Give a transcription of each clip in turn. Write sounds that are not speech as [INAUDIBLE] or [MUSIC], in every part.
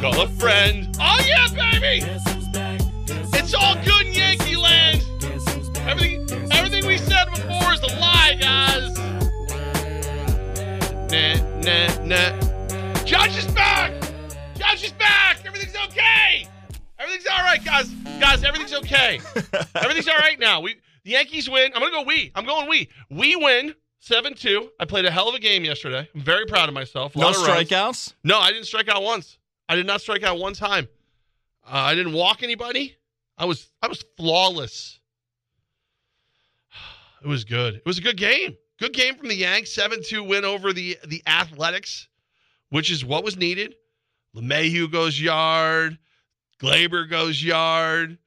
call a friend. Oh yeah, baby! It's all good in Yankee land. Everything, everything we said before is a lie, guys. Nah, nah, nah. Judge is back. Judge is back. Everything's okay. Everything's all right, guys. Guys, everything's okay. [LAUGHS] everything's all right now. We the Yankees win. I'm gonna go we. I'm going we. We win. 7 2. I played a hell of a game yesterday. I'm very proud of myself. No of strikeouts. No, I didn't strike out once. I did not strike out one time. Uh, I didn't walk anybody. I was I was flawless. [SIGHS] It was good. It was a good game. Good game from the Yanks. 7-2 win over the the Athletics, which is what was needed. LeMahieu goes yard. Gleyber goes yard.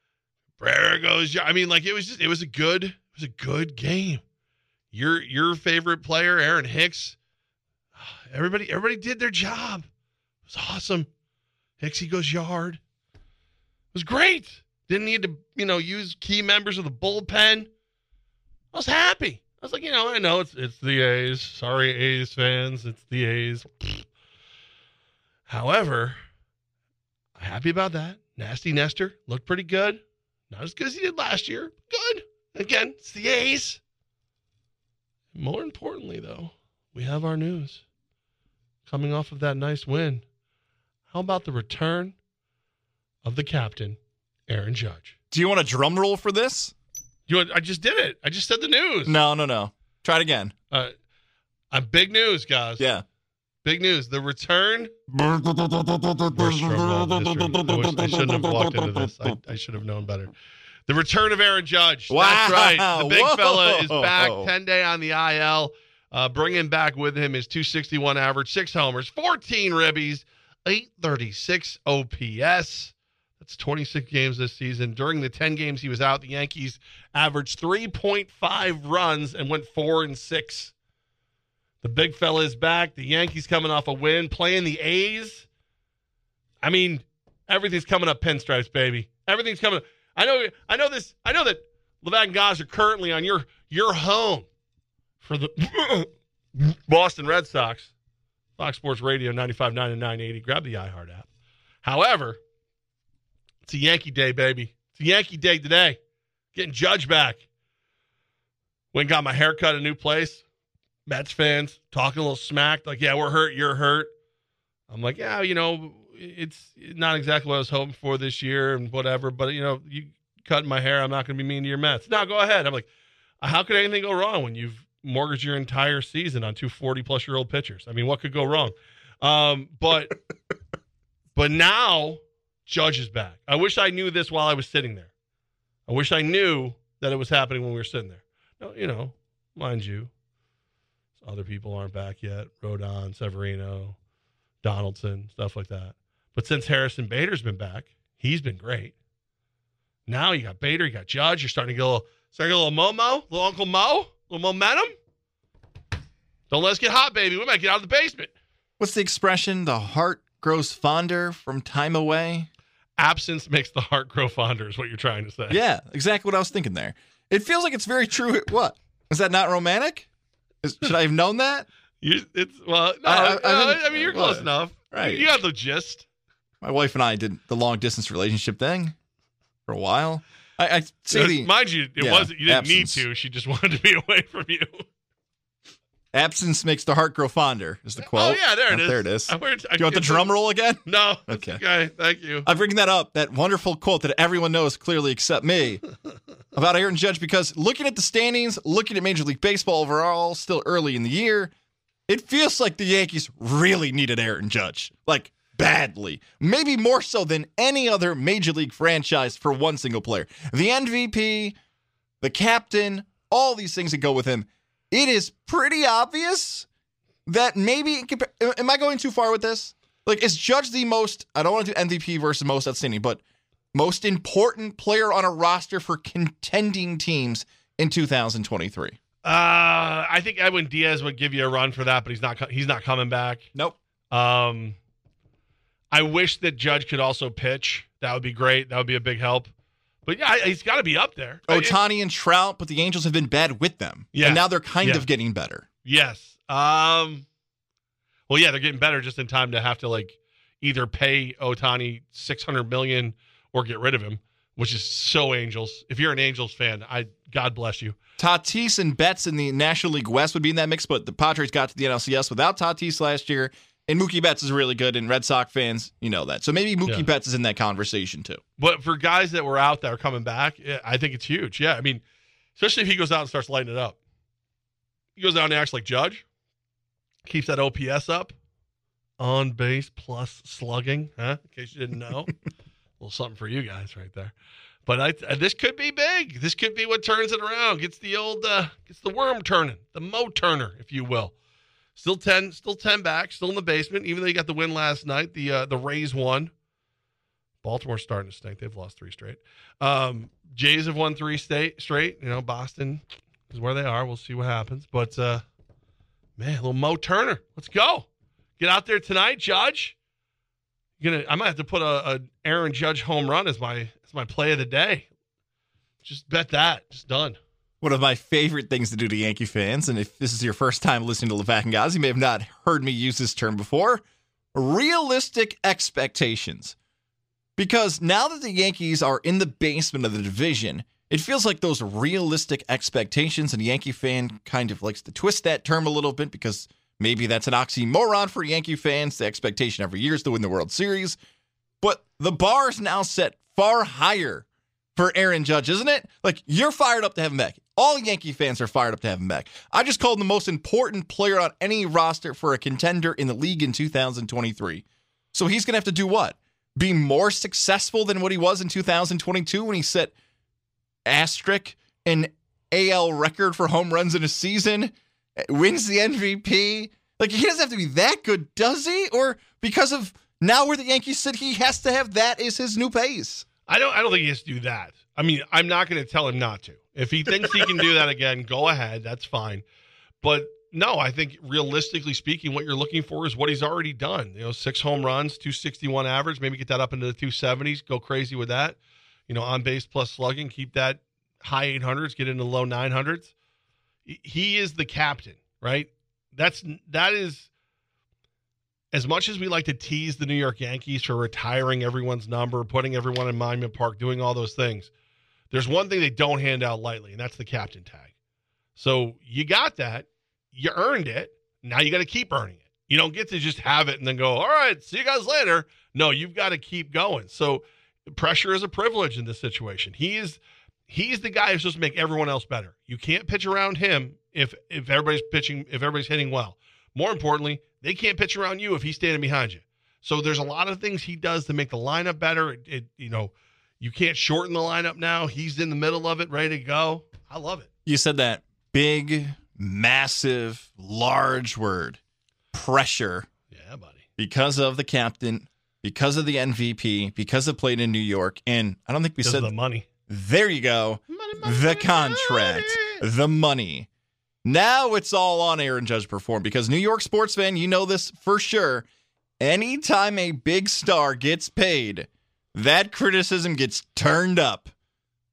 Brera goes yard. I mean, like it was just it was a good it was a good game. Your your favorite player, Aaron Hicks. [SIGHS] Everybody everybody did their job. It was awesome. Hicksy goes yard. It was great. Didn't need to, you know, use key members of the bullpen. I was happy. I was like, you know, I know it's it's the A's. Sorry, A's fans. It's the A's. However, I'm happy about that. Nasty Nestor looked pretty good. Not as good as he did last year. Good. Again, it's the A's. More importantly, though, we have our news coming off of that nice win. How about the return of the captain, Aaron Judge? Do you want a drum roll for this? You, want- I just did it. I just said the news. No, no, no. Try it again. Uh, I'm big news, guys. Yeah. Big news. The return. Worst drum roll in history. I, I shouldn't have walked into this. I, I should have known better. The return of Aaron Judge. That's Wow. right. The big Whoa. fella is back. 10 day on the IL. Uh, bringing back with him his 261 average, six homers, 14 ribbies, 836 OPS. That's 26 games this season. During the 10 games he was out, the Yankees averaged 3.5 runs and went four and six. The big fella is back. The Yankees coming off a win, playing the A's. I mean, everything's coming up pinstripes, baby. Everything's coming. Up. I know. I know this. I know that Levac and Goz are currently on your your home for the [COUGHS] Boston Red Sox. Fox Sports Radio 95.9 and 980. Grab the iHeart app. However, it's a Yankee day, baby. It's a Yankee day today. Getting Judge back. Went got my hair cut a new place. Mets fans talking a little smack, like, yeah, we're hurt, you're hurt. I'm like, yeah, you know, it's not exactly what I was hoping for this year and whatever, but you know, you cutting my hair, I'm not going to be mean to your Mets. No, go ahead. I'm like, how could anything go wrong when you've mortgaged your entire season on two 40 plus year old pitchers? I mean, what could go wrong? Um, but [LAUGHS] but now Judge is back. I wish I knew this while I was sitting there. I wish I knew that it was happening when we were sitting there. No, you know, mind you, other people aren't back yet. Rodon, Severino, Donaldson, stuff like that. But since Harrison Bader's been back, he's been great. Now you got Bader, you got Judge. You're starting to get a little, starting to get a little Momo, little Uncle Mo, little momentum. Don't let us get hot, baby. We might get out of the basement. What's the expression? The heart grows fonder from time away. Absence makes the heart grow fonder, is what you're trying to say. Yeah, exactly what I was thinking there. It feels like it's very true. What is that? Not romantic? Is, should I have known that? [LAUGHS] You, it's well, no, I, I, I, I mean, you're close enough. Right. You got the gist. My wife and I did the long distance relationship thing for a while. I, I the Mind you, it yeah, wasn't. You didn't absence. need to. She just [LAUGHS] wanted to be away from you. absence makes the heart grow fonder. Is the quote? Oh yeah, there it Oh, is. There it is. I- where- I- Do you want the drum roll again? [LAUGHS] No. Okay. Okay. Thank you. I'm bringing that up, that wonderful quote that everyone knows clearly except me [LAUGHS] about Aaron Judge, because looking at the standings, looking at Major League Baseball overall, still early in the year, it feels like the Yankees really needed Aaron Judge. Like, badly. Maybe more so than any other Major League franchise for one single player. The MVP, the captain, all these things that go with him. It is pretty obvious that maybe, am I going too far with this? Like, is Judge the most, I don't want to do MVP versus most outstanding, but most important player on a roster for contending teams in 2023? Uh, I think Edwin Diaz would give you a run for that, but he's not. He's not coming back. Nope. Um, I wish that Judge could also pitch. That would be great. That would be a big help. But yeah, he's got to be up there. Ohtani and Trout, but the Angels have been bad with them. Yeah. And now they're kind Yeah. of getting better. Yes. Um. Well, yeah, they're getting better just in time to have to like either pay Ohtani 600 million or get rid of him, which is so Angels. If you're an Angels fan, I God bless you. Tatis and Betts in the National League West would be in that mix, but the Padres got to the NLCS without Tatis last year. And Mookie Betts is really good, and Red Sox fans, you know that. So maybe Mookie Yeah. Betts is in that conversation too. But for guys that were out that are coming back, I think it's huge. Yeah, I mean, especially if he goes out and starts lighting it up. He goes out and acts like Judge, keeps that OPS up, on base plus slugging. Huh? In case you didn't know, [LAUGHS] a little something for you guys right there. But I, uh, this could be big. This could be what turns it around. Gets the old, uh, gets the worm turning, the Mo Turner, if you will. Still ten, still ten back, still in the basement. Even though you got the win last night, the uh, the Rays won. Baltimore's starting to stink. They've lost three straight. Um, Jays have won three state straight. You know, Boston is where they are. We'll see what happens. But uh, man, little Mo Turner, let's go. Get out there tonight, Judge. You're gonna, I might have to put a, a Aaron Judge home run as my as my play of the day. Just bet that. Just done. One of my favorite things to do to Yankee fans, and if this is your first time listening to Levac and Goz, you may have not heard me use this term before realistic expectations. Because now that the Yankees are in the basement of the division, it feels like those realistic expectations, and Yankee fan kind of likes to twist that term a little bit because maybe that's an oxymoron for Yankee fans. The expectation every year is to win the World Series. But the bar is now set far higher for Aaron Judge, isn't it? Like you're fired up to have him back. All Yankee fans are fired up to have him back. I just called him the most important player on any roster for a contender in the league in 2023. So he's going to have to do what? Be more successful than what he was in 2022 when he set asterisk an AL record for home runs in a season, wins the MVP. Like he doesn't have to be that good, does he? Or because of now where the Yankees sit, he has to have that as his new pace. I don't. I don't think he has to do that. I mean, I'm not going to tell him not to. If he thinks he can do that again, go ahead. That's fine. But no, I think realistically speaking, what you're looking for is what he's already done. You know, six home runs, 261 average. Maybe get that up into the 270s. Go crazy with that. You know, on base plus slugging. Keep that high 800s. Get into low 900s. He is the captain, right? That's that is as much as we like to tease the New York Yankees for retiring everyone's number, putting everyone in Monument Park, doing all those things, there's one thing they don't hand out lightly, and that's the captain tag. So you got that. You earned it. Now you got to keep earning it. You don't get to just have it and then go, all right, see you guys later. No, you've got to keep going. So pressure is a privilege in this situation. He is he's the guy who's supposed to make everyone else better. You can't pitch around him if if everybody's pitching, if everybody's hitting well. More importantly, they can't pitch around you if he's standing behind you. So there's a lot of things he does to make the lineup better. It, it, you know, you can't shorten the lineup now. He's in the middle of it, ready to go. I love it. You said that big, massive, large word, pressure, Yeah, buddy. because of the captain, because of the MVP, because of playing in New York, and I don't think we Because said the money. there. You go, Money, money, the money, contract, the money. Now it's all on Aaron Judge perform because New York sports fan, you know this for sure. Anytime a big star gets paid, that criticism gets turned up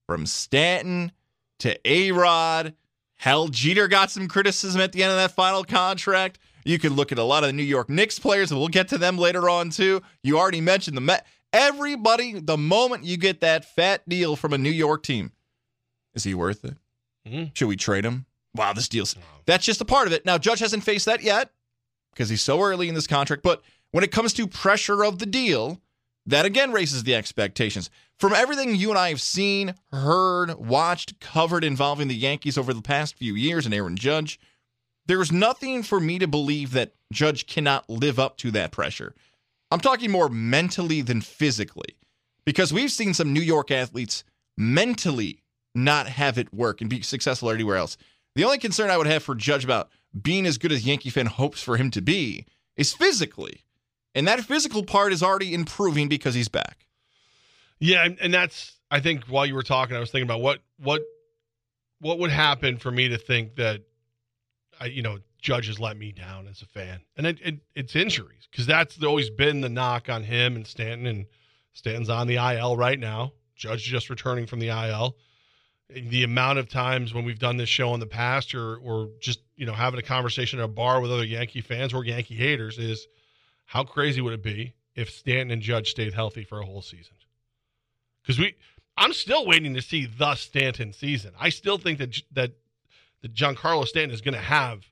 from Stanton to A Rod. Hell, Jeter got some criticism at the end of that final contract. You could look at a lot of the New York Knicks players, and we'll get to them later on too. You already mentioned the Met. Everybody, the moment you get that fat deal from a New York team, is he worth it? Mhm. Should we trade him? Wow, this deal's that's just a part of it. Now, Judge hasn't faced that yet because he's so early in this contract. But when it comes to pressure of the deal, that again raises the expectations. From everything you and I have seen, heard, watched, covered involving the Yankees over the past few years and Aaron Judge, there's nothing for me to believe that Judge cannot live up to that pressure. I'm talking more mentally than physically because we've seen some New York athletes mentally not have it work and be successful anywhere else. The only concern I would have for Judge about being as good as Yankee fan hopes for him to be is physically. And that physical part is already improving because he's back. Yeah, and, that's I think while you were talking, I was thinking about what what what would happen for me to think that I you know Judge has let me down as a fan, and it, it it's injuries because that's always been the knock on him and Stanton, and Stanton's on the IL right now. Judge just returning from the IL. The amount of times when we've done this show in the past, or or just you know having a conversation at a bar with other Yankee fans or Yankee haters, is how crazy would it be if Stanton and Judge stayed healthy for a whole season. Because we, I'm still waiting to see the Stanton season. I still think that that that Giancarlo Stanton is going to have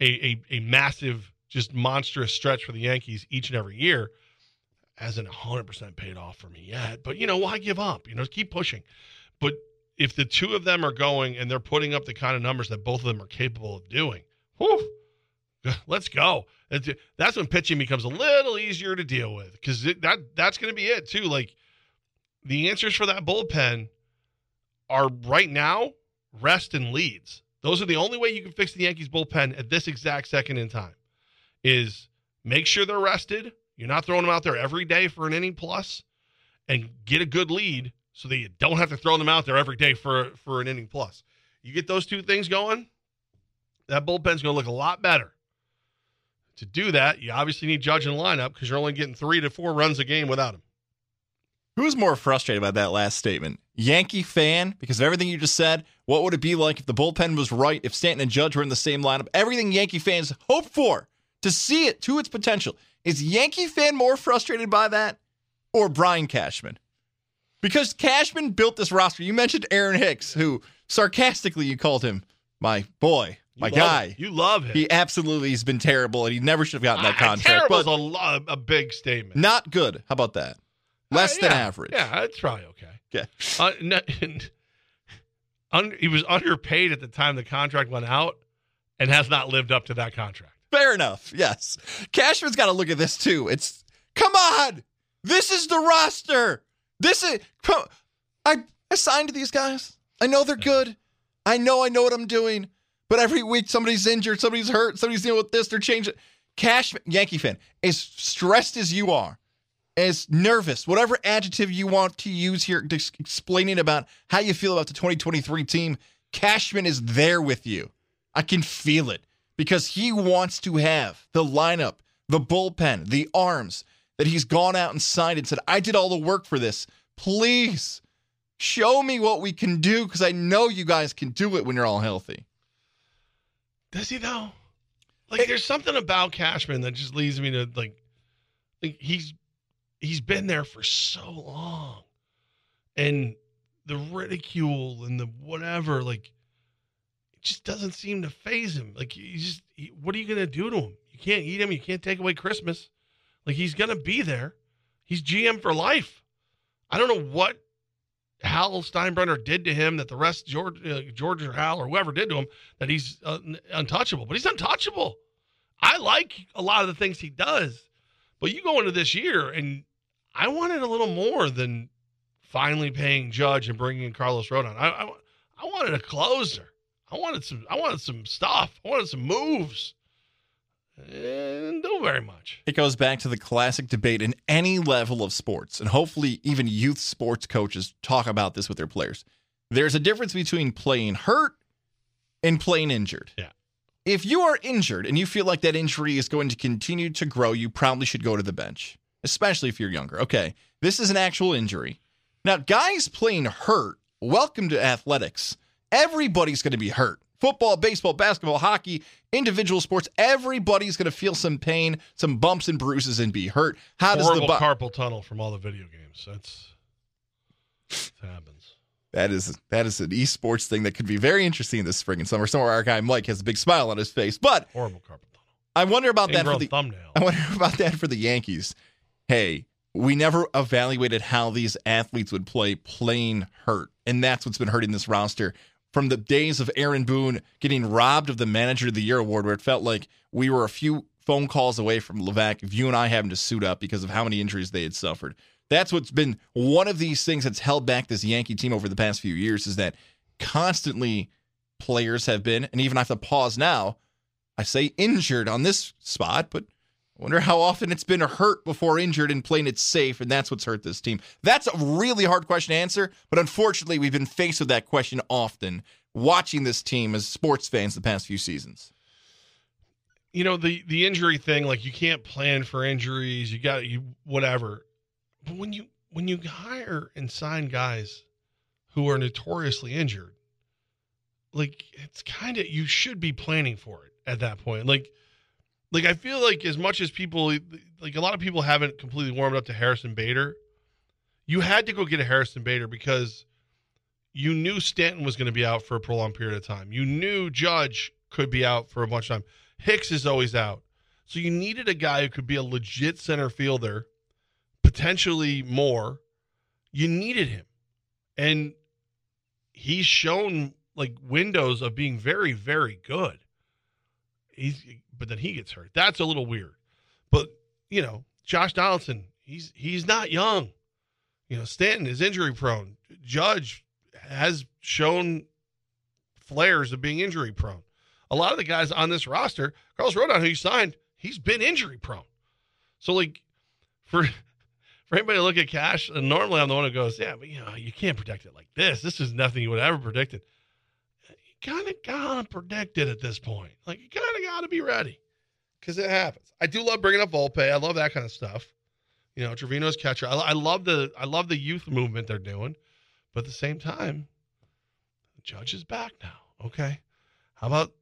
a, a a massive, just monstrous stretch for the Yankees each and every year. Hasn't 100% paid off for me yet, but you know why give up? You know, keep pushing. But if the two of them are going and they're putting up the kind of numbers that both of them are capable of doing, whew, [LAUGHS] let's go. That's when pitching becomes a little easier to deal with because that that's going to be it too. Like the answers for that bullpen are right now rest and leads. Those are the only way you can fix the Yankees bullpen at this exact second in time. Is make sure they're rested. You're not throwing them out there every day for an inning plus, and get a good lead so that you don't have to throw them out there every day for for an inning plus. You get those two things going, that bullpen's going to look a lot better. To do that, you obviously need Judge in lineup because you're only getting three to four runs a game without him. Who's more frustrated by that last statement? Yankee fan, because of everything you just said. What would it be like if the bullpen was right, if Stanton and Judge were in the same lineup? Everything Yankee fans hope for to see it to its potential. Is Yankee fan more frustrated by that or Brian Cashman? Because Cashman built this roster. You mentioned Aaron Hicks, who sarcastically you called him my boy, my you guy. Him. You love him. He absolutely has been terrible, and he never should have gotten that contract. Terrible is a, a big statement. Not good. How about that? Less uh, yeah, than average. Yeah, that's probably okay. Yeah. Uh, no, un, he was underpaid at the time the contract went out and has not lived up to that contract. Fair enough. Yes. Cashman's got to look at this too. It's come on. This is the roster. This is I I signed these guys. I know they're good. I know I know what I'm doing. But every week somebody's injured, somebody's hurt, somebody's dealing with this, they're changing. Cash Yankee fan, as stressed as you are, as nervous, whatever adjective you want to use here, explaining about how you feel about the 2023 team, Cashman is there with you. I can feel it because he wants to have the lineup, the bullpen, the arms that he's gone out and signed and said, I did all the work for this. Please show me what we can do because I know you guys can do it when you're all healthy. Does he though? Like, there's something about Cashman that just leads me to like, like he's he's been there for so long, and the ridicule and the whatever, like, it just doesn't seem to phase him. Like, you just, he, what are you gonna do to him? You can't eat him. You can't take away Christmas. Like, he's gonna be there. He's GM for life. I don't know what Hal Steinbrenner did to him that the rest George uh, George or Hal or whoever did to him that he's uh, untouchable. But he's untouchable. I like a lot of the things he does, but you go into this year and I wanted a little more than finally paying Judge and bringing in Carlos Rodon. I, I, I wanted a closer. I wanted some. I wanted some stuff. I wanted some moves Eh, and do very much. It goes back to the classic debate in any level of sports, and hopefully even youth sports coaches talk about this with their players. There's a difference between playing hurt and playing injured. Yeah. If you are injured and you feel like that injury is going to continue to grow, you probably should go to the bench, especially if you're younger. Okay, this is an actual injury. Now, guys playing hurt, welcome to athletics. Everybody's going to be hurt football, baseball, basketball, hockey, individual sports, everybody's going to feel some pain, some bumps and bruises, and be hurt. How Horrible does the bu- carpal tunnel from all the video games? That's that happens. That is that is an esports thing that could be very interesting this spring and summer. Somewhere our guy Mike has a big smile on his face, but horrible carpal tunnel. I wonder about that for the thumbnail. [LAUGHS] I wonder about that for the Yankees. Hey, we never evaluated how these athletes would play playing hurt, and that's what's been hurting this roster from the days of Aaron Boone getting robbed of the Manager of the Year award, where it felt like we were a few phone calls away from Levac, if you and I having to suit up because of how many injuries they had suffered. That's what's been one of these things that's held back this Yankee team over the past few years is that constantly players have been, and even I have to pause now. I say injured on this spot, but Wonder how often it's been hurt before injured and playing it safe, and that's what's hurt this team. That's a really hard question to answer, but unfortunately, we've been faced with that question often watching this team as sports fans the past few seasons. You know the the injury thing, like you can't plan for injuries. You got you whatever, but when you when you hire and sign guys who are notoriously injured, like it's kind of you should be planning for it at that point. Like Like I feel like as much as people like a lot of people haven't completely warmed up to Harrison Bader, you had to go get a Harrison Bader because you knew Stanton was going to be out for a prolonged period of time. You knew Judge could be out for a bunch of time. Hicks is always out. So you needed a guy who could be a legit center fielder, potentially more. You needed him. And he's shown like windows of being very, very good. He's but then he gets hurt. That's a little weird. But, you know, Josh Donaldson, he's he's not young. You know, Stanton is injury prone. Judge has shown flares of being injury prone. A lot of the guys on this roster, Carlos Rodon, who you signed, he's been injury prone. So like for [LAUGHS] for anybody to look at cash, and normally I'm the one who goes, yeah, but you know, you can't predict it like this. This is nothing you would have ever predicted. Kind of gotta predict it at this point. Like you kind of gotta be ready because it happens. I do love bringing up Volpe. I love that kind of stuff. You know, Trevino's catcher. I, I love the I love the youth movement they're doing, but at the same time, the judge is back now. Okay, how about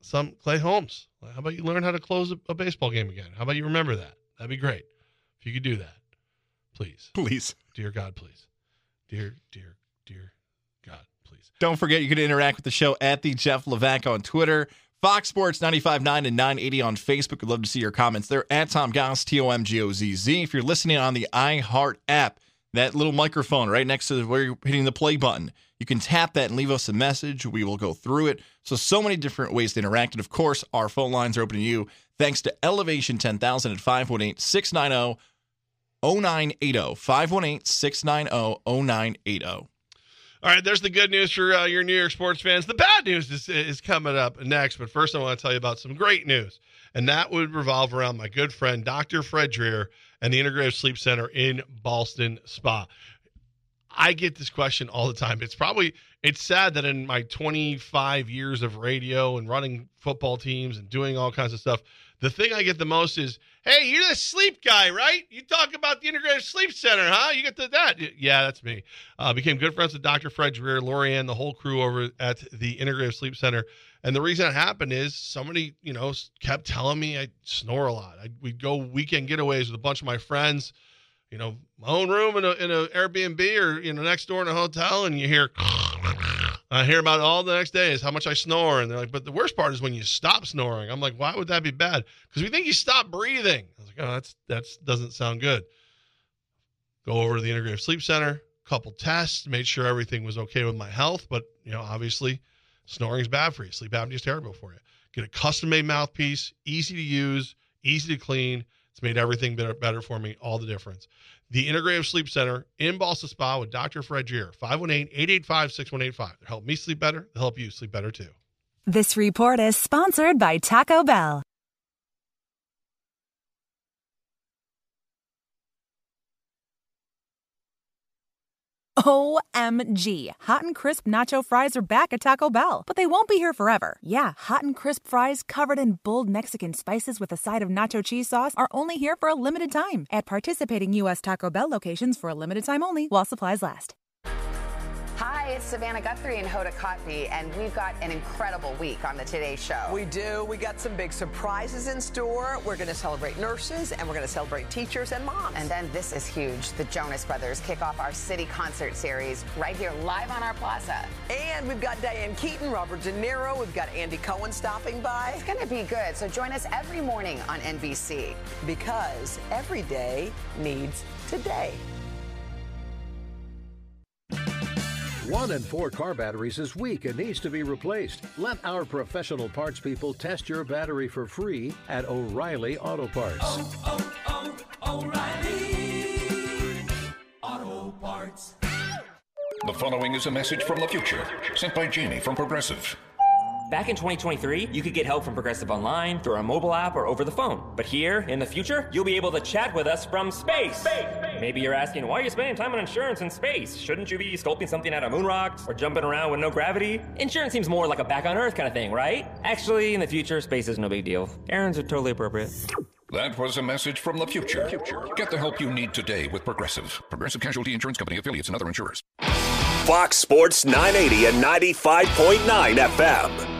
some Clay Holmes? How about you learn how to close a, a baseball game again? How about you remember that? That'd be great if you could do that, please. Please, dear God, please, dear, dear, dear please. Don't forget you can interact with the show at the Jeff Levack on Twitter. Fox Sports 95.9 and 980 on Facebook. We'd love to see your comments there at Tom Goss, T O M G O Z Z. If you're listening on the iHeart app, that little microphone right next to where you're hitting the play button, you can tap that and leave us a message. We will go through it. So, so many different ways to interact. And of course, our phone lines are open to you thanks to Elevation 10,000 at 518 690 0980. 518 690 0980. All right, there's the good news for uh, your New York sports fans. The bad news is, is coming up next, but first I want to tell you about some great news, and that would revolve around my good friend Dr. Fred Dreer and the Integrative Sleep Center in Ballston Spa. I get this question all the time. It's probably it's sad that in my 25 years of radio and running football teams and doing all kinds of stuff, the thing I get the most is, "Hey, you're the sleep guy, right? You talk about the Integrated Sleep Center, huh? You get to that? Yeah, that's me. Uh, became good friends with Dr. Fred Dreer, Lorianne, the whole crew over at the Integrative Sleep Center. And the reason it happened is somebody, you know, kept telling me I snore a lot. I, we'd go weekend getaways with a bunch of my friends, you know, my own room in a in an Airbnb or you know next door in a hotel, and you hear. [LAUGHS] I hear about it all the next day is how much I snore. And they're like, but the worst part is when you stop snoring. I'm like, why would that be bad? Because we think you stop breathing. I was like, oh, that's that's doesn't sound good. Go over to the Integrative Sleep Center, couple tests, made sure everything was okay with my health. But you know, obviously, snoring is bad for you. Sleep apnea is terrible for you. Get a custom made mouthpiece, easy to use, easy to clean. It's made everything better, better for me, all the difference the Integrative Sleep Center in Ballston Spa with Dr. Fred Dreer, 518-885-6185. They'll help me sleep better. They'll help you sleep better too. This report is sponsored by Taco Bell. OMG. Hot and crisp nacho fries are back at Taco Bell, but they won't be here forever. Yeah, hot and crisp fries covered in bold Mexican spices with a side of nacho cheese sauce are only here for a limited time at participating U.S. Taco Bell locations for a limited time only while supplies last. Hi, it's Savannah Guthrie and Hoda Kotb, and we've got an incredible week on the Today Show. We do. We got some big surprises in store. We're going to celebrate nurses, and we're going to celebrate teachers and moms. And then this is huge. The Jonas Brothers kick off our city concert series right here live on our plaza. And we've got Diane Keaton, Robert De Niro. We've got Andy Cohen stopping by. It's going to be good. So join us every morning on NBC. Because every day needs today. One in four car batteries is weak and needs to be replaced. Let our professional parts people test your battery for free at O'Reilly Auto Parts. Oh, oh, oh, O'Reilly Auto Parts. The following is a message from the future, sent by Jamie from Progressive. Back in 2023, you could get help from Progressive Online, through our mobile app, or over the phone. But here, in the future, you'll be able to chat with us from space. space, space. Maybe you're asking, why are you spending time on insurance in space? Shouldn't you be sculpting something out of moon rocks or jumping around with no gravity? Insurance seems more like a back on Earth kind of thing, right? Actually, in the future, space is no big deal. Errands are totally appropriate. That was a message from the future. Get the help you need today with Progressive. Progressive Casualty Insurance Company affiliates and other insurers. Fox Sports 980 and 95.9 FM.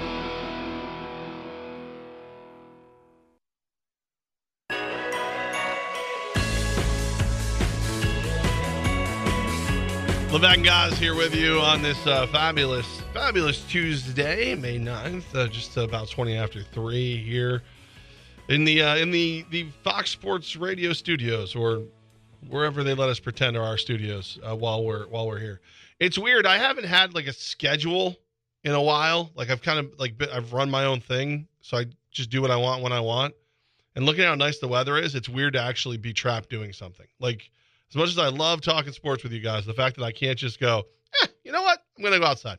Levac guys here with you on this uh, fabulous, fabulous Tuesday, May 9th, uh, just about 20 after 3 here in the uh, in the the Fox Sports Radio studios or wherever they let us pretend are our studios uh, while we're while we're here. It's weird. I haven't had like a schedule in a while. Like I've kind of like been- I've run my own thing, so I just do what I want when I want. And looking at how nice the weather is, it's weird to actually be trapped doing something. Like as much as I love talking sports with you guys, the fact that I can't just go, eh, you know what? I'm gonna go outside.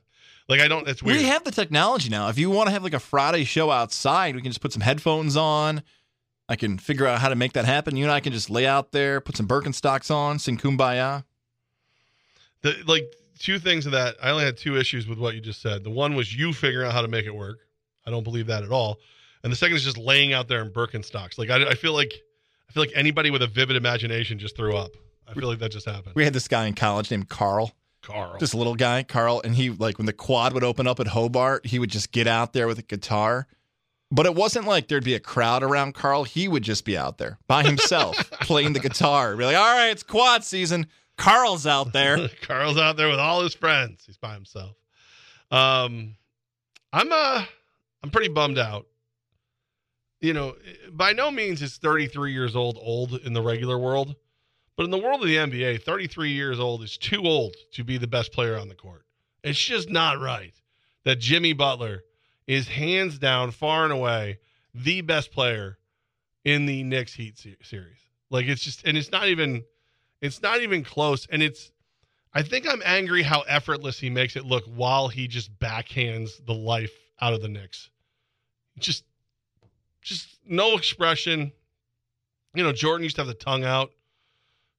Like I don't. It's weird. We have the technology now. If you want to have like a Friday show outside, we can just put some headphones on. I can figure out how to make that happen. You and I can just lay out there, put some Birkenstocks on, sing Kumbaya. the like two things of that i only had two issues with what you just said the one was you figuring out how to make it work i don't believe that at all and the second is just laying out there in birkenstocks like i, I feel like i feel like anybody with a vivid imagination just threw up i feel like that just happened We had this guy in college named Carl. carl Just a little guy, Carl, and he like when the quad would open up at Hobart, he would just get out there with a guitar. But it wasn't like there'd be a crowd around Carl. He would just be out there by himself [LAUGHS] playing the guitar. Be like, all right, it's quad season. Carl's out there. [LAUGHS] carl's out there with all his friends he's by himself um i'm uh i'm pretty bummed out you know by no means is 33 years old old in the regular world but in the world of the nba 33 years old is too old to be the best player on the court it's just not right that jimmy butler is hands down far and away the best player in the Knicks Heat se- series. Like it's just and it's not even it's not even close and it's I think I'm angry how effortless he makes it look while he just backhands the life out of the Knicks. Just just no expression. You know, Jordan used to have the tongue out.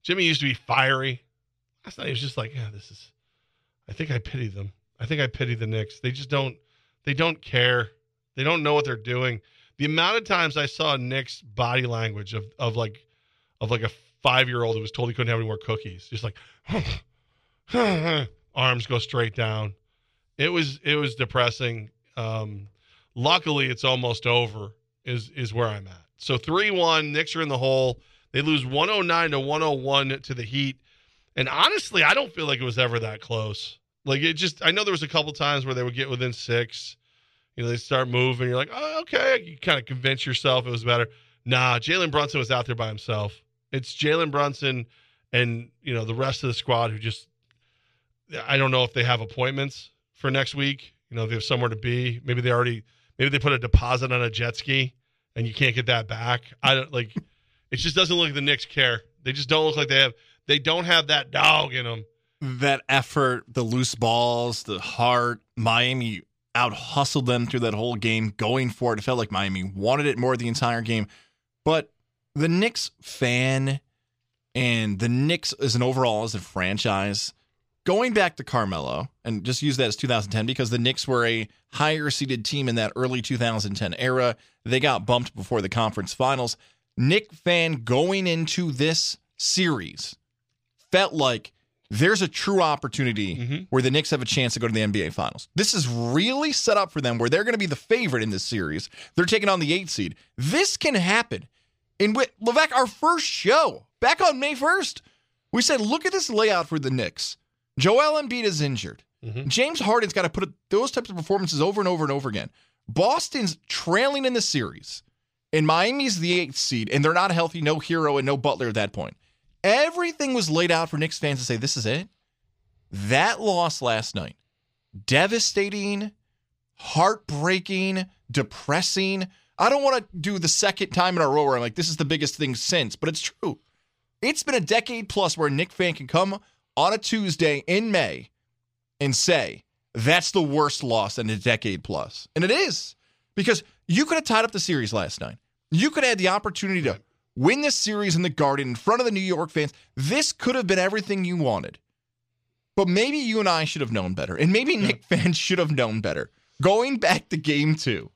Jimmy used to be fiery. Last night he was just like, yeah, this is I think I pity them. I think I pity the Knicks. They just don't they don't care. They don't know what they're doing. The amount of times I saw Knicks' body language of of like of like a five year old who was told he couldn't have any more cookies, just like [LAUGHS] arms go straight down. It was it was depressing. Um, luckily, it's almost over. Is is where I'm at. So three one, Knicks are in the hole. They lose 109 to 101 to the Heat, and honestly, I don't feel like it was ever that close. Like it just, I know there was a couple times where they would get within six. You know, they start moving. You're like, oh, okay. You kind of convince yourself it was better. Nah, Jalen Brunson was out there by himself. It's Jalen Brunson and, you know, the rest of the squad who just, I don't know if they have appointments for next week. You know, if they have somewhere to be. Maybe they already, maybe they put a deposit on a jet ski and you can't get that back. I don't like, it just doesn't look like the Knicks care. They just don't look like they have, they don't have that dog in them. that effort, the loose balls, the heart. Miami out hustled them through that whole game, going for it. It felt like Miami wanted it more the entire game. But the Knicks fan and the Knicks as an overall as a franchise, going back to Carmelo, and just use that as 2010 because the Knicks were a higher seeded team in that early 2010 era. They got bumped before the conference finals. Knick fan going into this series felt like there's a true opportunity mm-hmm. where the Knicks have a chance to go to the NBA Finals. This is really set up for them where they're going to be the favorite in this series. They're taking on the eight seed. This can happen. In Wi- Levesque, our first show back on May 1st, we said, look at this layout for the Knicks. Joel Embiid is injured. Mm-hmm. James Harden's got to put those types of performances over and over and over again. Boston's trailing in the series, and Miami's the eighth seed, and they're not healthy, no Herro, and no Butler at that point. Everything was laid out for Knicks fans to say, this is it. That loss last night, devastating, heartbreaking, depressing. I don't want to do the second time in a row where I'm like, this is the biggest thing since, but it's true. It's been a decade plus where a Knick fan can come on a Tuesday in May and say, that's the worst loss in a decade plus. And it is because you could have tied up the series last night. You could have had the opportunity to win this series in the Garden in front of the New York fans. This could have been everything you wanted. But maybe you and I should have known better. And maybe Knick fans should have known better. Going back to game two,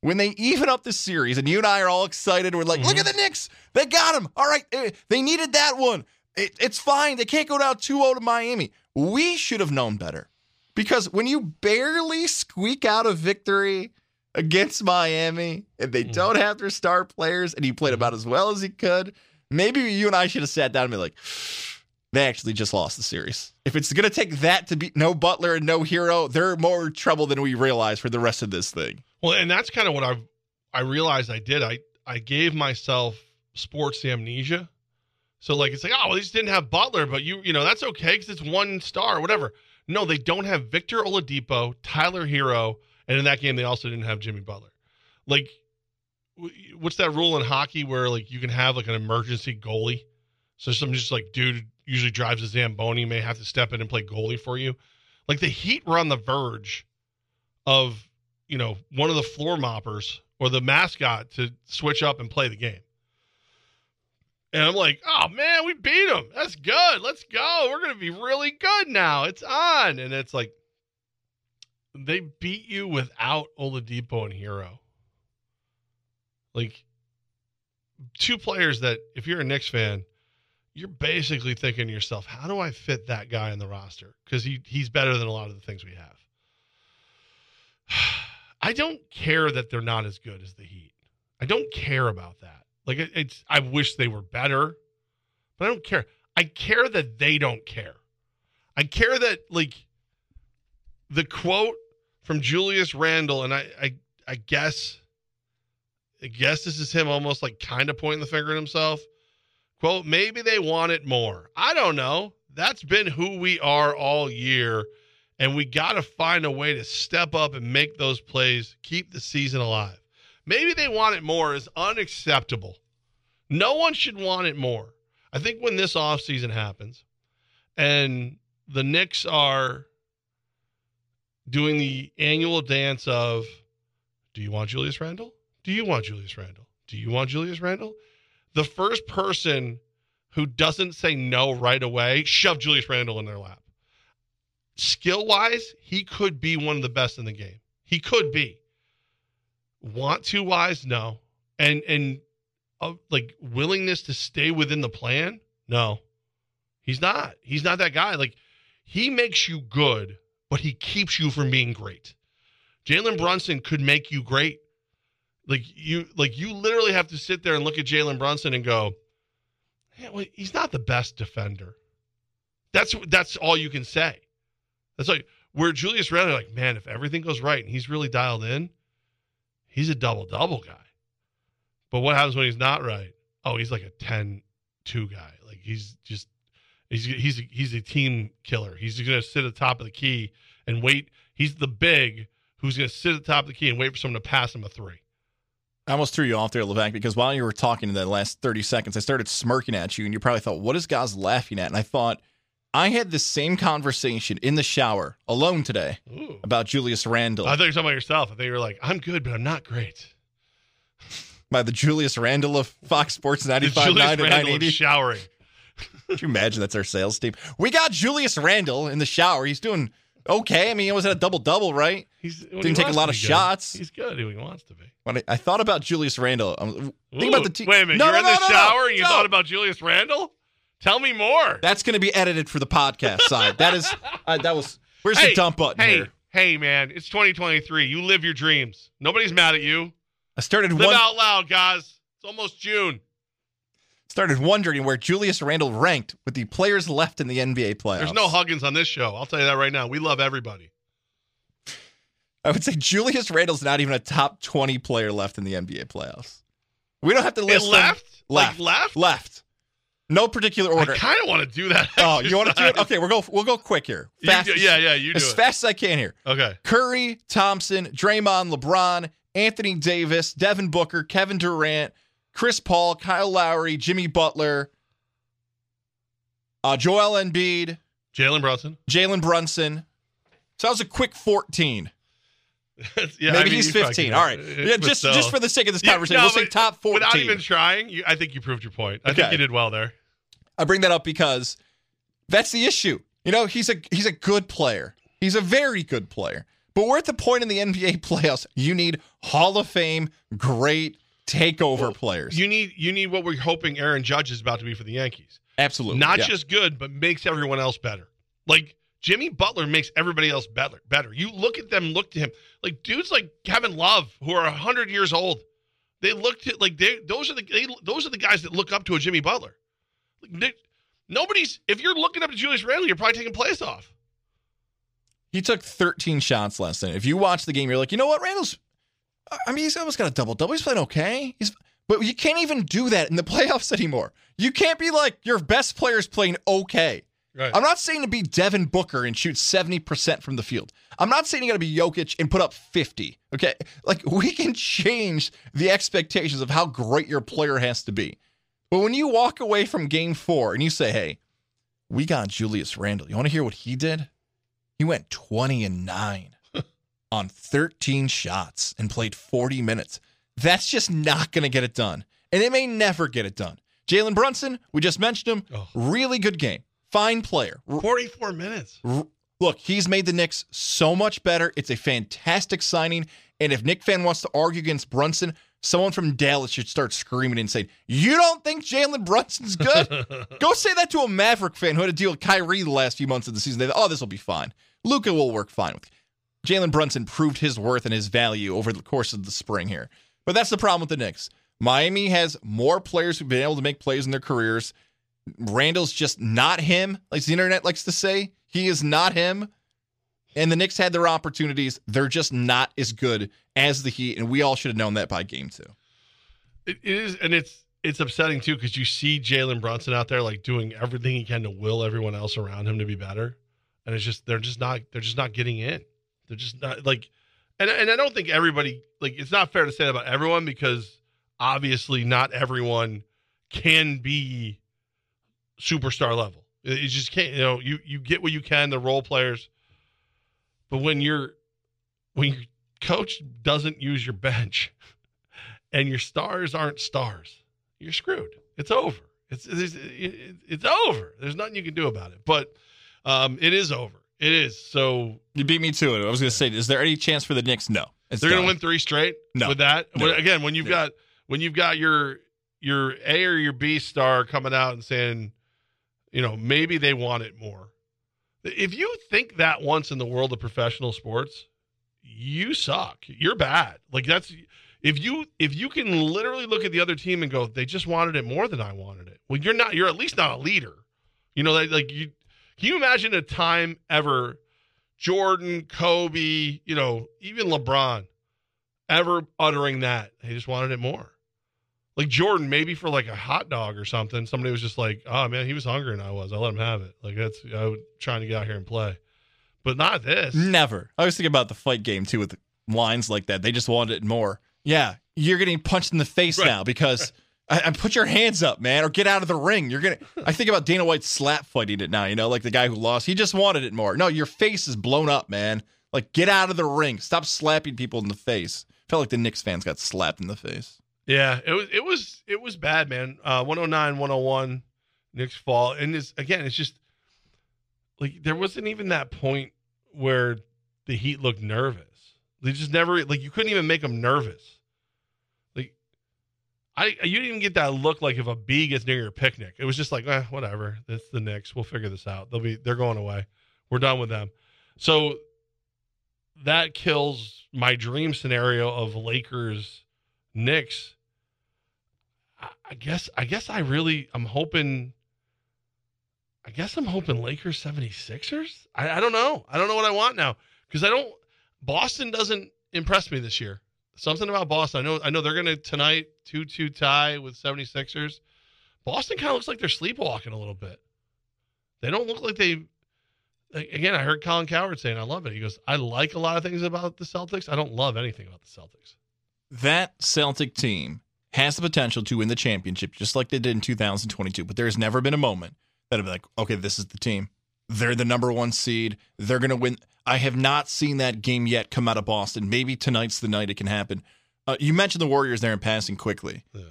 when they even up the series, and you and I are all excited, we're like, look at the Knicks. They got him. All right. eh, They needed that one. It- it's fine. They can't go down 2 0 to Miami. We should have known better. Because when you barely squeak out a victory against Miami and they mm. don't have their star players and he played about mm. as well as he could, maybe you and I should have sat down and be like, [SIGHS] they actually just lost the series. If it's going to take that to be no Butler and no Herro, they're more trouble than we realize for the rest of this thing. Well, and that's kind of what I I realized I did. I I gave myself sports amnesia. So like it's like oh well, they just didn't have Butler, but you you know that's okay because it's one star whatever. No, they don't have Victor Oladipo, Tyler Herro, and in that game they also didn't have Jimmy Butler. Like, what's that rule in hockey where like you can have like an emergency goalie? So some just like dude usually drives a zamboni may have to step in and play goalie for you. Like the Heat were on the verge of you know one of the floor moppers or the mascot to switch up and play the game. And I'm like, oh man, we beat them. That's good. Let's go. We're gonna be really good now. It's on. And it's like they beat you without Oladipo and Herro. Like two players that if you're a Knicks fan, you're basically thinking to yourself, how do I fit that guy in the roster? Because he he's better than a lot of the things we have. [SIGHS] I don't care that they're not as good as the Heat. I don't care about that. Like it, it's I wish they were better, but I don't care. I care that they don't care. I care that like the quote from Julius Randle, and I I, I guess I guess this is him almost like kind of pointing the finger at himself. Quote, maybe they want it more. I don't know. That's been who we are all year. And we got to find a way to step up and make those plays, keep the season alive. Maybe they want it more is unacceptable. No one should want it more. I think when this offseason happens and the Knicks are doing the annual dance of do you want Julius Randle? Do you want Julius Randle? Do you want Julius Randle? The first person who doesn't say no right away, shove Julius Randle in their lap. Skill wise, he could be one of the best in the game. He could be. Want to wise, no. And and uh, like willingness to stay within the plan, no. He's not. He's not that guy. Like he makes you good, but he keeps you from being great. Jalen Brunson could make you great. Like you, like you literally have to sit there and look at Jalen Brunson and go, "Yeah, well, he's not the best defender." That's that's all you can say. That's like where Julius Randle, like, man, if everything goes right and he's really dialed in, he's a double double guy. But what happens when he's not right? Oh, he's like a 10-2 guy. Like he's just he's he's he's a team killer. He's going to sit at the top of the key and wait. He's the big who's going to sit at the top of the key and wait for someone to pass him a three. I almost threw you off there, Levac, because while you were talking in the last 30 seconds, I started smirking at you, and you probably thought, what is Goz laughing at? And I thought, I had the same conversation in the shower alone today Ooh. about Julius Randle. I thought you were talking about yourself. I thought you were like, I'm good, but I'm not great. by the Julius Randle of Fox Sports The 95.9 Julius and Randle of 980. showering. Could you imagine that's our sales team? We got Julius Randle in the shower. He's doing okay. I mean, it was at a double double, right? He's Didn't he take a lot of good. shots. He's good when he wants to be. When I, I thought about Julius Randle, um, think about the team. Wait a minute. No, you're no, in no, the shower and you thought about Julius Randle? Tell me more. That's going to be edited for the podcast side. That is, uh, that was. Where's hey, the dump button hey, here? Hey, man, it's 2023. You live your dreams. Nobody's mad at you. I started Live one, out loud, guys. It's almost June. Started wondering where Julius Randle ranked with the players left in the NBA playoffs. There's no Huggins on this show. I'll tell you that right now. We love everybody. I would say Julius Randle's not even a top 20 player left in the NBA playoffs. We don't have to list left? Left. Like left? Left. No particular order. I kind of want to do that. Oh, you want to do it? Okay, we'll go. We'll go quick here. Fast do- yeah, yeah, you do as it. fast as I can here. Okay. Curry, Thompson, Draymond, LeBron, Anthony Davis, Devin Booker, Kevin Durant, Chris Paul, Kyle Lowry, Jimmy Butler, uh, Joel Embiid, Jalen Brunson. Jalen Brunson. So that was a quick 14. [LAUGHS] yeah, Maybe I mean, he's 15. All right. Yeah, just still. just for the sake of this [LAUGHS] conversation, no, we'll say top 14. Without even trying, you, I think you proved your point. I think you did well there. I bring that up because that's the issue. You know, he's a he's a good player. He's a very good player. But we're at the point in the NBA [LAUGHS] playoffs. You need Hall of Fame, great takeover players. You need you need what we're hoping Aaron Judge is about to be for the Yankees. Absolutely. Not yeah. just good, but makes everyone else better. Like Jimmy Butler makes everybody else better. Better. You look at them, look to him. Like dudes like Kevin Love, who are hundred years old, they look to like they those are the they, those are the guys that look up to a Jimmy Butler. Like, they- Nobody's. If you're looking up to Julius Randle, you're probably taking plays off. He took 13 shots last night. If you watch the game, you're like, you know what, Randall's. I mean, he's almost got a double double. He's playing okay. He's, but you can't even do that in the [LAUGHS] playoffs anymore. You can't be like your best player's playing okay. Right. I'm not saying to be Devin Booker and shoot 70% from the field. I'm not saying you got to be Jokic and put up 50. Okay. Like [LAUGHS] we can change the expectations of how great your player has to be. But when you walk away from game four and you say, hey, we got Julius Randle, you want to hear what he did? He went 20 and 9 on 13 shots and played 40 minutes. That's just not going to get it done. And it may never get it done. Jalen Brunson, we just mentioned him, oh. really good game. Fine player. 44 minutes. Look, he's made the Knicks so much better. It's a fantastic signing. And if Nick fan wants to argue against Brunson, someone from Dallas should start screaming and saying, You don't think Jalen Brunson's good? [LAUGHS] Go say that to a Maverick fan who had to deal with Kyrie the last few months of the season. They thought, oh, this will be fine. Luka will work fine with. Jalen Brunson proved his worth and his value over the course of the spring here. But that's the problem with the Knicks. Miami has more players who've been able to make plays in their careers. Randle's just not him, like the internet likes to say. He is not him. And the Knicks had their opportunities. They're just not as good as the Heat, and we all should have known that by game two. It is, and it's it's upsetting too because you see Jalen Brunson out there like doing everything he can to will everyone else around him to be better, and it's just they're just not they're just not getting in. They're just not like, and and I don't think everybody like it's not fair to say that about everyone because obviously not everyone can be superstar level. It, it just can't. You know, you you get what you can. The role players, but when you're when your coach doesn't use your bench [LAUGHS] and your stars aren't stars, you're screwed. It's over. It's it's, it- it's over. There's nothing you can do about it. But um, it is over. It is. So You beat me to it. I was going to say, is there any chance for the Knicks? No. They're going to win three straight No. with that. No. When- again, when you've No. got when you've got your your A or your B star coming out and saying, you know, maybe they want it more. If you think that once in the world of professional sports, you suck. You're bad. Like that's if you if you can literally look at the other team and go, they just wanted it more than I wanted it. Well, you're not. You're at least not a leader. You know, like, like you. Can you imagine a time ever, Jordan, Kobe, you know, even LeBron, ever uttering that? They just wanted it more. Like Jordan, maybe for like a hot dog or something. Somebody was just like, "Oh man, he was hungrier than I was. I let him have it." Like that's I was trying to get out here and play, but not this. Never. I was thinking about the fight game too with lines like that. They just wanted it more. Yeah, you're getting punched in the face Right. now because I, put your hands up, man, or get out of the ring. You're gonna. I think about Dana White slap fighting it now. You know, like the guy who lost. He just wanted it more. No, your face is blown up, man. Like get out of the ring. Stop slapping people in the face. Felt like the Knicks fans got slapped in the face. Yeah, it was it was it was bad, man. Uh 109, 101, Knicks fall. And it's again, it's just like there wasn't even that point where the Heat looked nervous. They just never like you couldn't even make them nervous. I you didn't even get that look like if a bee gets near your picnic. It was just like, eh, whatever. That's the Knicks. We'll figure this out. They'll be they're going away. We're done with them. So that kills my dream scenario of Lakers Knicks. I, I guess I guess I really I'm hoping I guess I'm hoping Lakers 76ers. I, I don't know. I don't know what I want now. Because I don't Boston doesn't impress me this year. Something about Boston. I know I know they're gonna tonight 2-2 tie with 76ers. Boston kind of looks like they're sleepwalking a little bit. They don't look like they again, I heard Colin Cowherd saying, I love it. He goes, I like a lot of things about the Celtics. I don't love anything about the Celtics. that Celtic team has the potential to win the championship just like they did in 2022. But there's never been a moment that I'd be like, okay, this is the team. They're the number one seed. They're going to win. I have not seen that game yet come out of Boston. Maybe tonight's the night it can happen. Uh, you mentioned the Warriors there in passing quickly. Yeah.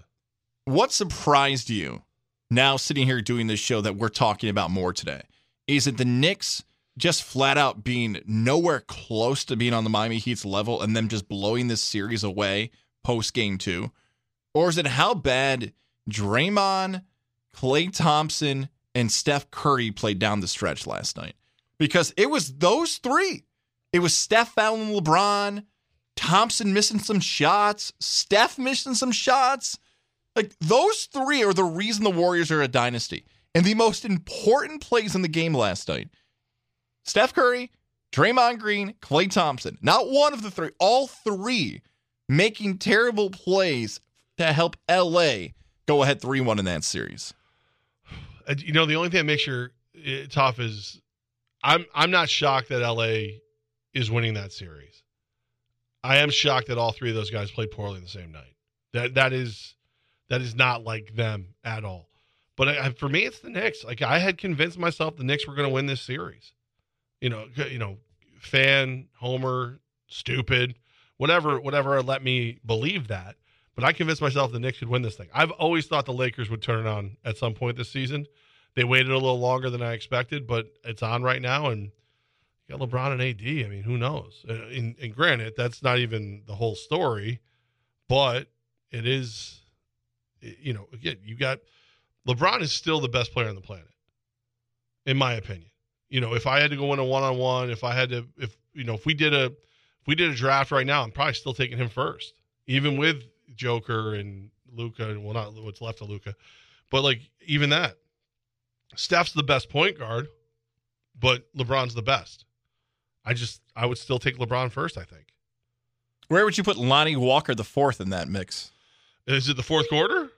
What surprised you now sitting here doing this show that we're talking about more today? Is it the Knicks just flat out being nowhere close to being on the Miami Heat's level and them just blowing this series away post game two? Or is it how bad Draymond, Klay Thompson, and Steph Curry played down the stretch last night? Because it was those three. It was Steph fouling LeBron, Thompson missing some shots, Steph missing some shots. Like those three are the reason the Warriors are a dynasty. And the most important plays in the game last night Steph Curry, Draymond Green, Klay Thompson. Not one of the three, all three making terrible plays to help LA go ahead 3 1 in that series. Uh, You know, the only thing that makes your it tough is I'm I'm not shocked that LA is winning that series. I am shocked that all three of those guys played poorly in the same night. That that is that is not like them at all. But I, for me, it's the Knicks. Like I had convinced myself the Knicks were going to win this series. You know, you know, fan, homer, stupid, whatever, whatever let me believe that. But I convinced myself the Knicks could win this thing. I've always thought the Lakers would turn it on at some point this season. They waited a little longer than I expected, but it's on right now, and you got LeBron and AD. I mean, who knows? Uh, And, and granted, that's not even the whole story, but it is. You know, again, you got LeBron is still the best player on the planet, in my opinion. You know, if I had to go in a one on one, if I had to, if you know, if we did a, if we did a draft right now, I'm probably still taking him first, even with Joker and Luka, and well, not what's left of Luka, but like even that, Steph's the best point guard, but LeBron's the best. I just, I would still take LeBron first. I think. Where would you put Lonnie Walker the fourth in that mix? Is it the fourth quarter?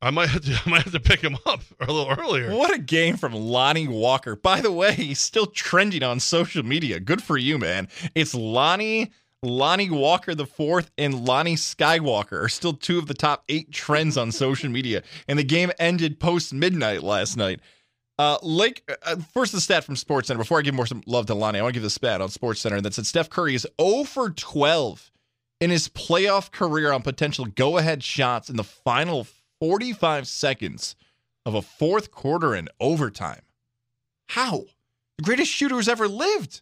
I might have to, [LAUGHS] I might have to pick him up a little earlier. What a game from Lonnie Walker. By the way, he's still trending on social media. Good for you, man. It's Lonnie, Lonnie Walker the fourth, and Lonnie Skywalker are still two of the top eight trends on social media. And the game ended post midnight last night. Uh, Lake, uh, first the stat from Sports Center. Before I give more some love to Lonnie, I want to give the stat on Sports Center that said Steph Curry is 0 for 12 in his playoff career on potential go-ahead shots in the final 45 seconds of a fourth quarter in overtime. How? The greatest shooter who's ever lived.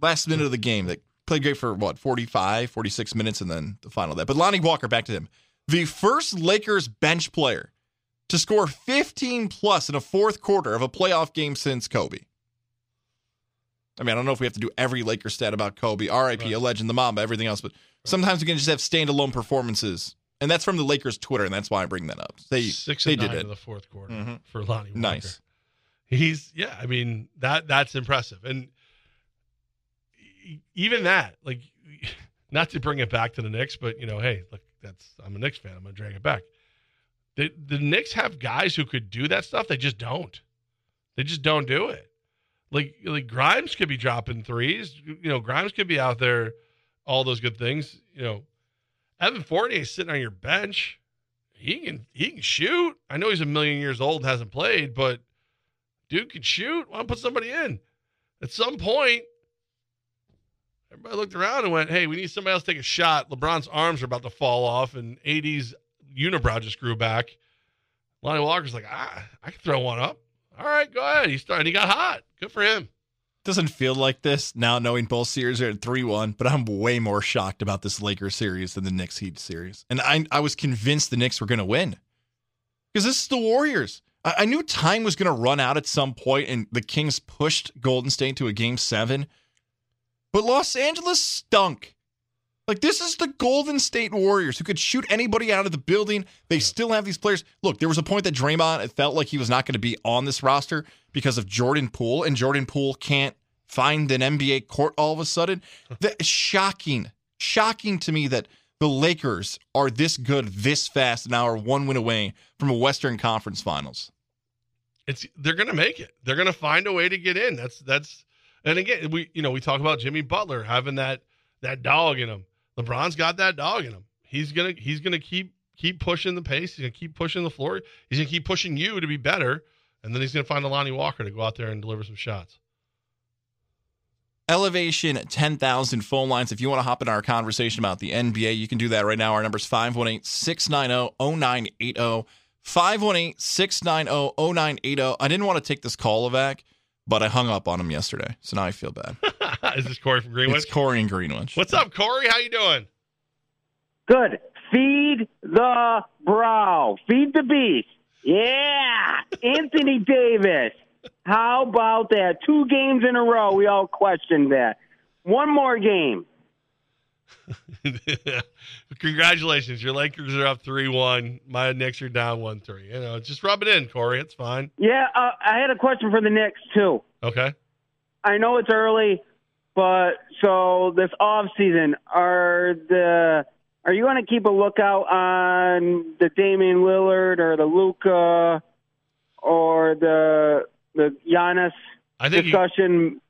Last minute of the game that played great for what, 45, 46 minutes, and then the final that. But Lonnie Walker, back to him. The first Lakers bench player to score 15 plus in a fourth quarter of a playoff game since Kobe. I mean, I don't know if we have to do every Lakers stat about Kobe, RIP, Right. a legend, the Mamba, everything else, but sometimes we can just have standalone performances. And that's from the Lakers Twitter, and that's why I bring that up. They, Six they did it. in the fourth quarter Mhm. for Lonnie Walker. Nice. He's yeah. I mean that that's impressive, and even that, like, [LAUGHS] not to bring it back to the Knicks, but you know, hey, look, that's I'm a Knicks fan. I'm gonna drag it back. The the Knicks have guys who could do that stuff. They just don't. They just don't do it. Like like Grimes could be dropping threes. You know, Grimes could be out there, all those good things. You know, Evan Fournier is sitting on your bench. He can he can shoot. I know he's a million years old, hasn't played, but dude can shoot. Why not put somebody in? At some point, everybody looked around and went, "Hey, we need somebody else to take a shot." LeBron's arms are about to fall off, and AD's unibrow just grew back. Lonnie Walker's like, "Ah, I can throw one up." All right, go ahead. He started. He got hot. Good for him. Doesn't feel like this now, knowing both series are at 3 1, but I'm way more shocked about this Lakers series than the Knicks Heat series. And I, I was convinced the Knicks were going to win because this is the Warriors. I, I knew time was going to run out at some point, and the Kings pushed Golden State to a game seven, but Los Angeles stunk. Like, this is the Golden State Warriors who could shoot anybody out of the building. They still have these players. Look, there was a point that Draymond it felt like he was not going to be on this roster because of Jordan Poole, and Jordan Poole can't find an NBA court all of a sudden. [LAUGHS] That shocking. Shocking to me that the Lakers are this good this fast and now are one win away from a Western Conference Finals. It's they're gonna make it. They're gonna find a way to get in. That's that's and again we you know we talk about Jimmy Butler having that that dog in him. LeBron's got that dog in him. He's gonna he's gonna keep keep pushing the pace. He's gonna keep pushing the floor. He's gonna keep pushing you to be better, and then he's gonna find a Lonnie Walker to go out there and deliver some shots. Elevation 10,000 phone lines. If you want to hop in our conversation about the NBA, you can do that right now. Our number is 518 690 0980. 518 690 0980. I didn't want to take this call, Avac, but I hung up on him yesterday. So now I feel bad. [LAUGHS] Is this Corey from Greenwich? It's Corey in Greenwich. What's up, Corey? How you doing? Good. Feed the brow. Feed the beast. Yeah. [LAUGHS] Anthony Davis. How about that? Two games in a row. We all questioned that. One more game. [LAUGHS] Congratulations, your Lakers are up three one. My Knicks are down one three. You know, just rub it in, Corey. It's fine. Yeah, uh, I had a question for the Knicks too. Okay. I know it's early, but so this off season, are the are you going to keep a lookout on the Damian Lillard or the Luka or the the Giannis I think you- discussion?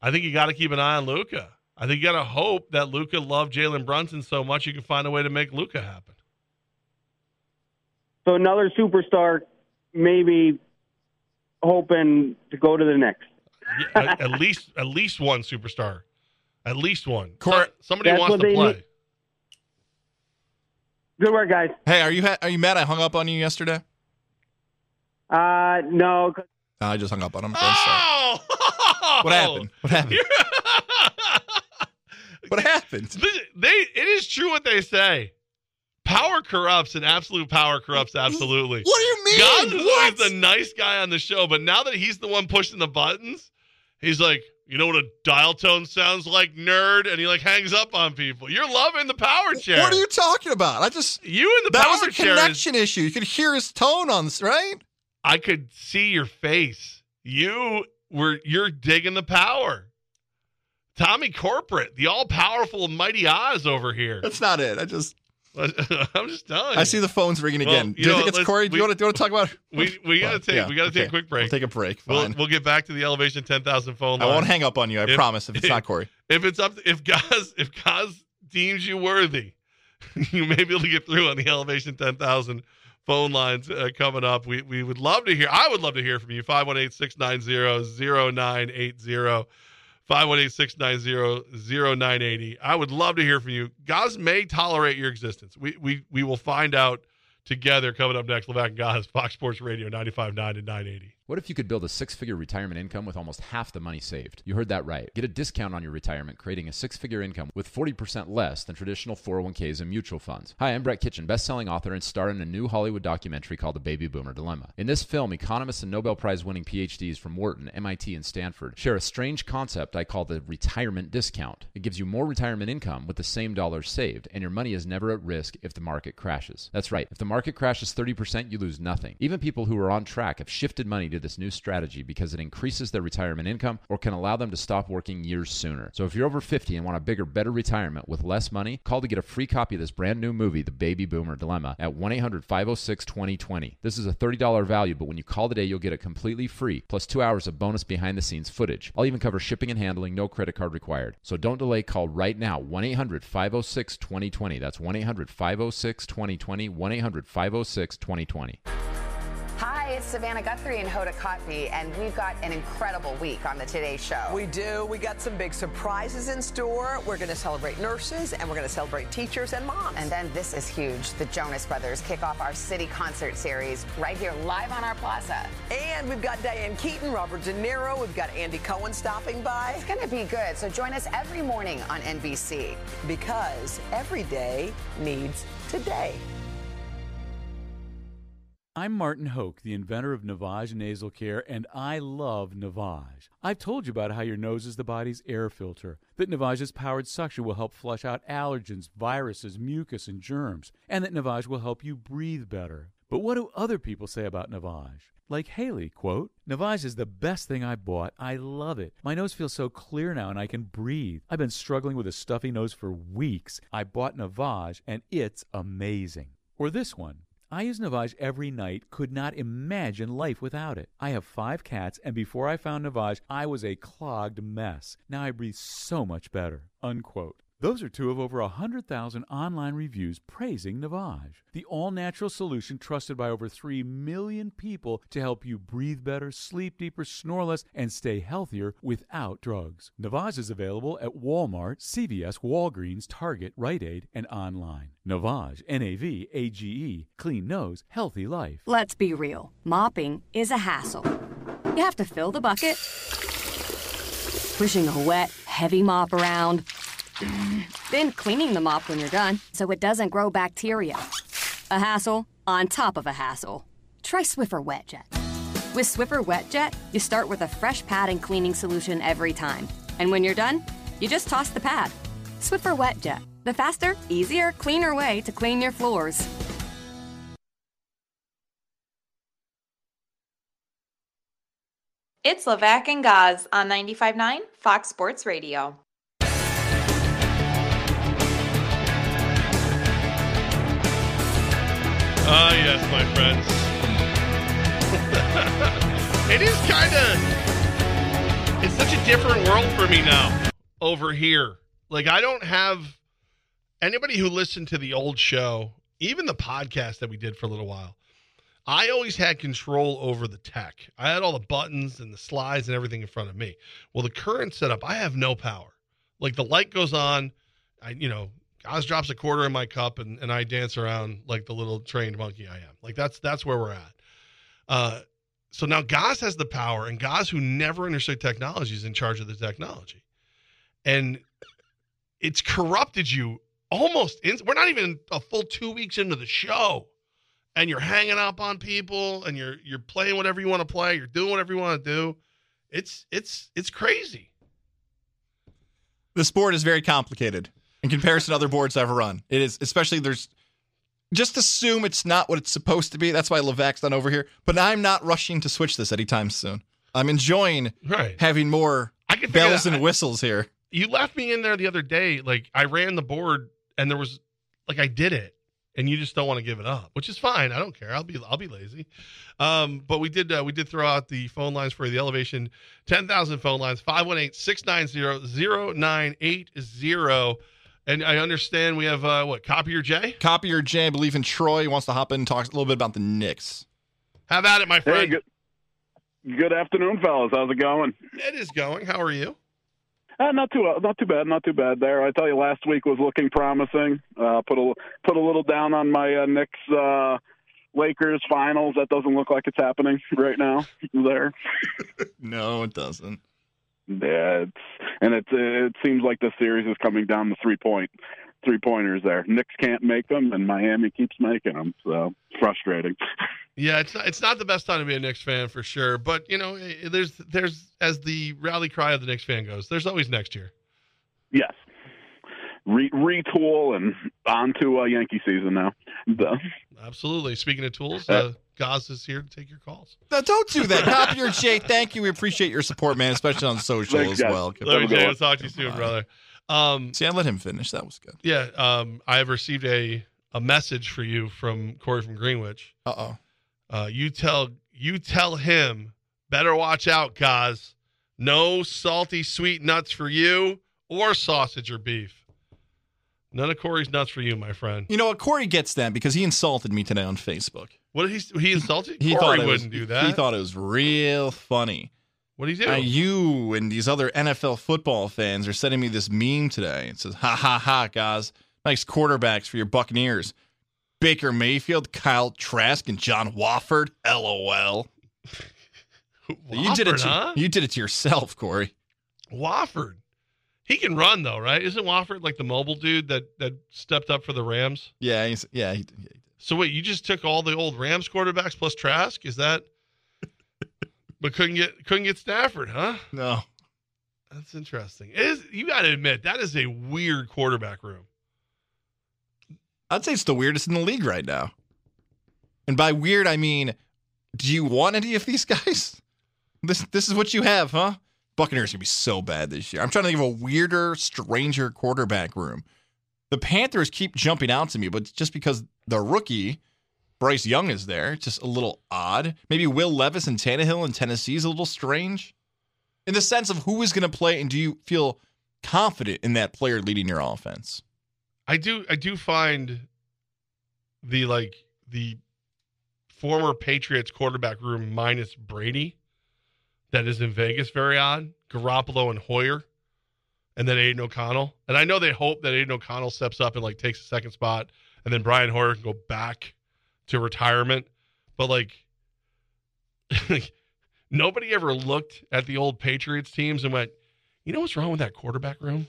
I think you got to keep an eye on Luka. I think you got to hope that Luka loved Jalen Brunson so much you can find a way to make Luka happen. so another superstar, maybe hoping to go to the next. Yeah, at, at least at least one superstar, at least one. Cor- Somebody That's wants what to they play. need. Good work, guys. Hey, are you ha- are you mad I hung up on you yesterday? Uh, no, No, I just hung up on him. I'm. Oh, What happened? What happened? [LAUGHS] [LAUGHS] What happened? They it is true what they say. Power corrupts, and absolute power corrupts absolutely. What do you mean? Goz is What? the nice guy on the show, but now that he's the one pushing the buttons, he's like, you know what a dial tone sounds like, nerd, and he like hangs up on people. You're loving the power chair. What are you talking about? I just You and the that power was a chair is- connection issue. You could hear his tone on this, right? I could see your face. You were you're digging the power. Tommy Corporate, the all powerful mighty Oz over here. That's not it. I just [LAUGHS] I'm just telling I see the phones ringing Well, again. Do you think it's Corey? Do you want to, do you want to talk about? We we gotta take yeah, we gotta take okay. a quick break. We'll take a break. We'll, we'll get back to the elevation ten thousand phone I won't hang up on you. I If- promise. If it's not [LAUGHS] Corey, If it's up, if Goz if Goz deems you worthy, [LAUGHS] you may be able to get through on the elevation ten thousand phone lines uh, coming up. We we would love to hear. I would love to hear from you. 518-690-0980. 518-690-0980. I would love to hear from you. Goz may tolerate your existence. We we we will find out together coming up next. Levac and Goz, Fox Sports Radio 95.9 and 980. What if you could build a six figure retirement income with almost half the money saved? You heard that right. Get a discount on your retirement, creating a six figure income with 40% less than traditional 401ks and mutual funds. Hi, I'm Brett Kitchen, best selling author and star in a new Hollywood documentary called The Baby Boomer Dilemma. In this film, economists and Nobel Prize winning PhDs from Wharton, MIT, and Stanford share a strange concept I call the retirement discount. It gives you more retirement income with the same dollars saved, and your money is never at risk if the market crashes. That's right, if the market crashes 30%, you lose nothing. Even people who are on track have shifted money to this new strategy because it increases their retirement income or can allow them to stop working years sooner. So if you're over 50 and want a bigger, better retirement with less money, call to get a free copy of this brand new movie, The Baby Boomer Dilemma, at 1 800 506 2020. This is a $30 value, but when you call today, you'll get it completely free, plus two hours of bonus behind the scenes footage. I'll even cover shipping and handling, no credit card required. So don't delay, call right now 1 800 506 2020. That's 1 800 506 2020. 1 800 506 2020. It's Savannah Guthrie and Hoda Kotb, and we've got an incredible week on the Today Show. We do. We got some big surprises in store. We're going to celebrate nurses and we're going to celebrate teachers and moms. And then this is huge. The Jonas Brothers kick off our city concert series right here live on our plaza. And we've got Diane Keaton, Robert De Niro. We've got Andy Cohen stopping by. It's going to be good. So join us every morning on NBC. Because every day needs today. I'm Martin Hoke, the inventor of Navage Nasal Care, and I love Navage. I've told you about how your nose is the body's air filter, that Navage's powered suction will help flush out allergens, viruses, mucus, and germs, and that Navage will help you breathe better. But what do other people say about Navage? Like Haley, quote, Navage is the best thing I bought. I love it. My nose feels so clear now and I can breathe. I've been struggling with a stuffy nose for weeks. I bought Navage and it's amazing. Or this one. I use Navage every night, could not imagine life without it. I have five cats, and before I found Navage, I was a clogged mess. Now I breathe so much better. Unquote. Those are two of over 100,000 online reviews praising Navage, the all natural solution trusted by over 3 million people to help you breathe better, sleep deeper, snore less, and stay healthier without drugs. Navage is available at Walmart, CVS, Walgreens, Target, Rite Aid, and online. Navage, N A V A G E, clean nose, healthy life. Let's be real. Mopping is a hassle. You have to fill the bucket, pushing a wet, heavy mop around, then cleaning the mop when you're done so it doesn't grow bacteria. A hassle on top of a hassle. Try Swiffer Wet Jet. With Swiffer Wet Jet, you start with a fresh pad and cleaning solution every time. And when you're done, you just toss the pad. Swiffer Wet Jet. the faster, easier, cleaner way to clean your floors. It's Levac and Goz on 95.9 Fox Sports Radio. Ah, yes, my friends. [LAUGHS] it is kind of. It's such a different world for me now over here. Like, I don't have anybody who listened to the old show, even the podcast that we did for a little while. I always had control over the tech. I had all the buttons and the slides and everything in front of me. Well, the current setup, I have no power. Like the light goes on, I you know, Oz drops a quarter in my cup and, and I dance around like the little trained monkey I am. Like that's that's where we're at. Uh, so now Goz has the power, and Goz, who never understood technology, is in charge of the technology, and it's corrupted you almost. In, we're not even a full two weeks into the show, and you're hanging up on people, and you're you're playing whatever you want to play, you're doing whatever you want to do. It's it's it's crazy. The sport is very complicated in comparison to other boards I've run. It is, especially there's. Just assume it's not what it's supposed to be. That's why Levac's not over here. But I'm not rushing to switch this anytime soon. I'm enjoying Right. having more bells and whistles here. you left me in there the other day. Like I ran the board and there was like I did it and you just don't want to give it up, which is fine. I don't care. I'll be I'll be lazy. Um, but we did uh, we did throw out the phone lines for the elevation 10,000 phone lines 518-690-0980 and I understand we have uh, what Copier J. Copier J, I believe in Troy, wants to hop in and talk a little bit about the Knicks. Have at it, my Hey, friend. good, good afternoon, fellas. How's it going? It is going. How are you? Uh, not too uh, not too bad, not too bad there. I tell you, last week was looking promising. Uh, put a put a little down on my uh, Knicks uh, Lakers finals. That doesn't look like it's happening right now. There, [LAUGHS] No, it doesn't. Yeah, it's and it it seems like the series is coming down to three point three pointers. There, Knicks can't make them, and Miami keeps making them. So frustrating. [LAUGHS] Yeah, it's not, it's not the best time to be a Knicks fan for sure, but you know, there's there's as the rally cry of the Knicks fan goes, there's always next year. Yes. Re- retool and on to uh, Yankee season now. Absolutely. Speaking of tools, uh, Goz is here to take your calls. No, don't do that. Copier J, thank you. We appreciate your support, man, especially on social Thanks, as guys. well. Love you, Jay. We'll talk to you soon, brother. Um, See, I let him finish. That was good. Yeah, um, I have received a a message for you from Corey from Greenwich. Uh-oh. Uh You tell you tell him better watch out, Goz. No salty sweet nuts for you or sausage or beef. None of Corey's nuts for you, my friend. You know what? Corey gets that because he insulted me today on Facebook. What did he he insulted? He Corey thought it wouldn't was, do that. He thought it was real funny. What did he do? Uh, you and these other NFL football fans are sending me this meme today. It says, "Ha ha ha, guys! Nice quarterbacks for your Buccaneers: Baker Mayfield, Kyle Trask, and John Wolford." LOL. [LAUGHS] you did it. To, huh? You did it to yourself, Corey. Wolford. He can run though, right? Isn't Wolford like the mobile dude that that stepped up for the Rams? Yeah, he's, yeah. He, So wait, you just took all the old Rams quarterbacks plus Trask? Is that? [LAUGHS] but couldn't get couldn't get Stafford, huh? No. That's interesting. It is you got to admit that is a weird quarterback room. I'd say it's the weirdest in the league right now. And by weird, I mean, do you want any of these [LAUGHS] guys? This this is what you have, huh? Buccaneers gonna be so bad this year. I'm trying to think of a weirder, stranger quarterback room. The Panthers keep jumping out to me, but just because the rookie Bryce Young is there, it's just a little odd. Maybe Will Levis and Tannehill in Tennessee is a little strange, in the sense of who is going to play, and do you feel confident in that player leading your offense? I do I do find the like the former Patriots quarterback room minus Brady that is in Vegas very odd. Garoppolo and Hoyer, and then Aidan O'Connell. And I know they hope that Aidan O'Connell steps up and like takes the second spot, and then Brian Hoyer can go back to retirement. But like, [LAUGHS] nobody ever looked at the old Patriots teams and went, you know what's wrong with that quarterback room?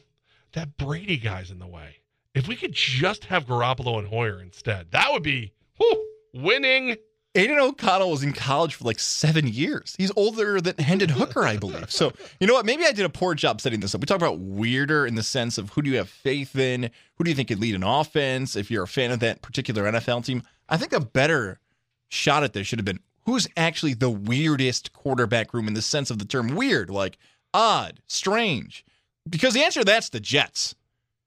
That Brady guy's in the way. If we could just have Garoppolo and Hoyer instead, that would be whew, winning. Aidan O'Connell was in college for like seven years. He's older than Hendon [LAUGHS] Hooker, I believe. So, you know what? Maybe I did a poor job setting this up. We talk about weirder in the sense of who do you have faith in? Who do you think could lead an offense? If you're a fan of that particular NFL team, I think a better shot at this should have been who's actually the weirdest quarterback room in the sense of the term weird, like odd, strange. Because the answer to that's the Jets.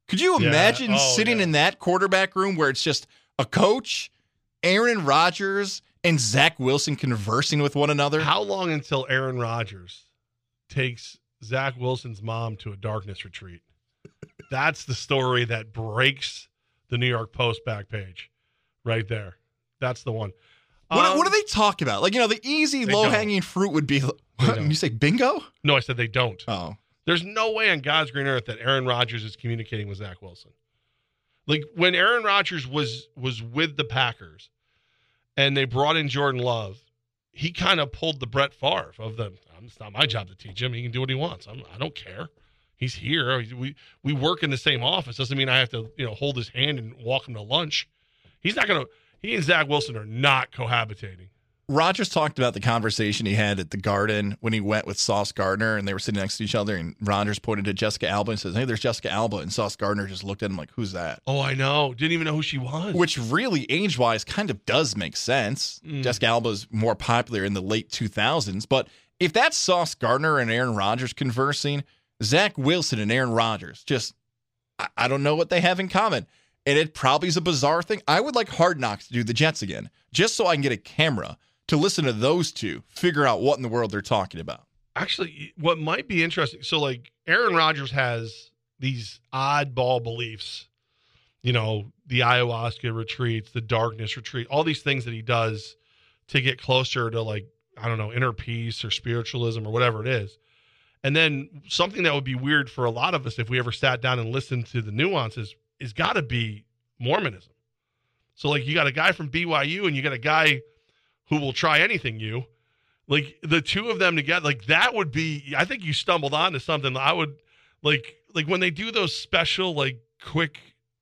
Could you Yeah. imagine Oh, sitting yeah. in that quarterback room where it's just a coach, Aaron Rodgers, and Zach Wilson conversing with one another? How long until Aaron Rodgers takes Zach Wilson's mom to a darkness retreat? That's the story that breaks the New York Post back page, right there. That's the one. What, Um, what do they talk about? Like, you know, the easy, low hanging fruit would be. you say bingo? No, I said they don't. Oh. There's no way on God's green earth that Aaron Rodgers is communicating with Zach Wilson. Like when Aaron Rodgers was was with the Packers and they brought in Jordan Love, he kind of pulled the Brett Favre of the it's not my job to teach him. He can do what he wants. I'm, I don't care. He's here. We we work in the same office. Doesn't mean I have to, you know, hold his hand and walk him to lunch. He's not gonna he and Zach Wilson are not cohabitating. Rodgers talked about the conversation he had at the Garden when he went with Sauce Gardner and they were sitting next to each other. And Rodgers pointed to Jessica Alba and says, Hey, there's Jessica Alba. And Sauce Gardner just looked at him like, Who's that? Oh, I know. Didn't even know who she was. Which really, age wise, kind of does make sense. Mm. Jessica Alba's more popular in the late 2000s. But if that's Sauce Gardner and Aaron Rodgers conversing, Zach Wilson and Aaron Rodgers, just, I, I don't know what they have in common. And it probably is a bizarre thing. I would like Hard Knocks to do the Jets again, just so I can get a camera to listen to those two, figure out what in the world they're talking about. actually what might be interesting so like aaron rodgers has these oddball beliefs you know the ayahuasca retreats the darkness retreat all these things that he does to get closer to like i don't know inner peace or spiritualism or whatever it is and then something that would be weird for a lot of us if we ever sat down and listened to the nuances is got to be mormonism so like you got a guy from byu and you got a guy who will try anything you like the two of them together like that would be i think you stumbled onto something i would like like when they do those special like quick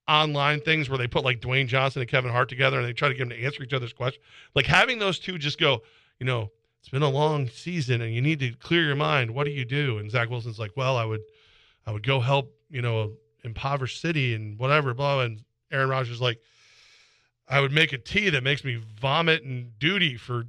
online things where they put like dwayne johnson and kevin hart together and they try to get them to answer each other's questions like having those two just go you know it's been a long season and you need to clear your mind. What do you do? And zach wilson's like well i would i would go help you know impoverished city and whatever blah and aaron rodgers like I would make a tea that makes me vomit and duty for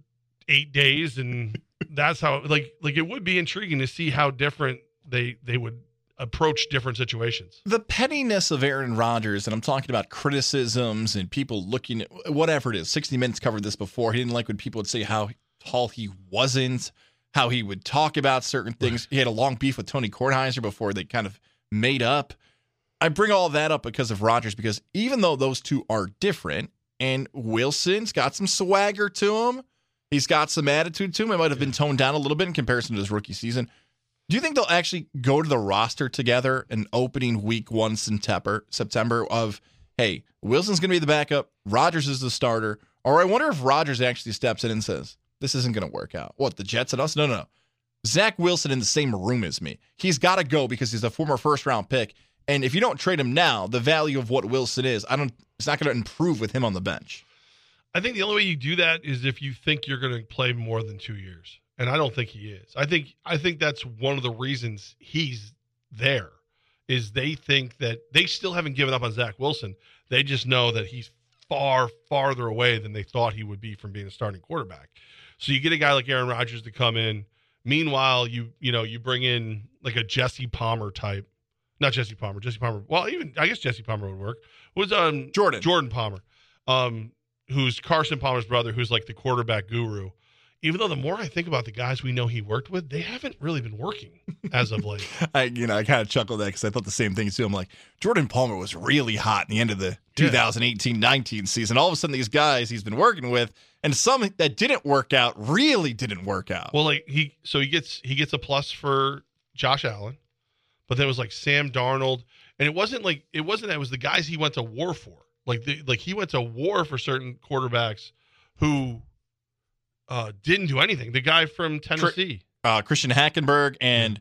eight days, and [LAUGHS] that's how like like it would be intriguing to see how different they they would approach different situations. The pettiness of Aaron Rodgers, and I'm talking about criticisms and people looking at whatever it is. 60 Minutes covered this before. He didn't like when people would say how tall he wasn't, how he would talk about certain things. He had a long beef with Tony Kornheiser before they kind of made up. I bring all that up because of Rodgers, because even though those two are different, and Wilson's got some swagger to him, he's got some attitude to him. It might have been toned down a little bit in comparison to his rookie season. Do you think they'll actually go to the roster together in opening week one September September of hey, Wilson's gonna be the backup, Rodgers is the starter, or I wonder if Rodgers actually steps in and says, This isn't gonna work out. What, the Jets and us? No, no, no. Zach Wilson in the same room as me. He's gotta go because he's a former first round pick. And if you don't trade him now, the value of what Wilson is, I don't it's not gonna improve with him on the bench. I think the only way you do that is if you think you're going to play more than two years, and I don't think he is. I think I think that's one of the reasons he's there is they think that they still haven't given up on Zach Wilson. They just know that he's far farther away than they thought he would be from being a starting quarterback. So you get a guy like Aaron Rodgers to come in. Meanwhile, you you know you bring in like a Jesse Palmer type, not Jesse Palmer, Jesse Palmer. Well, even I guess Jesse Palmer would work. Was um Jordan Jordan Palmer, um, who's Carson Palmer's brother, who's like the quarterback guru. Even though the more I think about the guys we know he worked with, they haven't really been working as of late. [LAUGHS] I you know I kind of chuckled at that because I thought the same thing too. I'm like Jordan Palmer was really hot in the end of the 2018-19 season. All of a sudden, these guys he's been working with, and some that didn't work out really didn't work out. Well, like he so he gets he gets a plus for Josh Allen, but then it was like Sam Darnold, and it wasn't like it wasn't that it was the guys he went to war for. Like the, like he went to war for certain quarterbacks who uh, didn't do anything. The guy from Tennessee, uh, Christian Hackenberg and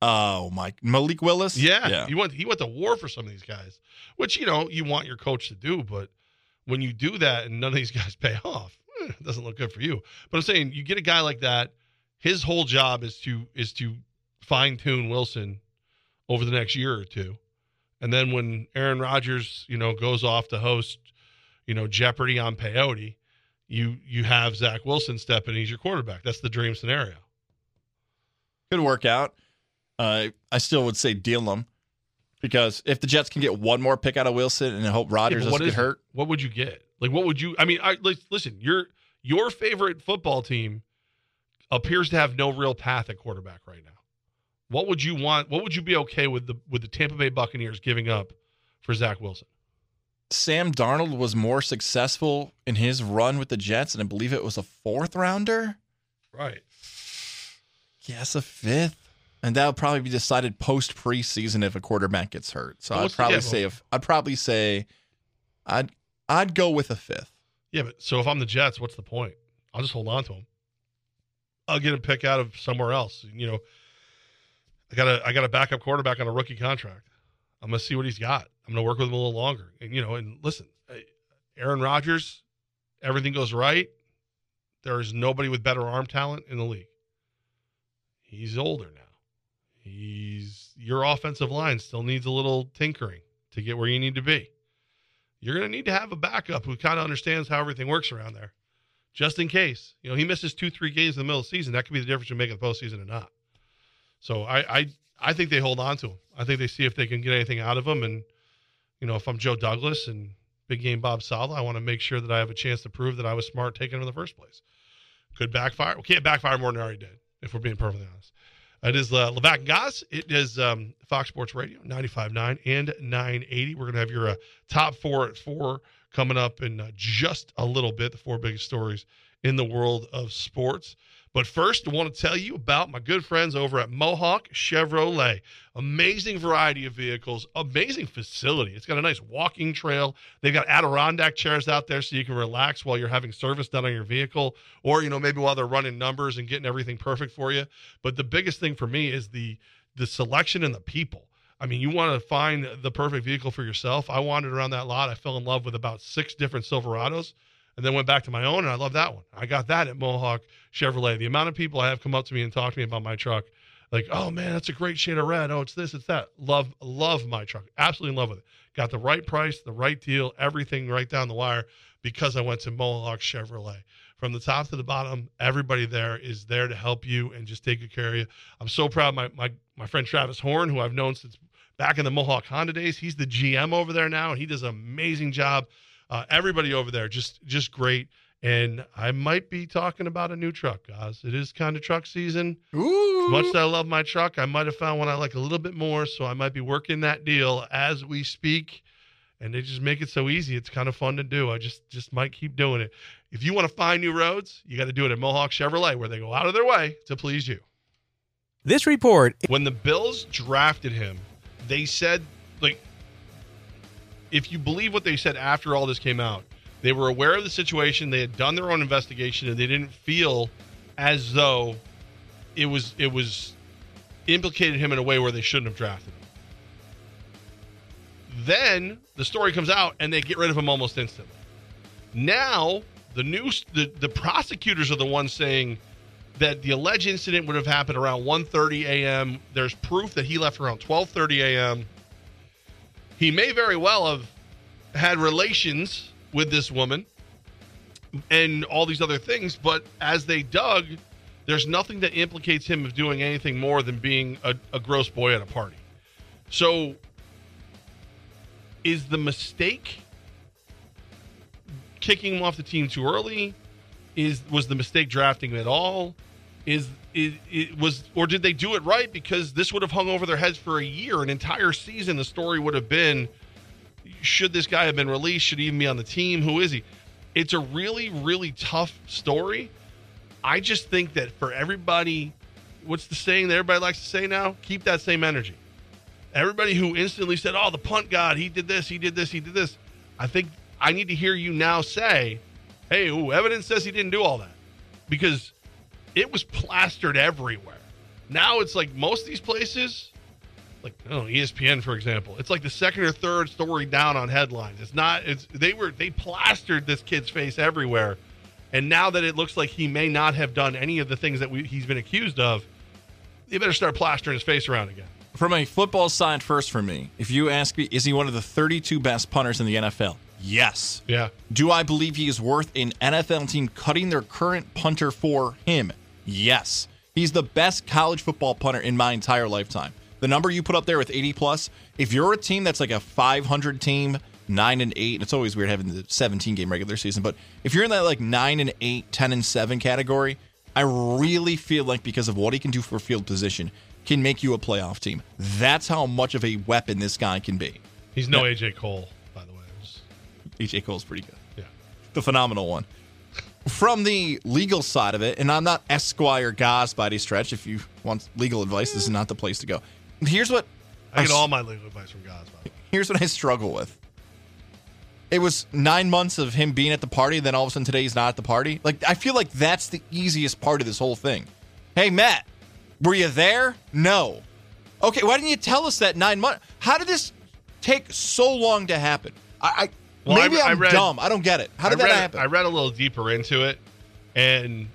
oh my Malik Willis. yeah, yeah. he went he went to war for some of these guys, which you know you want your coach to do, but when you do that and none of these [LAUGHS] guys pay off, it doesn't look good for you. But I'm saying you get a guy like that. His whole job is to is to fine tune Wilson over the next year or two, and then when Aaron Rodgers, you know, goes off to host, you know, Jeopardy on peyote, you you have Zach Wilson step in. He's your quarterback. That's the dream scenario. Could work out. Uh, I still would say deal them because if the Jets can get one more pick out of Wilson and hope Rodgers Yeah, doesn't get hurt, What would you get? Like, what would you? I mean, I listen. Your your favorite football team appears to have no real path at quarterback right now. What would you want? What would you be okay with the with the Tampa Bay Buccaneers giving up for Zach Wilson? Sam Darnold was more successful in his run with the Jets, and I believe it was a fourth rounder. Right. Yes, a fifth. And that would probably be decided post preseason if a quarterback gets hurt. So I'd probably say if I'd probably say I'd I'd go with a fifth. Yeah, but so if I'm the Jets, what's the point? I'll just hold on to him. I'll get a pick out of somewhere else. You know, I got a I got a backup quarterback on a rookie contract. I'm gonna see what he's got. I'm gonna work with him a little longer. And you know, and listen, Aaron Rodgers, everything goes right. There is nobody with better arm talent in the league. He's older now. He's your offensive line still needs a little tinkering to get where you need to be. You're going to need to have a backup who kind of understands how everything works around there, just in case. You know, he misses two, three games in the middle of the season. That could be the difference between making the postseason or not. So I, I, I think they hold on to him. I think they see if they can get anything out of him. And you know, if I'm Joe Douglas and big game Bob Saleh, I want to make sure that I have a chance to prove that I was smart taking him in the first place. Could backfire. We can't backfire more than I already did, if we're being perfectly honest. It is uh, Levac and Goz. It is um, Fox Sports Radio, 95.9 and 980. We're going to have your uh, top four at four coming up in uh, just a little bit, the four biggest stories in the world of sports. But first, I want to tell you about my good friends over at Mohawk Chevrolet. Amazing variety of vehicles, amazing facility. It's got a nice walking trail. They've got Adirondack chairs out there so you can relax while you're having service done on your vehicle, or you know maybe while they're running numbers and getting everything perfect for you. But the biggest thing for me is the the selection and the people. I mean, you want to find the perfect vehicle for yourself. I wandered around that lot. I fell in love with about six different Silverados and then went back to my own and I love that one. I got that at Mohawk Chevrolet. The amount of people I have come up to me and talk to me about my truck, like, oh man, that's a great shade of red. Oh, it's this, it's that. Love, love my truck. Absolutely in love with it. Got the right price, the right deal, everything right down the wire because I went to Mohawk Chevrolet. From the top to the bottom, everybody there is there to help you and just take good care of you. I'm so proud my my my friend Travis Horn, who I've known since back in the Mohawk Honda days. He's the GM over there now, and he does an amazing job. Uh, everybody over there just just great. And I might be talking about a new truck, guys. It is kind of truck season. Ooh. As much as I love my truck, I might have found one I like a little bit more. So I might be working that deal as we speak. And they just make it so easy. It's kind of fun to do. I just just might keep doing it. If you want to find new roads, you got to do it at Mohawk Chevrolet, where they go out of their way to please you. This report When the Bills drafted him, they said like if you believe what they said after all this came out, they were aware of the situation, they had done their own investigation and they didn't feel as though it was it was implicated him in a way where they shouldn't have drafted him. Then the story comes out and they get rid of him almost instantly. Now the news the, the prosecutors are the ones saying that the alleged incident would have happened around 1:30 a.m. There's proof that he left around 12:30 a.m. He may very well have had relations with this woman and all these other things, but as they dug, there's nothing that implicates him of doing anything more than being a, a gross boy at a party. So, is the mistake kicking him off the team too early? Is was the mistake drafting him at all? Is it, it was or did they do it right because this would have hung over their heads for a year, an entire season? The story would have been: should this guy have been released? Should he even be on the team? Who is he? It's a really, really tough story. I just think that for everybody, what's the saying that everybody likes to say now? Keep that same energy. Everybody who instantly said, "Oh, the punt god, he did this, he did this, he did this," I think I need to hear you now say, "Hey, ooh, evidence says he didn't do all that," because it was plastered everywhere. Now it's like most of these places, like oh, ESPN for example, it's like the second or third story down on headlines. It's not. It's they were they plastered this kid's face everywhere, And now that it looks like he may not have done any of the things that we, he's been accused of, they better start plastering his face around again. From a football side first for me, if you ask me, is he one of the 32 best punters in the NFL? Yes. Yeah. Do I believe he is worth an NFL team cutting their current punter for him? Yes. He's the best college football punter in my entire lifetime. The number you put up there with 80 plus, if you're a team that's like a 500 team, 9 and 8, and it's always weird having the 17 game regular season, but if you're in that like 9 and 8, 10 and 7 category, I really feel like because of what he can do for field position, can make you a playoff team. That's how much of a weapon this guy can be. He's no AJ Cole, by the way. Just- AJ Cole's pretty good. Yeah. The phenomenal one. From the legal side of it, and I'm not Esquire Goz by any stretch. If you want legal advice, this is not the place to go. Here's what I get s- all my legal advice from guys. By the way. Here's what I struggle with. It was nine months of him being at the party, then all of a sudden today he's not at the party. Like I feel like that's the easiest part of this whole thing. Hey Matt, were you there? No. Okay, why didn't you tell us that nine months? How did this take so long to happen? I, I Well, maybe I- read- dumb. I don't get it. How did I that happen? I read a little deeper into it, and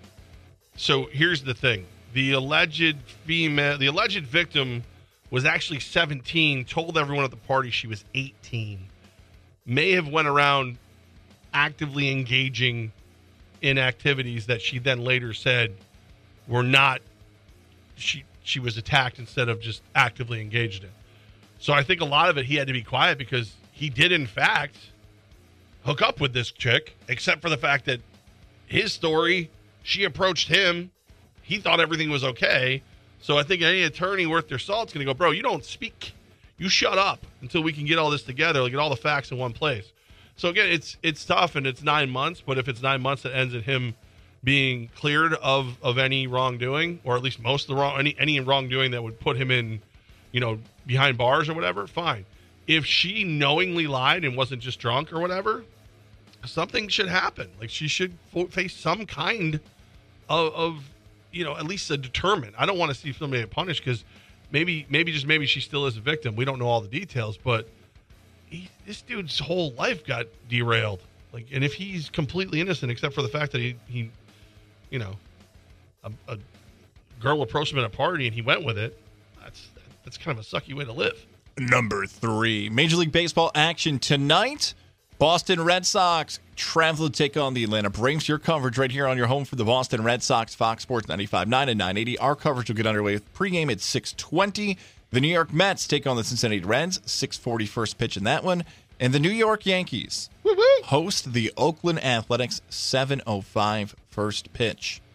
so here's the thing: the alleged female, the alleged victim, was actually 17. Told everyone at the party she was 18. May have went around actively engaging in activities that she then later said were not. She she was attacked instead of just actively engaged in. So I think a lot of it he had to be quiet because he did in fact hook up with this chick, except for the fact that his story, she approached him. He thought everything was okay. So I think any attorney worth their salt is going to go, bro, you don't speak. You shut up until we can get all this together, get all the facts in one place. So again, it's it's tough and it's nine months, but if it's nine months that ends in him being cleared of of any wrongdoing, or at least most of the wrong any any wrongdoing that would put him in, you know, behind bars or whatever, fine. If she knowingly lied and wasn't just drunk or whatever, something should happen. Like she should face some kind of, of you know, at least a determined. I don't want to see somebody punished because maybe, maybe just maybe she still is a victim. We don't know all the details, but he, this dude's whole life got derailed. Like, and if he's completely innocent except for the fact that he, he you know, a, a girl approached him at a party and he went with it, that's that's kind of a sucky way to live. Number three, Major League Baseball action tonight. Boston Red Sox travel to take on the Atlanta Braves. Your coverage right here on your home for the Boston Red Sox, Fox Sports 95.9 and 980. Our coverage will get underway with pregame at 620. The New York Mets take on the Cincinnati Reds, 640 first pitch in that one. And the New York Yankees host the Oakland Athletics, 705 first pitch. [SIGHS]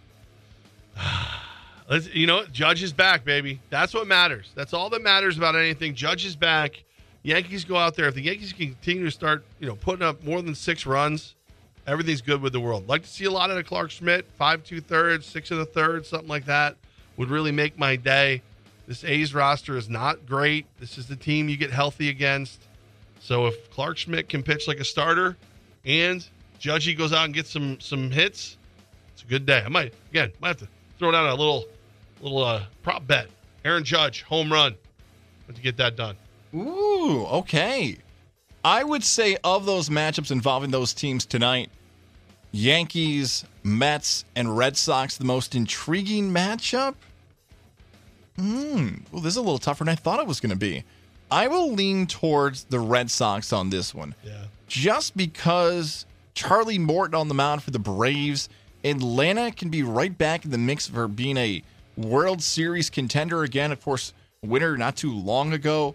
[SIGHS] Let's, you know, Judge is back, baby. That's what matters. That's all that matters about anything. Judge is back. Yankees go out there. If the Yankees can continue to start, you know, putting up more than six runs, everything's good with the world. Like to see a lot of the Clarke Schmidt, five two thirds, six and a third, something like that would really make my day. This A's roster is not great. This is the team you get healthy against. So if Clarke Schmidt can pitch like a starter, and Judgy goes out and gets some some hits, it's a good day. I might again might have to throw down a little little uh, prop bet. Aaron Judge home run. Have to get that done. Ooh, okay. I would say of those matchups involving those teams tonight, Yankees, Mets, and Red Sox, the most intriguing matchup. Hmm. Well, this is a little tougher than I thought it was going to be. I will lean towards the Red Sox on this one. Yeah. Just because Charlie Morton on the mound for the Braves, Atlanta can be right back in the mix for being a World Series contender again. Of course, winner not too long ago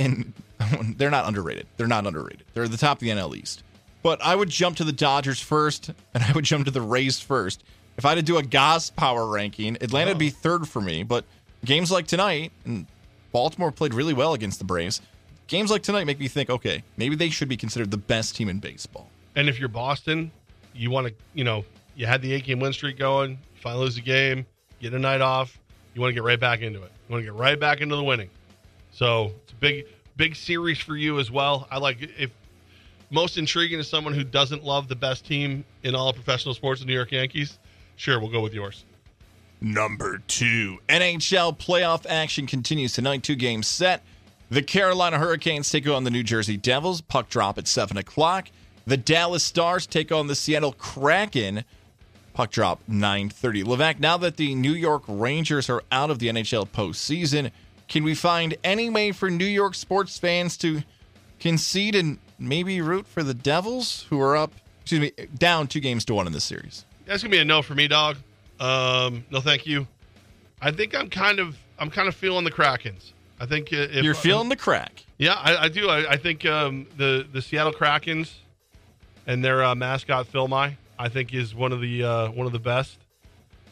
and [LAUGHS] they're not underrated. They're not underrated. They're at the top of the NL East. But I would jump to the Dodgers first, [LAUGHS] and I would jump to the Rays first. If I had to do a Goz power ranking, Atlanta would be oh. third for me. But games like tonight, and Baltimore played really well against the Braves. Games like tonight make me think, okay, maybe they should be considered the best team in baseball. And if you're Boston, you want to, you know, you had the eight game win streak going. You finally lose a game, get a night off. You want to get right back into it. You want to get right back into the winning. So it's a big, big series for you as well. I like if most intriguing to someone who doesn't love the best team in all of professional sports, the New York Yankees. Sure, we'll go with yours. Number two, NHL playoff action continues tonight. Two games set. The Carolina Hurricanes take on the New Jersey Devils. Puck drop at 7 o'clock. The Dallas Stars take on the Seattle Kraken. Puck drop 9:30. Levac, now that the New York Rangers are out of the NHL postseason, can we find any way for New York sports fans to concede and maybe root for the Devils, who are up, excuse me, down two games to one in this series? That's gonna be a no for me, dog. Um, no, thank you. I think I'm kind of I'm kind of feeling the Krakens. I think uh, if, You're feeling the crack. Yeah, I, I do. I, I think um, the the Seattle Krakens and their uh, mascot Phil Mai, I think is one of the uh, one of the best.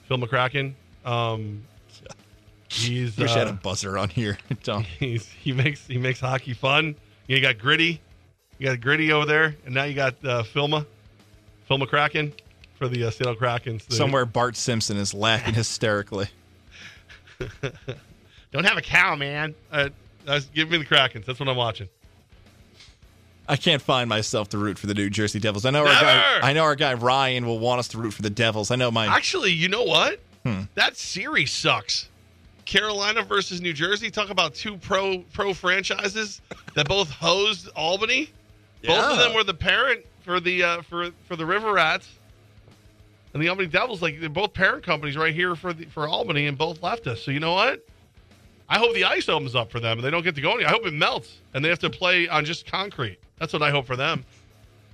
Phil McCracken. Um, he's [LAUGHS] Wish I had a uh, buzzer on here. [LAUGHS] [LAUGHS] He's he makes he makes hockey fun. You got gritty, you got gritty over there, and now you got uh, Philma, Phil McCracken for the uh, Seattle Krakens. The- Somewhere Bart Simpson is laughing hysterically. Don't have a cow, man. Uh, uh, give me the Krakens. That's what I'm watching. I can't find myself to root for the New Jersey Devils. I know our guy. I know our guy Ryan will want us to root for the Devils. I know my. Actually, you know what? Hmm. That series sucks. Carolina versus New Jersey. Talk about two pro pro franchises that both hosed Albany. Both of them were the parent for the uh, for for the River Rats. And the Albany Devils, like they're both parent companies right here for the, for Albany, and both left us. So you know what? I hope the ice opens up for them and they don't get to go any. I hope it melts and they have to play on just concrete. That's what I hope for them.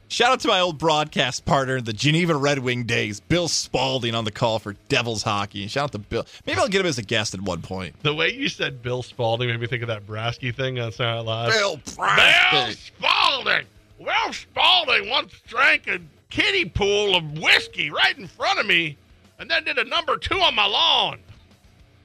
Shout out to my old broadcast partner, the Geneva Red Wing days, Bill Spaulding on the call for Devils hockey. Shout out to Bill. Maybe I'll get him as a guest at one point. The way you said Bill Spaulding made me think of that Brasky thing on Saturday Night Live. Bill Brasky. Bill Spaulding. Will Spaulding once drank a kiddie pool of whiskey right in front of me, and then did a number two on my lawn.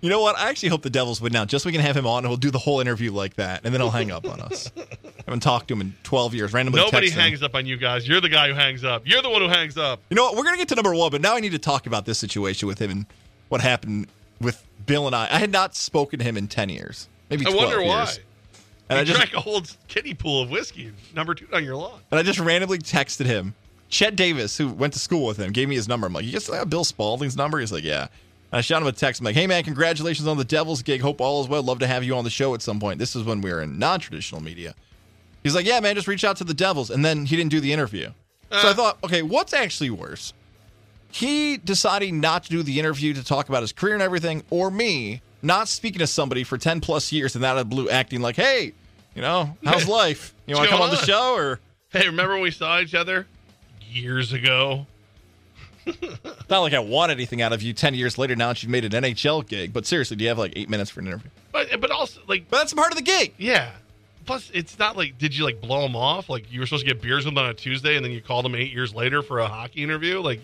You know what? I actually hope the Devils win now, just so we can have him on and we'll do the whole interview like that, and then he'll hang up on us. I [LAUGHS] haven't talked to him in 12 years. Randomly Nobody text him. hangs up on you guys. You're the guy who hangs up. You're the one who hangs up. You know what? We're gonna get to number one, but now I need to talk about this situation with him and what happened with Bill and I. I had not spoken to him in 10 years, maybe I 12 wonder why. years. And you I just drank a whole kiddie pool of whiskey, number two on your lawn. And I just randomly texted him. Chet Davis, who went to school with him, gave me his number. I'm like, you just have Bill Spaulding's number? He's like, yeah. I shot him a text. I'm like, hey, man, congratulations on the Devils gig. Hope all is well. Love to have you on the show at some point. This is when we were in non traditional media. He's like, yeah, man, just reach out to the Devils. And then he didn't do the interview. So I uh. thought, okay, what's actually worse? He deciding not to do the interview to talk about his career and everything, or me not speaking to somebody for 10 plus years and that out of blue acting like, hey, you know, how's [LAUGHS] life? You want to come on going the show? Or Hey, remember when we saw each other years ago? [LAUGHS] Not like I want anything out of you 10 years later now that you've made an NHL gig, but seriously, do you have like eight minutes for an interview? But but also like But that's part of the gig. Yeah. Plus, it's not like did you like blow him off? Like you were supposed to get beers with him on a Tuesday, and then you called him eight years later for a hockey interview. Like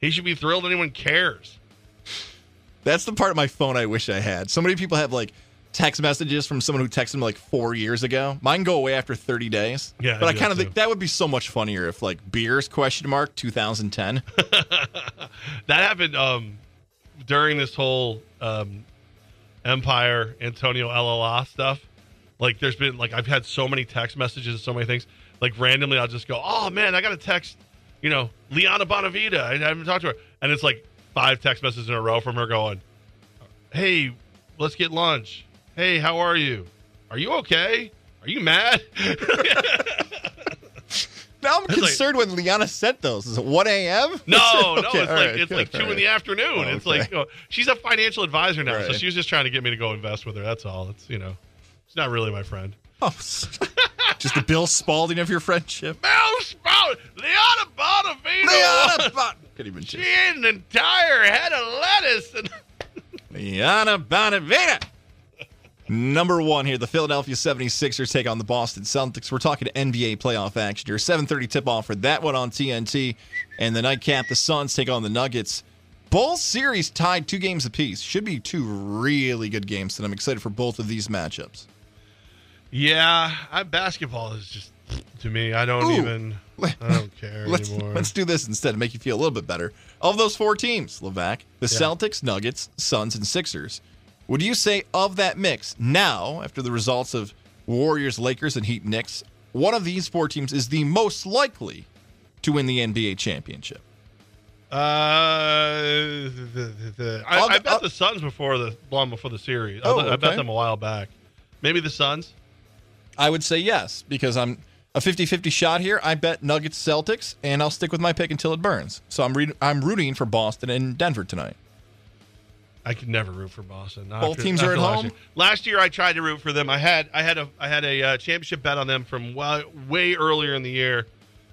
he should be thrilled anyone cares. That's the part of my phone I wish I had. So many people have like text messages from someone who texted them like four years ago. Mine go away after 30 days. Yeah, But I, kind of think that would be so much funnier if like beers question mark 2010. [LAUGHS] That happened um, during this whole um, Empire Antonio LLA stuff. Like, there's been like I've had so many text messages and so many things. Like randomly, I'll just go, "Oh man, I got a text." You know, Liana Bonavita. I haven't talked to her, and it's like five text messages in a row from her going, "Hey, let's get lunch. Hey, how are you? Are you okay? Are you mad?" [LAUGHS] Now I'm It's like- concerned when Liana sent those. Is it 1 a.m.? No, no, [LAUGHS] Okay, it's like right, it's like two all in the afternoon. It's Okay. like oh, she's a financial advisor now, so she was just trying to get me to go invest with her. That's all. It's you know, she's not really my friend. [LAUGHS] Oh, just the Bill Spaulding of your friendship. Bill Spaulding, Liana Bonavino. Liana Bon- Couldn't even she ate an entire head of lettuce. And Liana Bonavita. Number one here, the Philadelphia 76ers take on the Boston Celtics. We're talking NBA playoff action here. 7.30 tip-off for that one on TNT. And the nightcap, the Suns take on the Nuggets. Both series tied two games apiece. Should be two really good games, and I'm excited for both of these matchups. yeah, I, basketball is just to me. I don't Ooh. even. I [LAUGHS] don't care Let's, anymore. let's do this instead to make you feel a little bit better. Of those four teams, Levac, the Yeah. Celtics, Nuggets, Suns, and Sixers, would you say of that mix, now, after the results of Warriors, Lakers, and Heat Knicks, one of these four teams is the most likely to win the NBA championship? Uh, the, the, the, I, I'll- bet I'll- the Suns before the long before the series. I, Oh, I bet okay. them a while back. Maybe the Suns. I would say yes, because I'm a 50-50 shot here. I bet Nuggets Celtics, and I'll stick with my pick until it burns. So I'm re- I'm rooting for Boston and Denver tonight. I could never root for Boston. Not Both after- teams are at last home? Year. Last year, I tried to root for them. I had I had a I had a uh, championship bet on them from way, way earlier in the year.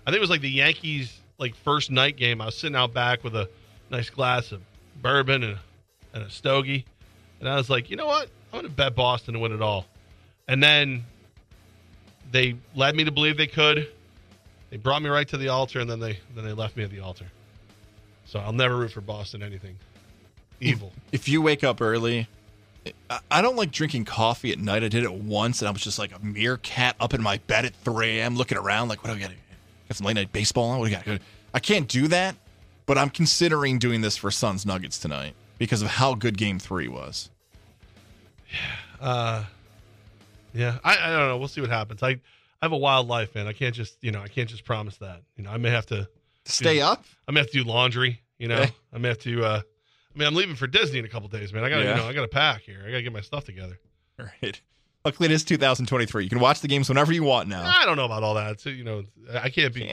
I think it was like the Yankees like first night game. I was sitting out back with a nice glass of bourbon and and a stogie, and I was like, you know what? I'm going to bet Boston to win it all. And then they led me to believe they could. They brought me right to the altar, and then they then they left me at the altar. So I'll never root for Boston anything evil. If you wake up early, I- I don't like drinking coffee at night. I did it once, and I was just like a meerkat up in my bed at 3 a.m. looking around, like, what do I got? Got some late night baseball on? What do I got? I can't do that, but I'm considering doing this for Suns Nuggets tonight because of how good Game Three was. Yeah, [SIGHS] uh, yeah, I, I don't know. We'll see what happens. I I have a wild life, man. I can't just you know I can't just promise that. You know, I may have to Stay up? I may have to do laundry. You know, Okay. I may have to. uh I mean, I'm leaving for Disney in a couple days, man. I got to Yeah. you know I got to pack here. I got to get my stuff together. All right. Luckily, it is 2023. You can watch the games whenever you want now. I don't know about all that. So, you know, I can't be.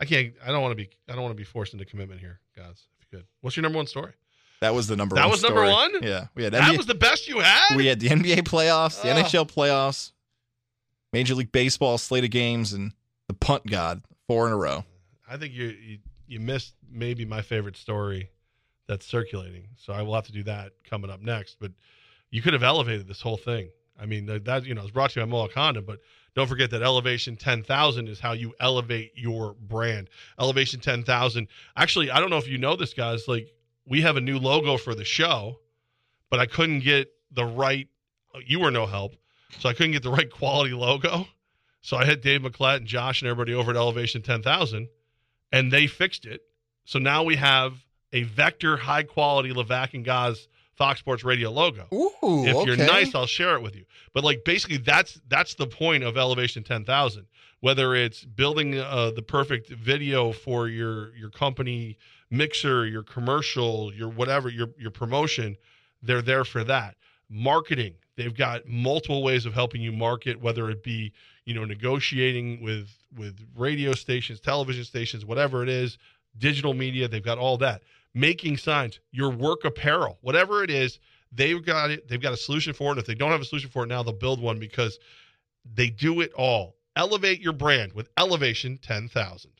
I can't. I don't want to be. I don't want to be forced into commitment here, guys. If you could, what's your number one story? That was the number That one. was number one? Yeah, we had That was the best you had. we had the NBA playoffs, the. NHL playoffs, Major League Baseball slate of games, and the punt god four in a row. I think you, you you missed maybe my favorite story that's circulating. So I will have to do that coming up next. But you could have elevated this whole thing. I mean that, you know is brought to you by Condom, but don't forget that Elevation 10,000 is how you elevate your brand. Elevation 10,000. Actually, I don't know if you know this, guys. Like we have a new logo for the show, but I couldn't get the right. You were no help, so I couldn't get the right quality logo. So I had Dave McClett and Josh and everybody over at Elevation 10,000 and they fixed it. So now we have a vector high quality Levac and Goz Fox Sports Radio logo. Ooh, if you're nice, I'll share it with you. But like basically that's that's the point of Elevation 10,000. Whether it's building uh, the perfect video for your your company mixer, your commercial, your whatever, your your promotion, they're there for that. Marketing, they've got multiple ways of helping you market whether it be, you know, negotiating with with radio stations, television stations, whatever it is, digital media, they've got all that. Making signs, your work apparel, whatever it is, they've got it. They've got a solution for it. If they don't have a solution for it now, they'll build one because they do it all. Elevate your brand with Elevation 10,000.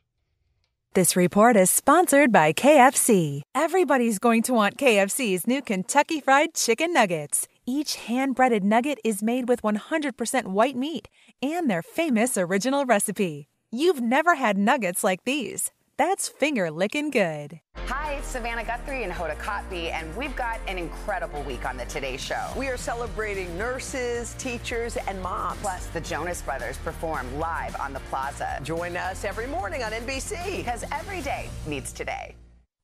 This report is sponsored by KFC. Everybody's going to want KFC's new Kentucky Fried Chicken Nuggets. Each hand breaded nugget is made with 100% white meat and their famous original recipe. You've never had nuggets like these. That's finger licking good. Hi, it's Savannah Guthrie and Hoda Kotb, and we've got an incredible week on the Today Show. We are celebrating nurses, teachers, and moms. Plus, the Jonas Brothers perform live on the plaza. Join us every morning on NBC. Because every day needs today.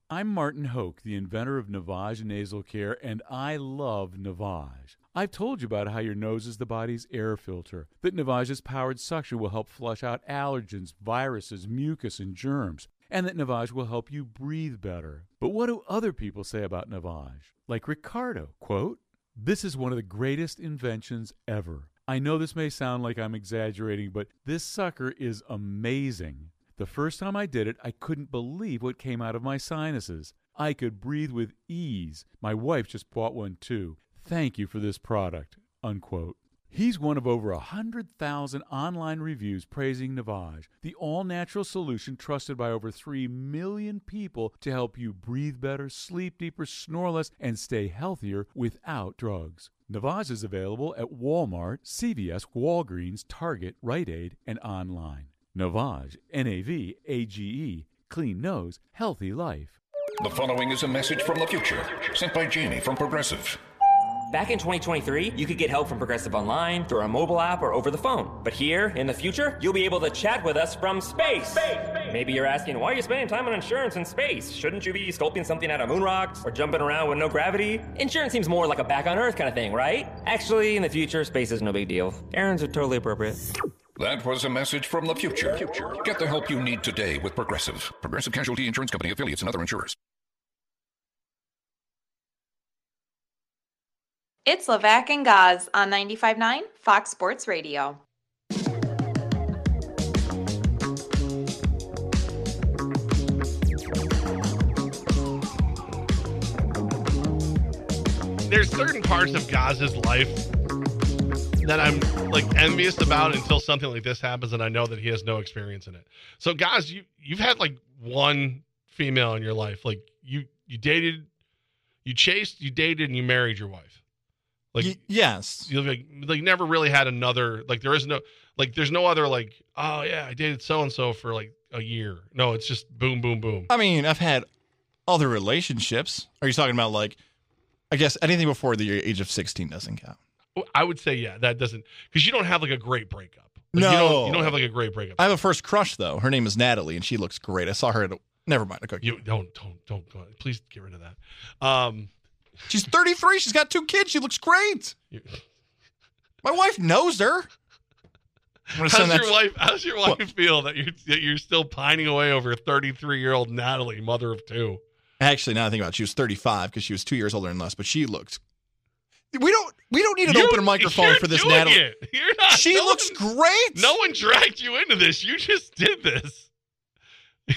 I'm Martin Hoke, the inventor of Navage Nasal Care, and I love Navage. I've told you about how your nose is the body's air filter, that Navage's powered suction will help flush out allergens, viruses, mucus, and germs, and that Navage will help you breathe better. But what do other people say about Navage? Like Ricardo, quote, This is one of the greatest inventions ever. I know this may sound like I'm exaggerating, but this sucker is amazing. The first time I did it, I couldn't believe what came out of my sinuses. I could breathe with ease. My wife just bought one too. Thank you for this product. Unquote. He's one of over a hundred thousand online reviews praising Navage, the all-natural solution trusted by over three million people to help you breathe better, sleep deeper, snore less, and stay healthier without drugs. Navage is available at Walmart, CVS, Walgreens, Target, Rite Aid, and online. Navage, N-A-V, A-G-E, clean nose, healthy life. The following is a message from the future, sent by Jamie from Progressive. Back in 2023, you could get help from Progressive Online, through our mobile app, or over the phone. But here, in the future, you'll be able to chat with us from space. Maybe you're asking, why are you spending time on insurance in space? Shouldn't you be sculpting something out of moon rocks or jumping around with no gravity? Insurance seems more like a back on Earth kind of thing, right? Actually, in the future, space is no big deal. Errands are totally appropriate. That was a message from the future. Get the help you need today with Progressive. Progressive Casualty Insurance Company affiliates and other insurers. It's Levac and Goz on 95.9 Fox Sports Radio. There's certain parts of Goz's life that I'm like envious about until something like this happens and I know that he has no experience in it. So Goz, you you've had like one female in your life. Like you you dated, you chased, you dated and you married your wife. Like Y- yes. you like like never really had another like there is no like there's no other like oh yeah I dated so and so for like a year. No, it's just boom boom boom. I mean, I've had other relationships. Are you talking about like, I guess anything before the age of 16 doesn't count? I would say yeah that doesn't because you don't have like a great breakup. Like, no. you don't, you don't have like a great breakup. I have a first crush though. Her name is Natalie, and she looks great. I saw her at a. Never mind. Okay. You don't don't don't go. Please get rid of that. Um, She's 33. She's got two kids. She looks great. My wife knows her. How's send that- your wife? How's your wife feel that you're that you're still pining away over 33 year old Natalie, mother of two? Actually, now I think about it, she was 35 because she was two years older than us, but she looks. We don't. We don't need an You- open microphone for this, Natalie. it. You're not- She no looks one- great. No one dragged you into this. You just did this.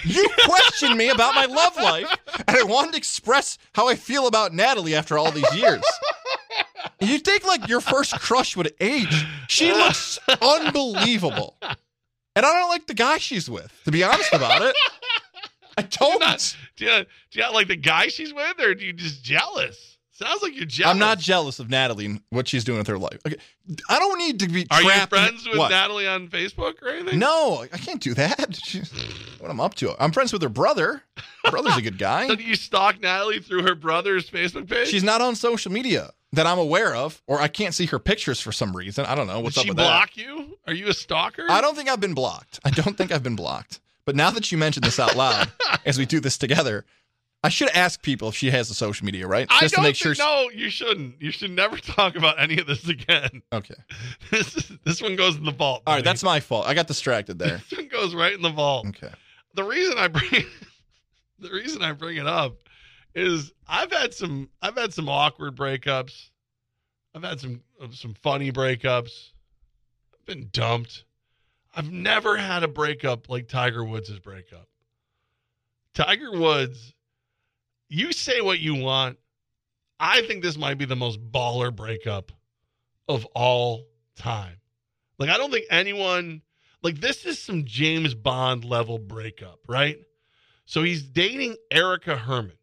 You questioned me about my love life, and I wanted to express how I feel about Natalie after all these years. You think like your first crush would age? She looks unbelievable, and I don't like the guy she's with. To be honest about it, I don't. Do you, do you not like the guy she's with, or do you just jealous? Sounds like you're jealous. I'm not jealous of Natalie and what she's doing with her life. Okay, I don't need to be. Are you trapped in- friends with what? Natalie on Facebook or anything? No, I can't do that. [LAUGHS] She's, what I'm up to. I'm friends with her brother. Her brother's a good guy. [LAUGHS] So do you stalk Natalie through her brother's Facebook page? She's not on social media that I'm aware of, or I can't see her pictures for some reason. I don't know what's Did up she with block you? Are you a stalker? I don't think I've been blocked. I don't think I've been blocked. But now that you mentioned this out loud, [LAUGHS] as we do this together, I should ask people if she has a social media, right? I Just don't to make sure. think, no, you shouldn't. You should never [LAUGHS] talk about any of this again. Okay. [LAUGHS] This is, this one goes in the vault. All right, that's my fault. I got distracted there. [LAUGHS] This one goes right in the vault. Okay. The reason I bring the reason I bring it up is I've had some I've had some awkward breakups. I've had some some funny breakups. I've been dumped. I've never had a breakup like Tiger Woods' breakup. Tiger Woods, you say what you want. I think this might be the most baller breakup of all time. Like, I don't think anyone, like, this is some James Bond level breakup, right? So he's dating Erica Herman.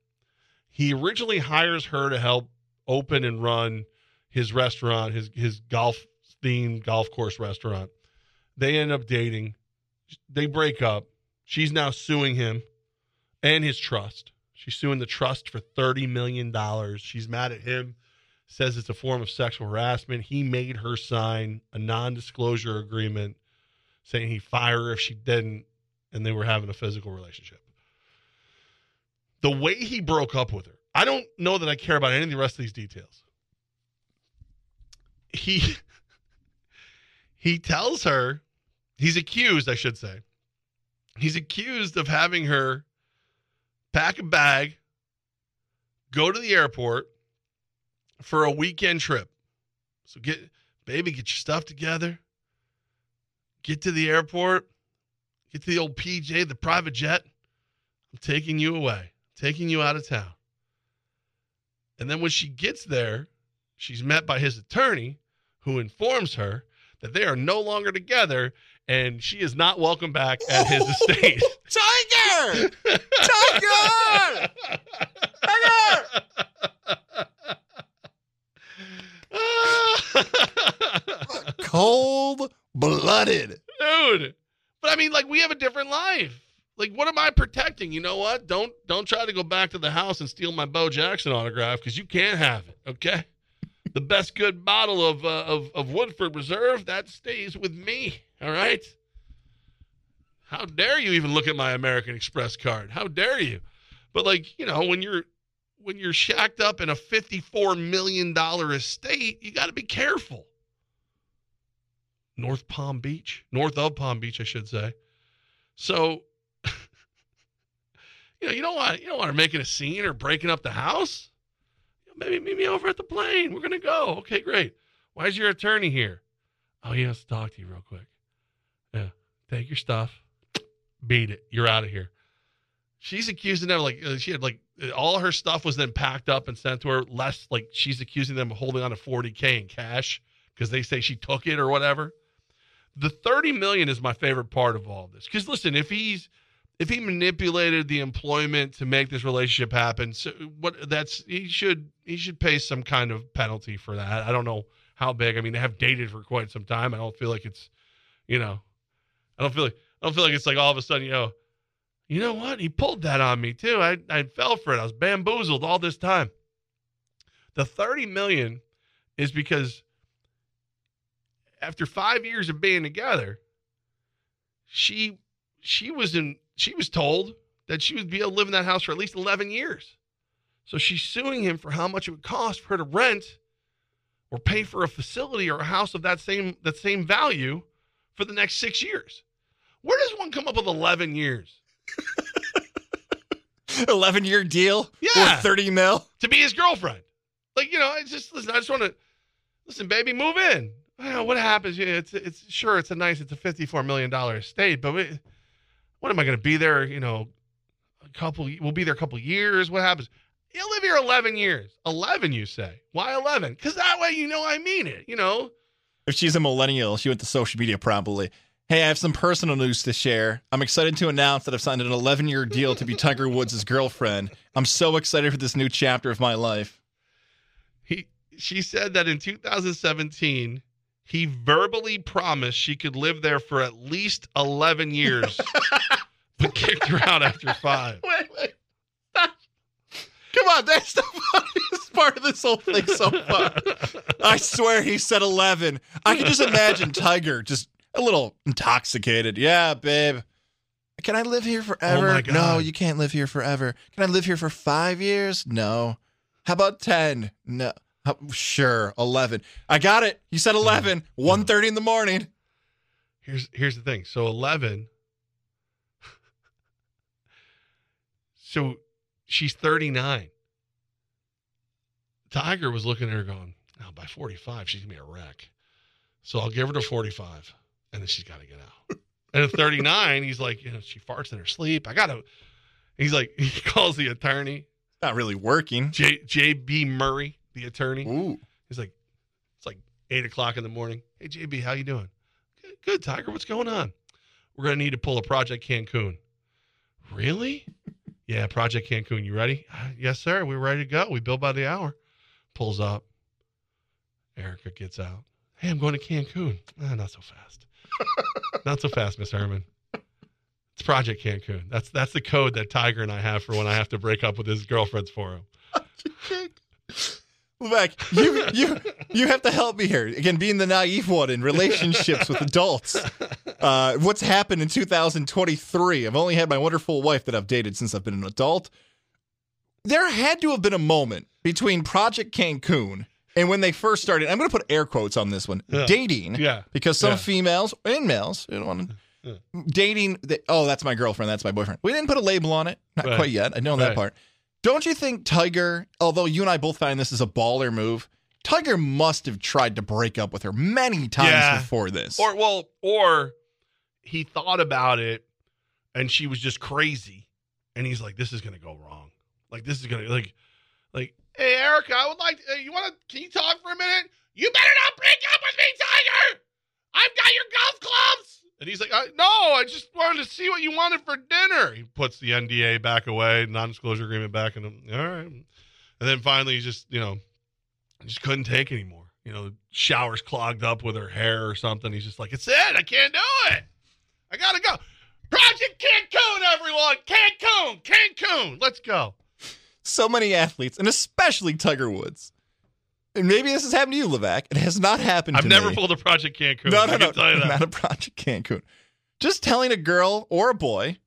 He originally hires her to help open and run his restaurant, his his golf themed golf course restaurant. They end up dating. They break up. She's now suing him and his trust. She's suing the trust for $30 million. She's mad at him, says it's a form of sexual harassment. He made her sign a non disclosure agreement saying he'd fire her if she didn't, and they were having a physical relationship. The way he broke up with her, I don't know that I care about any of the rest of these details. He [LAUGHS] he tells her he's accused, I should say. He's accused of having her pack a bag, go to the airport for a weekend trip. So get baby, get your stuff together. Get to the airport. Get to the old PJ, the private jet. I'm taking you away, taking you out of town. And then when she gets there, she's met by his attorney who informs her that they are no longer together and she is not welcome back at his estate. [LAUGHS] Tiger! Tiger! Tiger! [LAUGHS] Cold blooded. Dude. But I mean, like, we have a different life. Like, what am I protecting? You know what? Don't don't try to go back to the house and steal my Bo Jackson autograph because you can't have it. Okay. The best good bottle of uh, of of Woodford Reserve that stays with me. All right. How dare you even look at my American Express card? How dare you? But like, you know, when you're when you're shacked up in a fifty-four million dollar estate, you got to be careful. North Palm Beach, north of Palm Beach, I should say. So, [LAUGHS] you know, you don't want you don't want her making a scene or breaking up the house. Maybe meet me over at the plane. We're gonna go. Okay, great. Why is your attorney here? Oh, he has to talk to you real quick. Yeah, take your stuff, beat it. You're out of here. She's accusing them like uh, she had like all her stuff was then packed up and sent to her. Less like she's accusing them of holding on to 40k in cash because they say she took it or whatever. The 30 million is my favorite part of all this because listen, if he's if he manipulated the employment to make this relationship happen, so what that's he should he should pay some kind of penalty for that. I don't know how big. I mean, they have dated for quite some time. I don't feel like it's, you know, I don't feel like I don't feel like it's like all of a sudden, you know, you know what? He pulled that on me too. I I fell for it. I was bamboozled all this time. The 30 million is because after 5 years of being together, she she was in she was told that she would be able to live in that house for at least 11 years. So she's suing him for how much it would cost for her to rent or pay for a facility or a house of that same that same value for the next 6 years. Where does one come up with 11 years? [LAUGHS] 11 year deal? Yeah. Worth 30 mil? To be his girlfriend. Like, you know, I just listen, I just want to listen, baby, move in. Know what happens. It's it's sure it's a nice, it's a fifty-four million dollar estate, but we, what am I going to be there? You know, a couple. We'll be there a couple years. What happens? You live here eleven years. Eleven, you say? Why eleven? Because that way you know I mean it. You know. If she's a millennial, she went to social media probably. Hey, I have some personal news to share. I'm excited to announce that I've signed an 11 year deal to be Tiger Woods' girlfriend. I'm so excited for this new chapter of my life. He she said that in 2017 he verbally promised she could live there for at least 11 years, [LAUGHS] but kicked her out after five. Wait, wait. Come on, that's the funniest part of this whole thing so far. I swear he said 11. I can just imagine Tiger just a little intoxicated. Yeah, babe. Can I live here forever? Oh. No, you can't live here forever. Can I live here for five years? No. How about 10? No. Sure, 11. I got it. You said 11. 1.30 in the morning. Here's here's the thing. So 11. [LAUGHS] so she's 39. Tiger was looking at her going, now by 45, she's going to be a wreck. So I'll give her to 45, and then she's got to get out. [LAUGHS] And at 39, he's like, you know, she farts in her sleep. I got to. He's like, [LAUGHS] he calls the attorney. Not really working. J. J. B. Murray, the attorney. Ooh. He's like, it's like eight o'clock in the morning. Hey, JB, how you doing? Good, good, Tiger. What's going on? We're gonna need to pull a Project Cancun. Really? Yeah, Project Cancun. You ready? "Uh, Yes, sir. We're ready to go. We bill by the hour. Pulls up. Erica gets out. Hey, I'm going to Cancun. Ah, not so fast. [LAUGHS] not so fast, Miss Herman. It's Project Cancun. That's that's the code that Tiger and I have for when I have to break up with his girlfriends for him. [LAUGHS] Levac, you you you have to help me here. Again, being the naive one in relationships with adults. Uh, what's happened in 2023? I've only had my wonderful wife that I've dated since I've been an adult. There had to have been a moment between Project Cancun and when they first started. I'm going to put air quotes on this one. Yeah. Dating, Yeah. because some Yeah. females and males, you don't want to dating. They, oh, that's my girlfriend. That's my boyfriend. We didn't put a label on it. Not Right. quite yet. I know that part. Don't you think Tiger, although you and I both find this is a baller move, Tiger must have tried to break up with her many times Yeah. before this. Or well, or he thought about it and she was just crazy. And he's like, this is gonna go wrong. Like this is gonna like like, hey Erica, I would like to, hey, you wanna can you talk for a minute? You better not break up with me, Tiger! I've got your golf clubs! And he's like, I, no, I just wanted to see what you wanted for dinner. He puts the NDA back away, non-disclosure agreement back, and I'm, all right. And then finally, he just, you know, just couldn't take anymore. You know, showers clogged up with her hair or something. He's just like, it's it. I can't do it. I gotta go. Project Cancun, everyone. Cancun, Cancun. Let's go. so many athletes, and especially Tiger Woods. And maybe this has happened to you, Levac. It has not happened I've to never pulled a Project Cancun. No, no, no. that. Not a Project Cancun. Just telling a girl or a boy,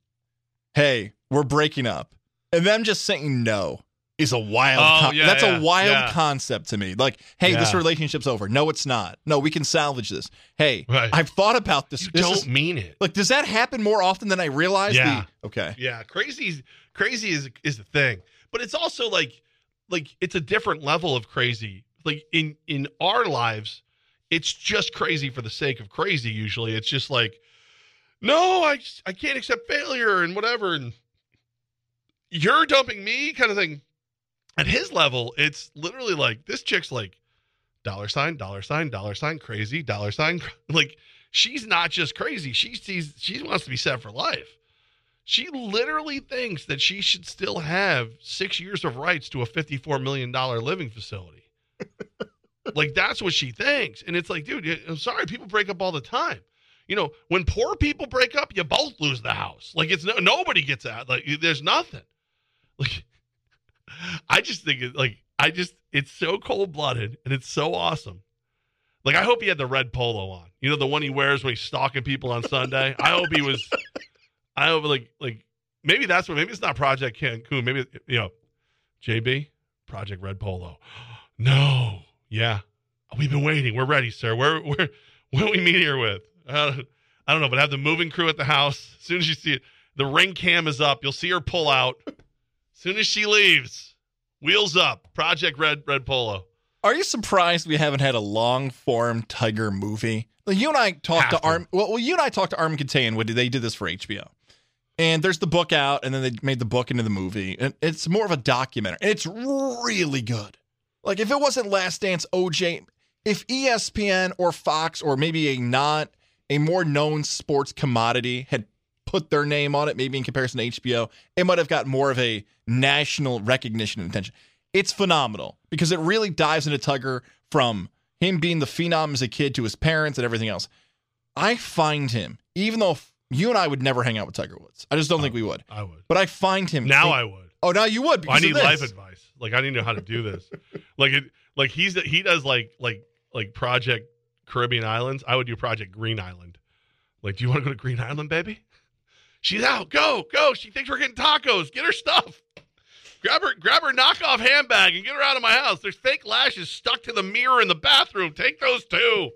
hey, we're breaking up. And them just saying no is a wild Oh, con- yeah, that's yeah, a wild yeah. concept to me. Like, hey, this relationship's over. No, it's not. No, we can salvage this. Hey, Right. I've thought about this. You This don't is- mean it. like, does that happen more often than I realize? Yeah. The- okay. Yeah, crazy is crazy is is the thing, but it's also like like it's a different level of crazy. Like in in our lives, it's just crazy for the sake of crazy. Usually, it's just like, no, I I can't accept failure and whatever. And you're dumping me kind of thing. At his level, it's literally like this chick's like dollar sign, dollar sign, dollar sign, crazy, dollar sign. [LAUGHS] Like she's not just crazy. She sees she wants to be set for life. She literally thinks that she should still have six years of rights to a $54 million living facility. Like, that's what she thinks. And it's like, dude, I'm sorry, people break up all the time. You know, when poor people break up, you both lose the house. Like, it's no, nobody gets out. Like, there's nothing. [LAUGHS] Like, I just think it, like, I just, it's so cold blooded and it's so awesome. Like, I hope he had the red polo on. You know, the one he wears when he's stalking people on Sunday. I hope he was. [LAUGHS] I hope like like maybe that's what maybe it's not Project Cancun. Maybe you know, JB Project Red Polo. No, yeah, we've been waiting. We're ready, sir. Where where what we meet here with? Uh, I don't know, but have the moving crew at the house. As soon as you see it, the ring cam is up. You'll see her pull out. As soon as she leaves, wheels up. Project Red Red Polo. Are you surprised we haven't had a long form Tiger movie? Like you and I talked Have to Arm. Well, well, you and I talked to Armen Keteyian when they did this for HBO. And there's the book out, and then they made the book into the movie. And it's more of a documentary. And it's really good. Like if it wasn't Last Dance, OJ, if ESPN or Fox or maybe a not a more known sports commodity had put their name on it, maybe in comparison to HBO, it might have got more of a national recognition and attention. It's phenomenal because it really dives into Tiger from him being the phenom as a kid to his parents and everything else. I find him, even though you and I would never hang out with Tiger Woods. I just don't think we would. I would. But I find him Now I would. Oh, now you would. I because of need life advice. Like I need to know how to do this. [LAUGHS] like it, like he's he does like like like Project Caribbean Islands. I would do Project Green Island. Like, do you want to go to Green Island, baby? She's out. Go, go. She thinks we're getting tacos. Get her stuff. Grab her, grab her knockoff handbag and get her out of my house. There's fake lashes stuck to the mirror in the bathroom. Take those too.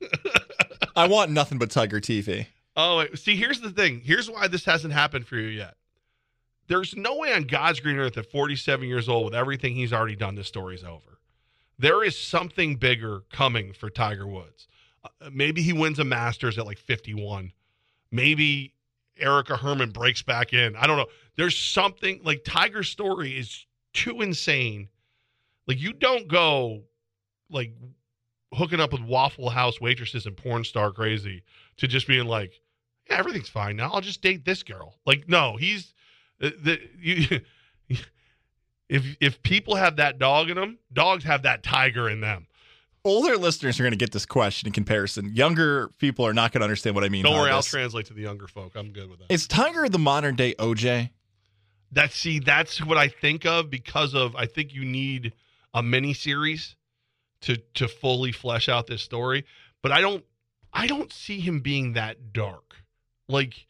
[LAUGHS] I want nothing but Tiger TV. Oh, wait. see, here's the thing. Here's why this hasn't happened for you yet. There's no way on God's green earth at 47 years old, with everything he's already done, this story's over. There is something bigger coming for Tiger Woods. Uh, maybe he wins a Masters at like 51. Maybe Erica Herman breaks back in. I don't know. There's something like Tiger's story is too insane. Like you don't go like hooking up with Waffle House waitresses and porn star crazy to just being like, yeah, everything's fine now. I'll just date this girl. Like, no, he's Uh, the you. [LAUGHS] If if people have that dog in them, dogs have that tiger in them. Older listeners are going to get this question in comparison. Younger people are not going to understand what I mean. Don't worry, I'll this. translate to the younger folk. I'm good with that. Is Tiger the modern day OJ? That see, that's what I think of because of I think you need a mini series to to fully flesh out this story. But I don't I don't see him being that dark. Like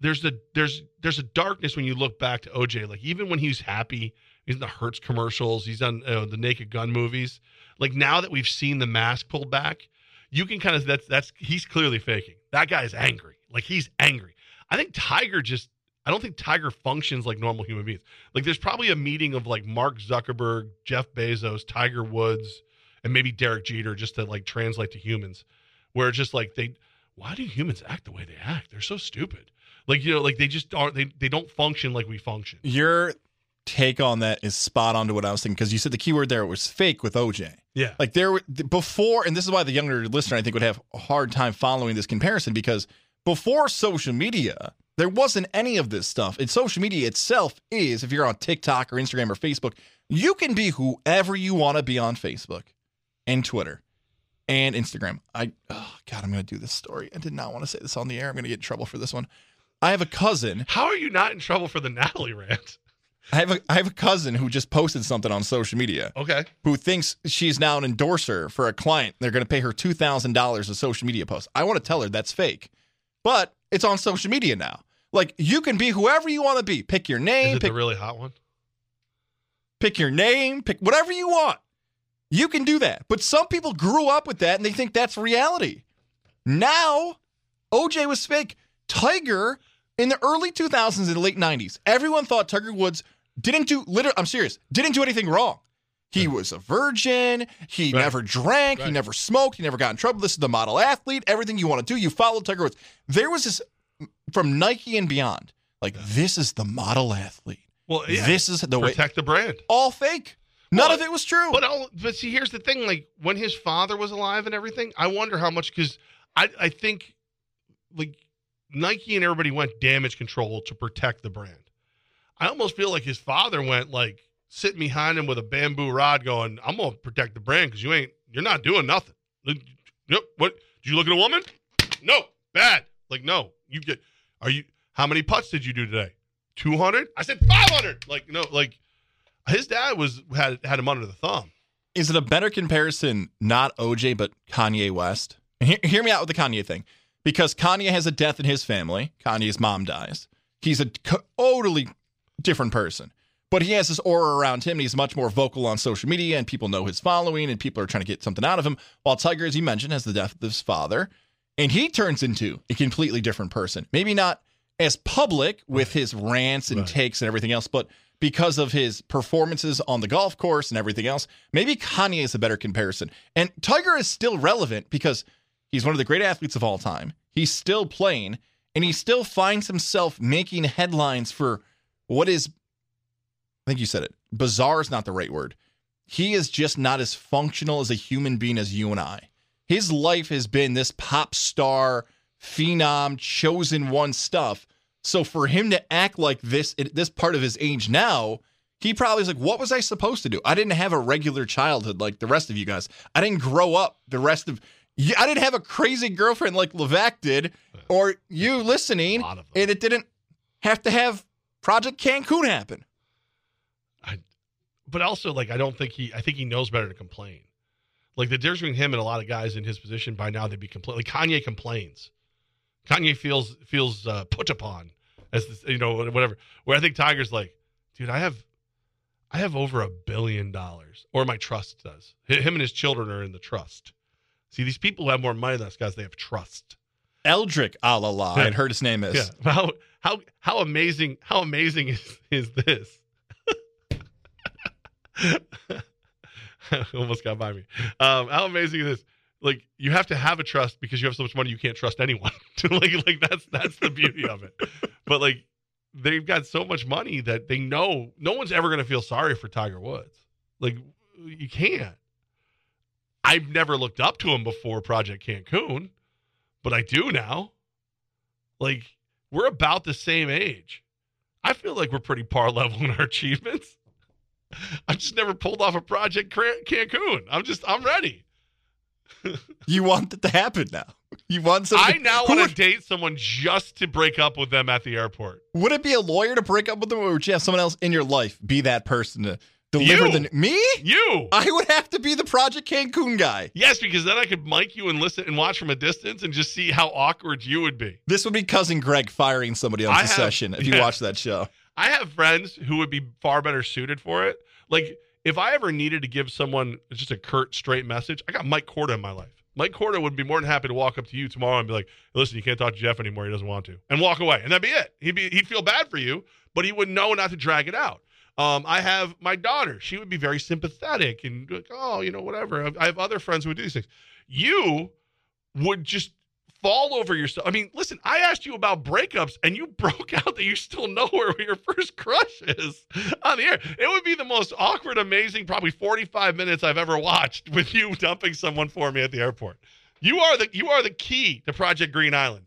there's a there's there's a darkness when you look back to OJ. Like even when he's happy, he's in the Hertz commercials, he's on uh, the Naked Gun movies. Like now that we've seen the mask pulled back, you can kind of that's that's he's clearly faking. That guy is angry. Like he's angry. I think Tiger just I don't think Tiger functions like normal human beings. Like there's probably a meeting of like Mark Zuckerberg, Jeff Bezos, Tiger Woods, and maybe Derek Jeter just to like translate to humans, where it's just like they why do humans act the way they act? They're so stupid. Like you know, like they just aren't they they don't function like we function. Your take on that is spot on to what I was thinking because you said the keyword there was fake with OJ. Yeah. Like there before, and this is why the younger listener I think would have a hard time following this comparison because before social media, there wasn't any of this stuff. And social media itself is, if you're on TikTok or Instagram or Facebook, you can be whoever you want to be on Facebook and Twitter and Instagram. I, oh God, I'm going to do this story. I did not want to say this on the air. I'm going to get in trouble for this one. I have a cousin. How are you not in trouble for the Natalie rant? I have a I have a cousin who just posted something on social media. Okay. Who thinks she's now an endorser for a client. They're going to pay her two thousand dollars a social media post. I want to tell her that's fake, but it's on social media now. Like you can be whoever you want to be. Pick your name. Is it Pick, the really hot one? pick your name. Pick whatever you want. You can do that. But some people grew up with that and they think that's reality. Now, OJ was fake. Tiger in the early 2000s and late 90s, everyone thought Tiger Woods didn't do literally I'm serious, didn't do anything wrong. He was a virgin. He Right. never drank. He never smoked. He never got in trouble. This is the model athlete. Everything you want to do, you follow Tiger Woods. There was this from Nike and beyond. Like this is the model athlete. Well, yeah, this is the way. protect the brand. All fake. None Well, of it was true. But all, but see, here's the thing: like when his father was alive and everything, I wonder how much because I I think like Nike and everybody went damage control to protect the brand. I almost feel like his father went like sitting behind him with a bamboo rod, going, "I'm gonna protect the brand because you ain't you're not doing nothing." Yep. What? Did you look at a woman? No. Bad. Like no. You get. Are you? How many putts did you do today? Two hundred. I said five hundred. Like no. Like his dad was had had him under the thumb. Is it a better comparison, not OJ, but Kanye West? Hear, hear me out with the Kanye thing. Because Kanye has a death in his family. Kanye's mom dies. He's a totally different person. But he has this aura around him, and he's much more vocal on social media, and people know his following, and people are trying to get something out of him. While Tiger, as you mentioned, has the death of his father, and he turns into a completely different person. Maybe not as public with his rants and takes and everything else, but because of his performances on the golf course and everything else, maybe Kanye is a better comparison. And Tiger is still relevant because he's one of the great athletes of all time. He's still playing, and he still finds himself making headlines for what is, I think you said it, bizarre is not the right word. He is just not as functional as a human being as you and I. His life has been this pop star, phenom, chosen one stuff. So for him to act like this at this part of his age now, he probably is like, what was I supposed to do? I didn't have a regular childhood like the rest of you guys. I didn't grow up the rest of I didn't have a crazy girlfriend like Levac did, or you listening, and it didn't have to have Project Cancun happen. But also, like, I don't think he. I think he knows better to complain. Like the difference between him and a lot of guys in his position by now, they'd be complaining. Like Kanye complains. Kanye feels feels uh, put upon as this, you know whatever. Where I think Tiger's like, dude, I have I have over a billion dollars, or my trust does. Him and his children are in the trust. See, these people who have more money than us guys, they have trust. Eldrick a la la. I'd heard his name is. Yeah. [LAUGHS] How how how amazing how amazing is, is this? [LAUGHS] Almost got by me. Um, how amazing is this? Like you have to have a trust because you have so much money you can't trust anyone. [LAUGHS] like like that's that's the beauty of it. But like they've got so much money that they know no one's ever going to feel sorry for Tiger Woods. Like you can't. I've never looked up to him before Project Cancun, but I do now. Like we're about the same age. I feel like we're pretty par level [LAUGHS] in our achievements. I've just never pulled off a Project Cancun. I'm just I'm ready. [LAUGHS] You want that to happen now. You want. I now want to date someone just to break up with them at the airport. Would it be a lawyer to break up with them, or would you have someone else in your life be that person to deliver You. the me? You. I would have to be the Project Cancun guy. Yes, because then I could mic you and listen and watch from a distance and just see how awkward you would be. This would be cousin Greg firing somebody on I have- Succession if you yeah. watch that show. I have friends who would be far better suited for it. Like if I ever needed to give someone just a curt, straight message, I got Mike Corda in my life. Mike Corda would be more than happy to walk up to you tomorrow and be like, "Listen, you can't talk to Jeff anymore. He doesn't want to," and walk away, and that'd be it. He'd be he'd feel bad for you, but he would know not to drag it out. Um, I have my daughter. She would be very sympathetic and like, "Oh, you know, whatever." I have other friends who would do these things. You would just fall over yourself. I mean, listen, I asked you about breakups and you [LAUGHS] broke out that you still know where your first crush is on the air. It would be the most awkward, amazing, probably 45 minutes I've ever watched [LAUGHS] with you dumping someone for me at the airport. You are the you are the key to Project Green Island.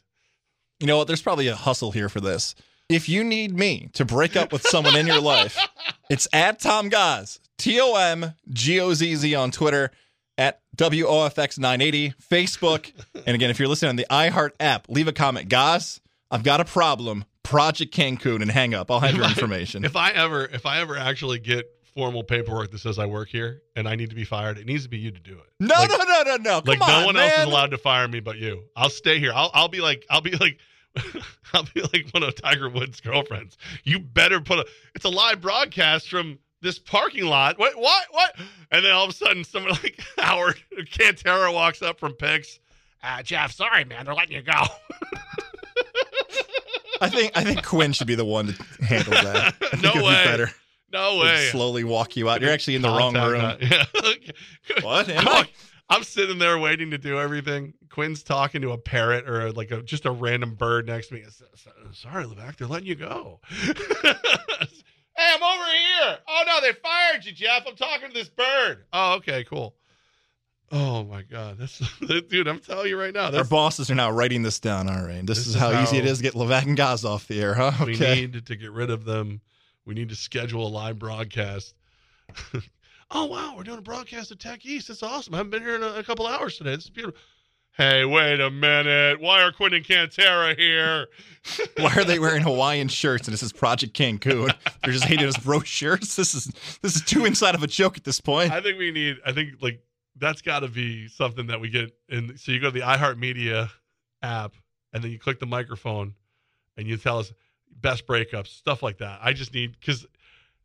You know what? There's probably a hustle here for this. If you need me to break up with someone in your life, [LAUGHS] it's at Tom Goz, T O M G O Z Z on Twitter, at WOFX980, Facebook. And again, if you're listening on the iHeart app, leave a comment. Goz, I've got a problem. Project Cancun and hang up. I'll have your information. If I ever if I ever actually get formal paperwork that says I work here and I need to be fired, it needs to be you to do it. No, no, no, no, no. like Come no on, one else is allowed to fire me but you. I'll stay here. I'll I'll be like I'll be like [LAUGHS] I'll be like one of Tiger Woods' girlfriends. You better put a it's a live broadcast from this parking lot. What what what? And then all of a sudden someone [LAUGHS] like Howard Cantera walks up from Pix. Uh, Jeff, sorry man, they're letting you go. I think I think Quinn should be the one to handle that. I [LAUGHS] think No it'd way. Be better. No They'd way. slowly walk you out. You're actually in the wrong room. Yeah. What? I'm I? I'm sitting there waiting to do everything. Quinn's talking to a parrot or like a just a random bird next to me. Sorry, Levac, they're letting you go. [LAUGHS] hey, I'm over here. Oh no, they fired you, Jeff. I'm talking to this bird. Oh, okay, cool. Oh my god, that's [LAUGHS] dude. I'm telling you right now. Our bosses are now writing this down. All right, this, This is, is how, easy it is to get Levac and Goz off the air, huh? We need to get rid of them. We need to schedule a live broadcast. [LAUGHS] oh wow, we're doing a broadcast at Tech East. That's awesome. I haven't been here in a, a couple hours today. This is beautiful. Hey, wait a minute. Why are Quinn and Cantera here? [LAUGHS] Why are they wearing Hawaiian shirts and this is Project Cancun? They're just hating us bro shirts. This is this is too inside of a joke at this point. I think we need. I think like that's got to be something that we get in. So you go to the iHeartMedia app, and then you click the microphone, and you tell us best breakups, stuff like that. I just need because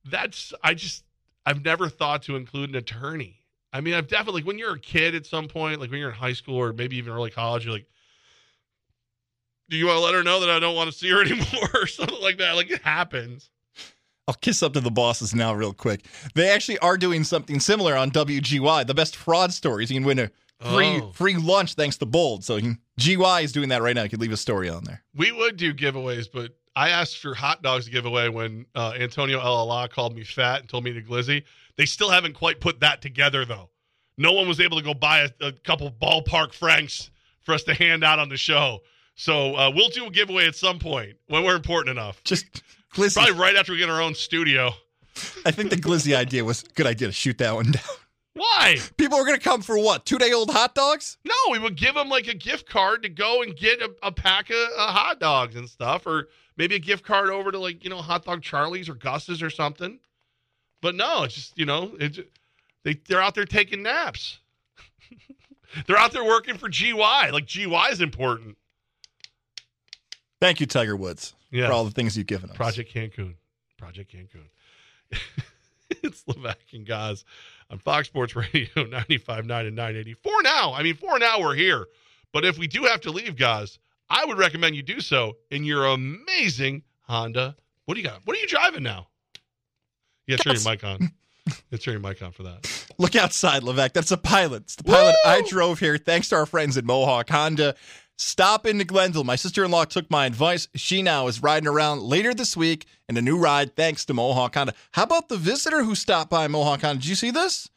that's. I just I've never thought to include an attorney. I mean, I've definitely like when you're a kid at some point, like when you're in high school or maybe even early college, you're like. Do you want to let her know that I don't want to see her [LAUGHS] anymore or something like that? Like it happens. I'll kiss up to the bosses now, real quick. They actually are doing something similar on WGY. The best fraud stories. You can win a free Oh. free lunch thanks to Bold. So can, GY is doing that right now. You can leave a story on there. We would do giveaways, but I asked for hot dogs to give away when uh, Antonio LLA called me fat and told me to glizzy. They still haven't quite put that together, though. No one was able to go buy a, a couple ballpark franks for us to hand out on the show. So uh, we'll do a giveaway at some point when we're important enough. Just glizzy. Probably right after we get our own studio. I think the glizzy idea was a good idea to shoot that one down. Why? People are going to come for what? Two day old hot dogs? No, we would give them like a gift card to go and get a, a pack of uh, hot dogs and stuff, or maybe a gift card over to like you know Hot Dog Charlie's or Gus's or something. But no, it's just you know it's they they're out there taking naps. [LAUGHS] they're out there working for GY. Like GY is important. Thank you, Tiger Woods, for all the things you've given us. Project Cancun. Project Cancun. [LAUGHS] it's Levac and Goz on Fox Sports Radio [LAUGHS] 95.9 and 980. For now, I mean, for now, we're here. But if we do have to leave, guys, I would recommend you do so in your amazing Honda. What do you got? What are you driving now? Yeah, turn your mic on. [LAUGHS] Yeah, turn your mic on for that. Look outside, Levac. That's a pilot. It's the pilot I drove here thanks to our friends at Mohawk Honda. Stop into Glendale. My sister in law took my advice. She now is riding around later this week in a new ride thanks to Mohawk Honda. How about the visitor who stopped by Mohawk Honda? Did you see this?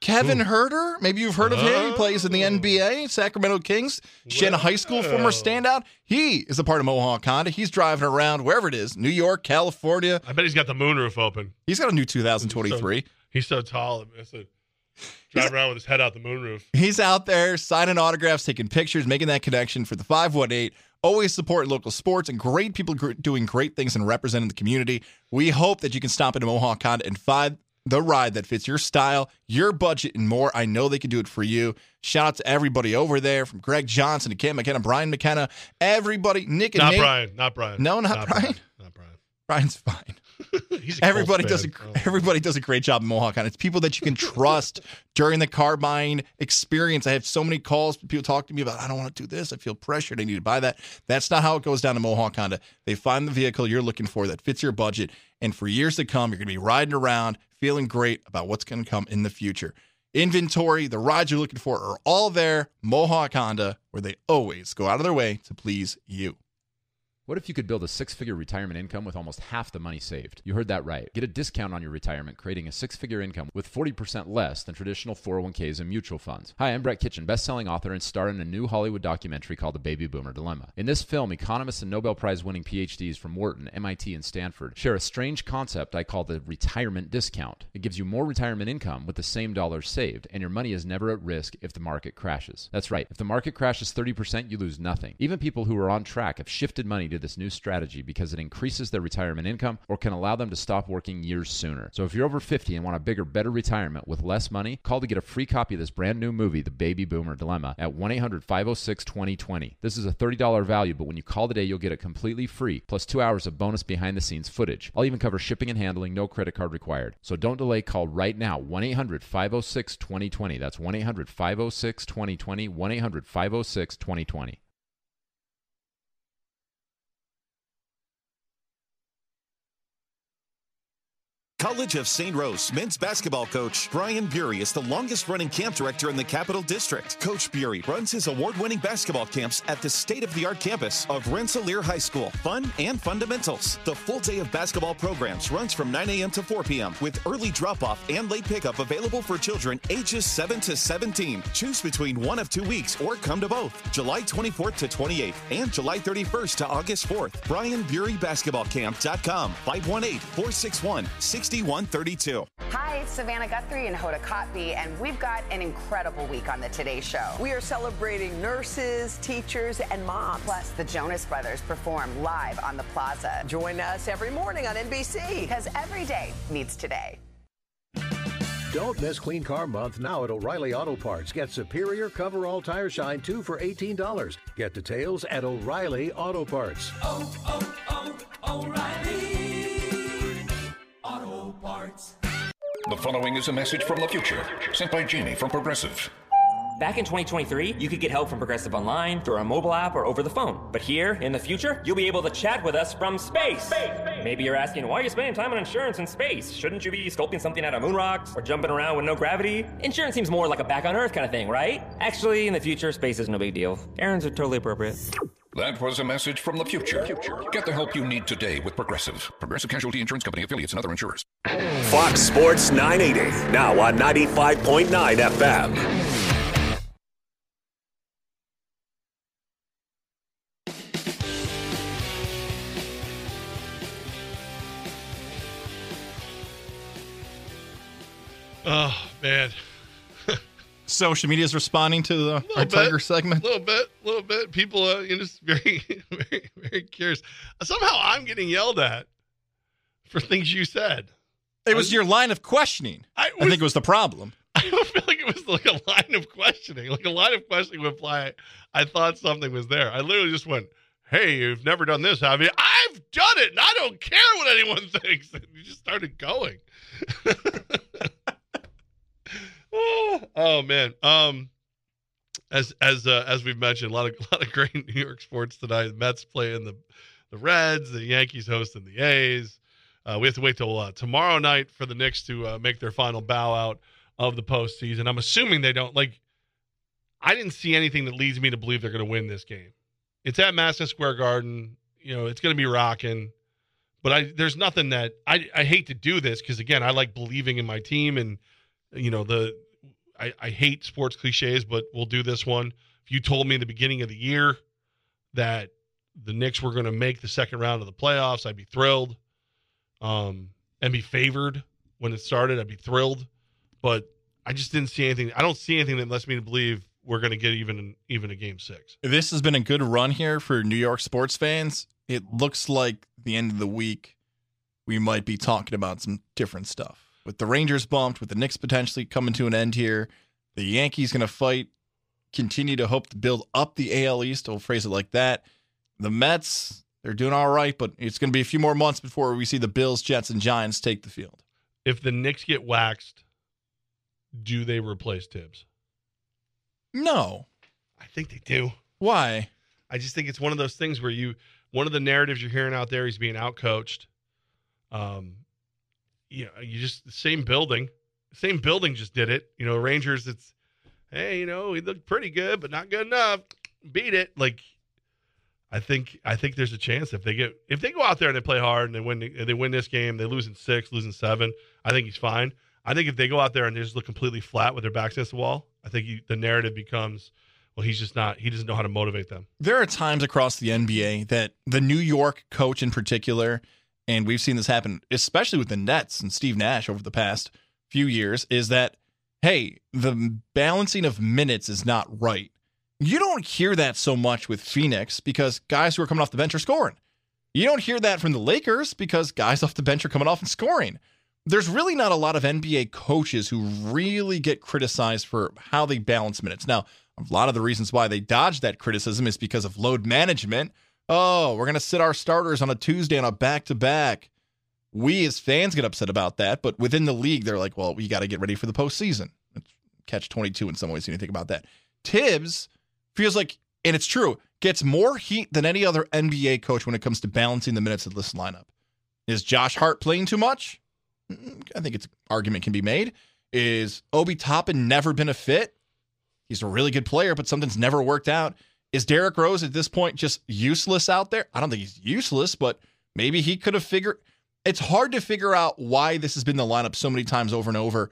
Kevin hmm. Huerter. Maybe you've heard of him. He plays in the oh. NBA, Sacramento Kings. Siena High School former standout. He is a part of Mohawk Honda. He's driving around wherever it is New York, California. I bet he's got the moonroof open. He's got a new 2023. He's so tall. I said, driving around with his head out the moonroof. He's out there signing autographs, taking pictures, making that connection for the 518. Always supporting local sports and great people doing great things and representing the community. We hope that you can stop into Mohawk Honda and find the ride that fits your style, your budget, and more. I know they can do it for you. Shout out to everybody over there from Greg Johnson to Cam McKenna, Brian McKenna, everybody, Nick and Not Nate. Brian. Not Brian. No, not, Brian. Not Brian. Brian's fine. [LAUGHS] Everybody does a. Oh. everybody does a great job in Mohawk Honda. It's people that you can trust [LAUGHS] during the car buying experience. I have so many calls. People talk to me about I don't want to do this. I feel pressured. I need to buy that. That's not how it goes down to Mohawk Honda. They find the vehicle you're looking for that fits your budget, and for years to come, you're going to be riding around feeling great about what's going to come in the future. Inventory, the rides you're looking for are all there. Mohawk Honda, where they always go out of their way to please you. What if you could build a six figure retirement income with almost half the money saved? You heard that right. Get a discount on your retirement, creating a six figure income with 40% less than traditional 401ks and mutual funds. Hi, I'm Brett Kitchen, best selling author and star in a new Hollywood documentary called The Baby Boomer Dilemma. In this film, economists and Nobel Prize winning PhDs from Wharton, MIT, and Stanford share a strange concept I call the retirement discount. It gives you more retirement income with the same dollars saved, and your money is never at risk if the market crashes. That's right, if the market crashes 30%, you lose nothing. Even people who are on track have shifted money to this new strategy because it increases their retirement income or can allow them to stop working years sooner. So if you're over 50 and want a bigger, better retirement with less money, call to get a free copy of this brand new movie, The Baby Boomer Dilemma, at 1 800 506 2020. This is a $30 value, but when you call today, you'll get it completely free, plus two hours of bonus behind the scenes footage. I'll even cover shipping and handling, no credit card required. So don't delay, call right now 1 800 506 2020. That's 1 800 506 2020. 1 800 506 2020. College of St. Rose men's basketball coach Brian Beaury is the longest running camp director in the Capital District. Coach Beaury runs his award winning basketball camps at the state of the art campus of Rensselaer High School. Fun and fundamentals. The full day of basketball programs runs from 9 a.m. to 4 p.m. with early drop off and late pickup available for children ages 7 to 17. Choose between one of two weeks or come to both. July 24th to 28th and July 31st to August 4th. BrianBeauryBasketballCamp.com 518 461 6132. Hi, it's Savannah Guthrie and Hoda Kotb, and we've got an incredible week on the Today Show. We are celebrating nurses, teachers, and moms. Plus, the Jonas Brothers perform live on the plaza. Join us every morning on NBC. Because every day meets today. Don't miss Clean Car Month now at O'Reilly Auto Parts. Get Superior Coverall Tire Shine 2 for $18. Get details at O'Reilly Auto Parts. Oh, oh, oh, O'Reilly Auto Parts. The following is a message from the future, sent by Jamie from Progressive. Back in 2023, you could get help from Progressive Online, through our mobile app, or over the phone. But here, in the future, you'll be able to chat with us from space. space Maybe you're asking, why are you spending time on insurance in space? Shouldn't you be sculpting something out of moon rocks or jumping around with no gravity? Insurance seems more like a back on Earth kind of thing, right? Actually, in the future, space is no big deal. Errands are totally appropriate. That was a message from the future. Get the help you need today with Progressive. Progressive Casualty Insurance Company affiliates and other insurers. Fox Sports 980, now on 95.9 FM. Oh man, Social media is responding to the our Tiger segment. A little bit, a little bit. People, uh, you know, just very, [LAUGHS] very, very curious. Somehow, I'm getting yelled at for things you said. It was your line of questioning. I, think it was the problem. [LAUGHS] I don't feel like it was like a line of questioning. Like a line of questioning would imply I thought something was there. I literally just went, "Hey, you've never done this, have you?" I've done it, and I don't care what anyone [LAUGHS] thinks. And you just started going. [LAUGHS] oh man. Um as as uh, as we've mentioned, a lot of [LAUGHS] a lot of great New York sports tonight. The Mets playing the the Reds, the Yankees hosting the A's. Uh, we have to wait till uh, tomorrow night for the Knicks to uh, make their final bow out of the postseason. I'm assuming they don't like. I didn't see anything that leads me to believe they're going to win this game. It's at Madison Square Garden. You know, it's going to be rocking. But I there's nothing that I I hate to do this because again I like believing in my team and you know the I, I hate sports cliches, but we'll do this one. If you told me in the beginning of the year that the Knicks were going to make the second round of the playoffs, I'd be thrilled. Um, and be favored when it started, I'd be thrilled. But I just didn't see anything. I don't see anything that lets me believe we're going to get even even a game six. This has been a good run here for New York sports fans. It looks like the end of the week we might be talking about some different stuff. With the Rangers bumped, with the Knicks potentially coming to an end here, the Yankees going to fight, continue to hope to build up the AL East. I'll phrase it like that. The Mets, they're doing all right, but it's going to be a few more months before we see the Bills, Jets, and Giants take the field. If the Knicks get waxed, do they replace Thibs? No. I think they do. Why? I just think it's one of those things where you one of the narratives you're hearing out there he's being outcoached. Um you know, you just the same building. Same building just did it. You know, Rangers it's hey, you know, he looked pretty good, but not good enough. Beat it. Like I think I think there's a chance if they get if they go out there and they play hard and they win they win this game, they lose in six, losing seven. I think he's fine. I think if they go out there and they just look completely flat with their backs against the wall, I think you, the narrative becomes, well, he's just not. He doesn't know how to motivate them. There are times across the NBA that the New York coach in particular, and we've seen this happen, especially with the Nets and Steve Nash over the past few years, is that hey, the balancing of minutes is not right. You don't hear that so much with Phoenix because guys who are coming off the bench are scoring. You don't hear that from the Lakers because guys [LAUGHS] off the bench are coming off and scoring. There's really not a lot of NBA coaches who really get criticized for how they balance minutes. Now, a lot of the reasons why they dodge that criticism is because of load management. Oh, we're going to sit our starters on a Tuesday on a back to back. We as fans get upset about that, but within the league, they're like, well, we got to get ready for the postseason. Catch 22 in some ways you think about that. Thibs feels like, and it's true, gets more heat than any other NBA coach when it comes to balancing the minutes of this lineup. Is Josh Hart playing too much? Mm, I think it's argument can be made, is Obi Toppin never been a fit? He's a really good player, but something's never worked out. Is Derrick Rose at this point just useless out there? I don't think he's useless, but maybe he could have figured. It's hard to figure out why this has been the lineup so many times over and over.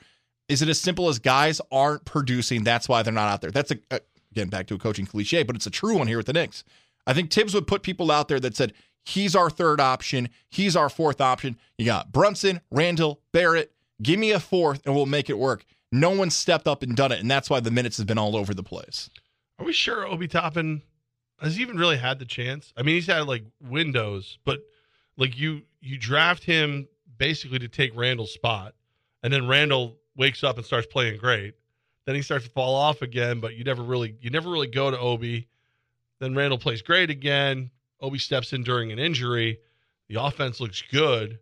Is it as simple as guys aren't producing? That's why they're not out there. That's a, a again back to a coaching cliche, but it's a true one here with the Knicks. I think Thibs would put people out there that said he's our third option, he's our fourth option. You got Brunson, Randle, Barrett. Give me a fourth, and we'll make it work. No one stepped up and done it, and that's why the minutes have been all over the place. Are we sure Obi Toppin has he even really had the chance? I mean, he's had like windows, but like you you draft him basically to take Randle's spot, and then Randle wakes up and starts playing great. Then he starts to fall off again, but you never really you never really go to Obi. Then Randle plays great again. Obi steps in during an injury. The offense looks good.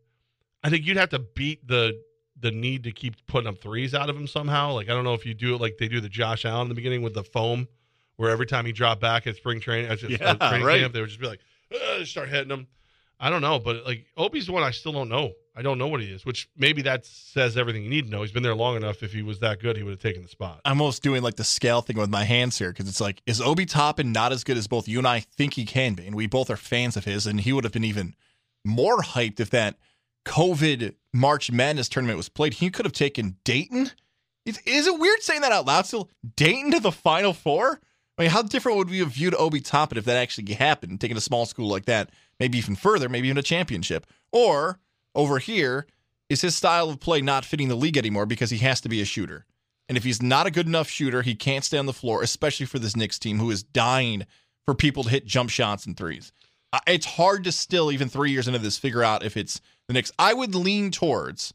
I think you'd have to beat the the need to keep putting up threes out of him somehow. Like I don't know if you do it like they do the Josh Allen in the beginning with the foam, where every time he dropped back at spring training, at uh, Yeah, training right. camp, they would just be like, start hitting him. I don't know, but like Obi's the one I still don't know. I don't know what he is, which maybe that says everything you need to know. He's been there long enough. If he was that good, he would have taken the spot. I'm almost doing like the scale thing with my hands here because it's like, is Obi Toppin not as good as both you and I think he can be? And we both are fans of his, and he would have been even more hyped if that COVID March Madness tournament was played. He could have taken Dayton. Is, is it weird saying that out loud still? Dayton to the Final Four? I mean, how different would we have viewed Obi Toppin if that actually happened, taking a small school like that, maybe even further, maybe even a championship? Or over here, is his style of play not fitting the league anymore because he has to be a shooter? And if he's not a good enough shooter, he can't stay on the floor, especially for this Knicks team who is dying for people to hit jump shots and threes. It's hard to still, even three years into this, figure out if it's the Knicks. I would lean towards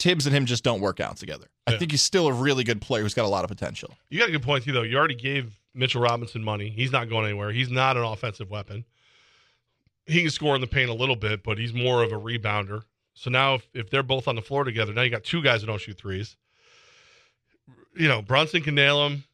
Thibs and him just don't work out together. I think he's still a really good player who's got a lot of potential. You got a good point too, though. You already gave Mitchell Robinson money. He's not going anywhere. He's not an offensive weapon. He can score in the paint a little bit, but he's more of a rebounder. So now, if, if they're both on the floor together, now you got two guys that don't shoot threes. You know, Brunson can nail him.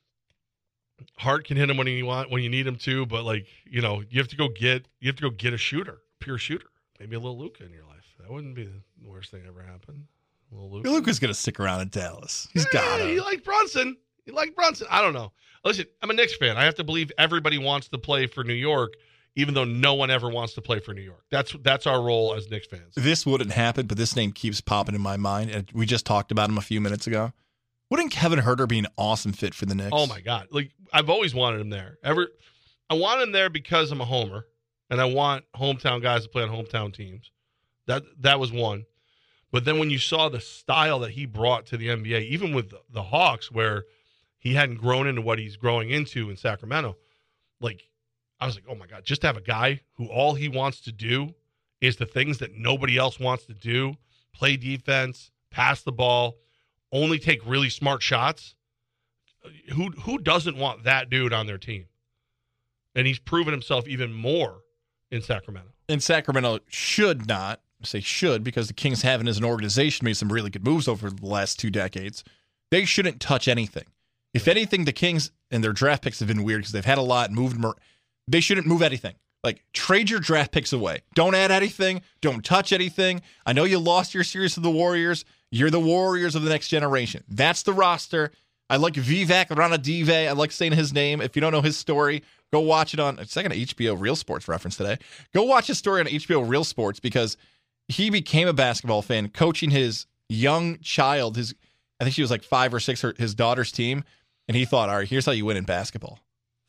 Hart can hit him when you want when you need him to, but like you know, you have to go get you have to go get a shooter, pure shooter. Maybe a little Luka in your life. That wouldn't be the worst thing ever happened. Luka. Luka's going to stick around in Dallas. He's got it. He liked Brunson. He liked Brunson. I don't know. Listen, I'm a Knicks fan. I have to believe everybody wants to play for New York, even though no one ever wants to play for New York. That's that's our role as Knicks fans. This wouldn't happen, but this name keeps popping in my mind. And we just talked about him a few minutes ago. Wouldn't Kevin Huerter be an awesome fit for the Knicks? Oh my God! Like I've always wanted him there. Ever, I want him there because I'm a homer, and I want hometown guys to play on hometown teams. That that was one. But then when you saw the style that he brought to the NBA, even with the, Hawks, where he hadn't grown into what he's growing into in Sacramento, like I was like, oh my God, just to have a guy who all he wants to do is the things that nobody else wants to do play defense, pass the ball, only take really smart shots. Who who doesn't want that dude on their team? And he's proven himself even more in Sacramento. And Sacramento should not Say should because the Kings haven't as an organization made some really good moves over the last two decades. They shouldn't touch anything. If anything, the Kings and their draft picks have been weird because they've had a lot moved. ar- They shouldn't move anything. Like trade your draft picks away. Don't add anything. Don't touch anything. I know you lost your series to the Warriors. You're the Warriors of the next generation. That's the roster. I like Vivek Ranadive. I like saying his name. If you don't know his story, go watch it on. It's like an HBO Real Sports reference today. Go watch his story on HBO Real Sports because he became a basketball fan, coaching his young child. His, I think she was like five or six, her, his daughter's team, and he thought, all right, here's how you win in basketball: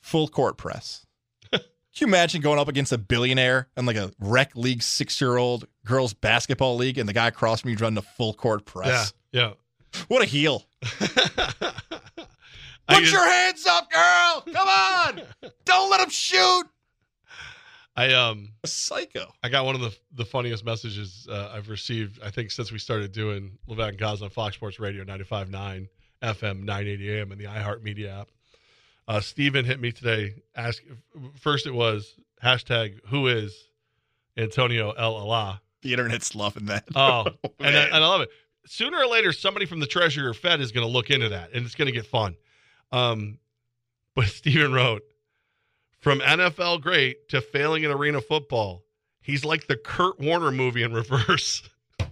full court press. [LAUGHS] Can you imagine going up against a billionaire and like a rec league six year old girls basketball league, and the guy across from you running a full court press? Yeah, What a heel! [LAUGHS] Put just- your hands up, girl! Come on! [LAUGHS] Don't let him shoot. I um A psycho. I got one of the the funniest messages uh, I've received. I think since we started doing Levac and Goz on Fox Sports Radio 95.9 FM 980 AM and the iHeartMedia app. Uh, Steven hit me today. Ask first it was hashtag Who is Antonio El Allah. The internet's loving that. Oh, and, [LAUGHS] I, and I love it. Sooner or later, somebody from the Treasury or Fed is going to look into that, and it's going to get fun. Um, but [LAUGHS] Steven wrote, from NFL great to failing in arena football, he's like the Kurt Warner movie in reverse. [LAUGHS]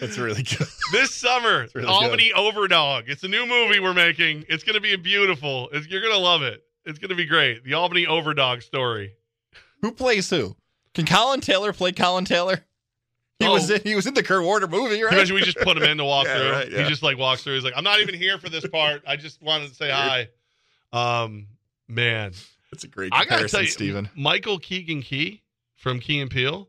That's really good. This summer, really Albany good. Overdog. It's a new movie we're making. It's going to be beautiful. It's, you're going to love it. It's going to be great. The Albany Overdog story. Who plays who? Can Colin Taylor play Colin Taylor? He Oh. was in, he was in the Kurt Warner movie, right? Imagine we just put him in to walk [LAUGHS] Yeah, through. right, yeah. He just like walks through. He's like, I'm not even here for this part. I just wanted to say hi. Um, man, That's a great I gotta comparison, tell you, Steven. Michael Keegan Key from Key and Peele.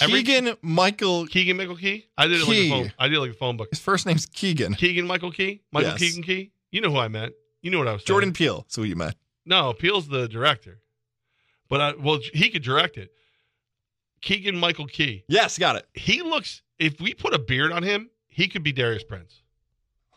Every- Keegan Michael. Keegan Michael Key. I did it like a phone. I did it like the phone book. His first name's Keegan. Keegan Michael Key. Michael Yes. Keegan Key. You know who I meant. You know what I was saying. Jordan Peele. So who you met. No, Peele's the director. But I, well, he could direct it. Keegan Michael Key. Yes, got it. He looks. If we put a beard on him, he could be Darius Prince.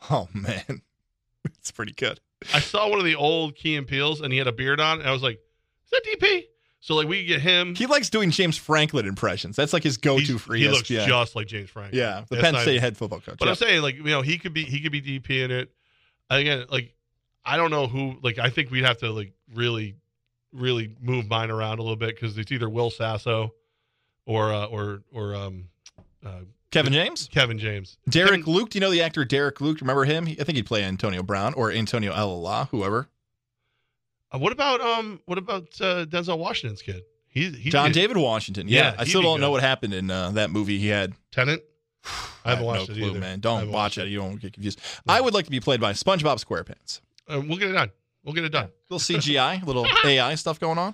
Oh man, [LAUGHS] it's pretty good. I saw one of the old Key and Peels, and he had a beard on, and I was like, "Is that DP?" So like we get him. He likes doing James Franklin impressions. That's like his go-to He's- for he looks just like James Franklin. Yeah, the That's Penn not- State head football coach. But yeah. I'm saying, like, you know, he could be he could be DP in it. Again, like, I don't know who. Like, I think we'd have to like really, really move mine around a little bit because it's either Will Sasso or uh, or or um, uh, Kevin James, Kevin James, Derek Kevin- Luke. Do you know the actor Derek Luke? Remember him? He, I think he'd play Antonio Brown or Antonio Alala, whoever. Uh, what about um? What about uh, Denzel Washington's kid? He's, he's John good. David Washington. Yeah, Yeah, I still don't know what happened in uh, that movie he had. Tenet. [SIGHS] I haven't have watched no it clue, either. man. Don't watch watched it. You don't get confused. I would like to be played by SpongeBob SquarePants. Uh, we'll get it done. We'll get it done. [LAUGHS] A little CGI, little AI stuff going on.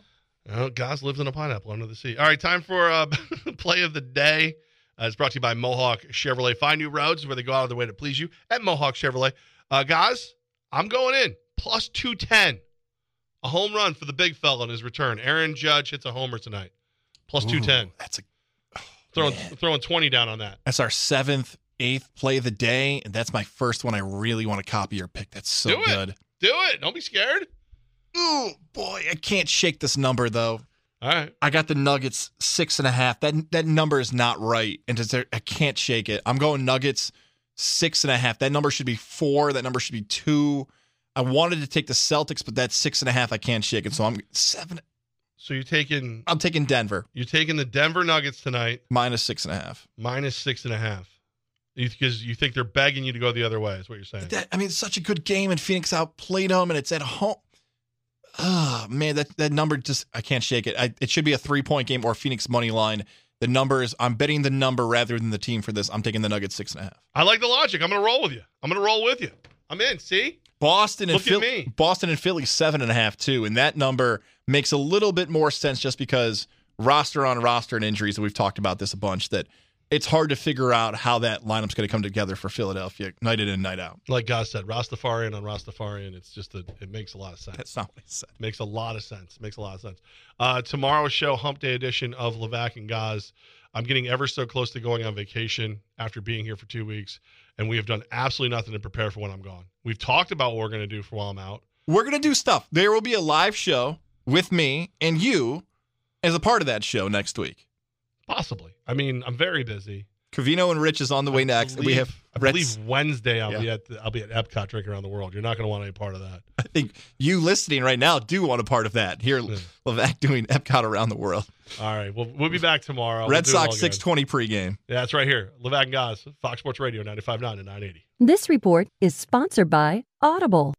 Oh, Goz lives in a pineapple under the sea. All right, time for uh, [LAUGHS] play of the day. Uh, it's brought to you by Mohawk Chevrolet. Find new roads where they go out of their way to please you at Mohawk Chevrolet. Uh, guys, I'm going in plus 210. A home run for the big fella in his return. Aaron Judge hits a homer tonight. Plus Ooh, 210. That's a [SIGHS] Throwing, throwing 20 down on that. that's our seventh, eighth play of the day, and that's my first one. I really want to copy your pick. That's so Do it. good. Do it. Don't be scared. Ooh, boy, I can't shake this number though. All right. I got the Nuggets six and a half. That that number is not right, and there, I can't shake it. I'm going Nuggets six and a half. That number should be four. That number should be two. I wanted to take the Celtics, but that's six and a half. I can't shake it, so I'm seven. So you're taking I'm taking Denver you're taking the Denver Nuggets tonight minus six and a half. minus six and a half because you think they're begging you to go the other way. Is what you're saying? That I mean, it's such a good game, and Phoenix outplayed them, and it's at home. Oh man, that that number just I can't shake it. I, it should be a three point game or Phoenix money line. The numbers, I'm betting the number rather than the team for this. I'm taking the Nuggets six and a half. I like the logic. I'm going to roll with you. I'm going to roll with you. I'm in. See? Boston and Philly. Boston and Philly seven and a half too, and that number makes a little bit more sense just because roster on roster and injuries. And we've talked about this a bunch. That it's hard to figure out how that lineup's going to come together for Philadelphia night in and night out. Like Goz said, Rastafarian on Rastafarian. It's just a, it makes a lot of sense. That's not what he said. Makes a lot of sense. Makes a lot of sense. Uh, tomorrow's show, Hump Day edition of Levac and Goz. I'm getting ever so close to going on vacation after being here for two weeks, and we have done absolutely nothing to prepare for when I'm gone. We've talked about what we're going to do for while I'm out. We're going to do stuff. There will be a live show with me and you as a part of that show next week. Possibly. I mean, I'm very busy. Cavino and Rich is on the way next. we have I Reds- believe Wednesday I'll be at the, I'll be at Epcot drinking around the world. You're not going to want any part of that. I think you listening right now do want a part of that. Here, Levac doing Epcot around the world. All right, well, we'll be back tomorrow. We'll Red do it all Sox 620 pregame. Yeah, that's right here. Levac and Goz, Fox Sports Radio, 95.9 and 980. This report is sponsored by Audible.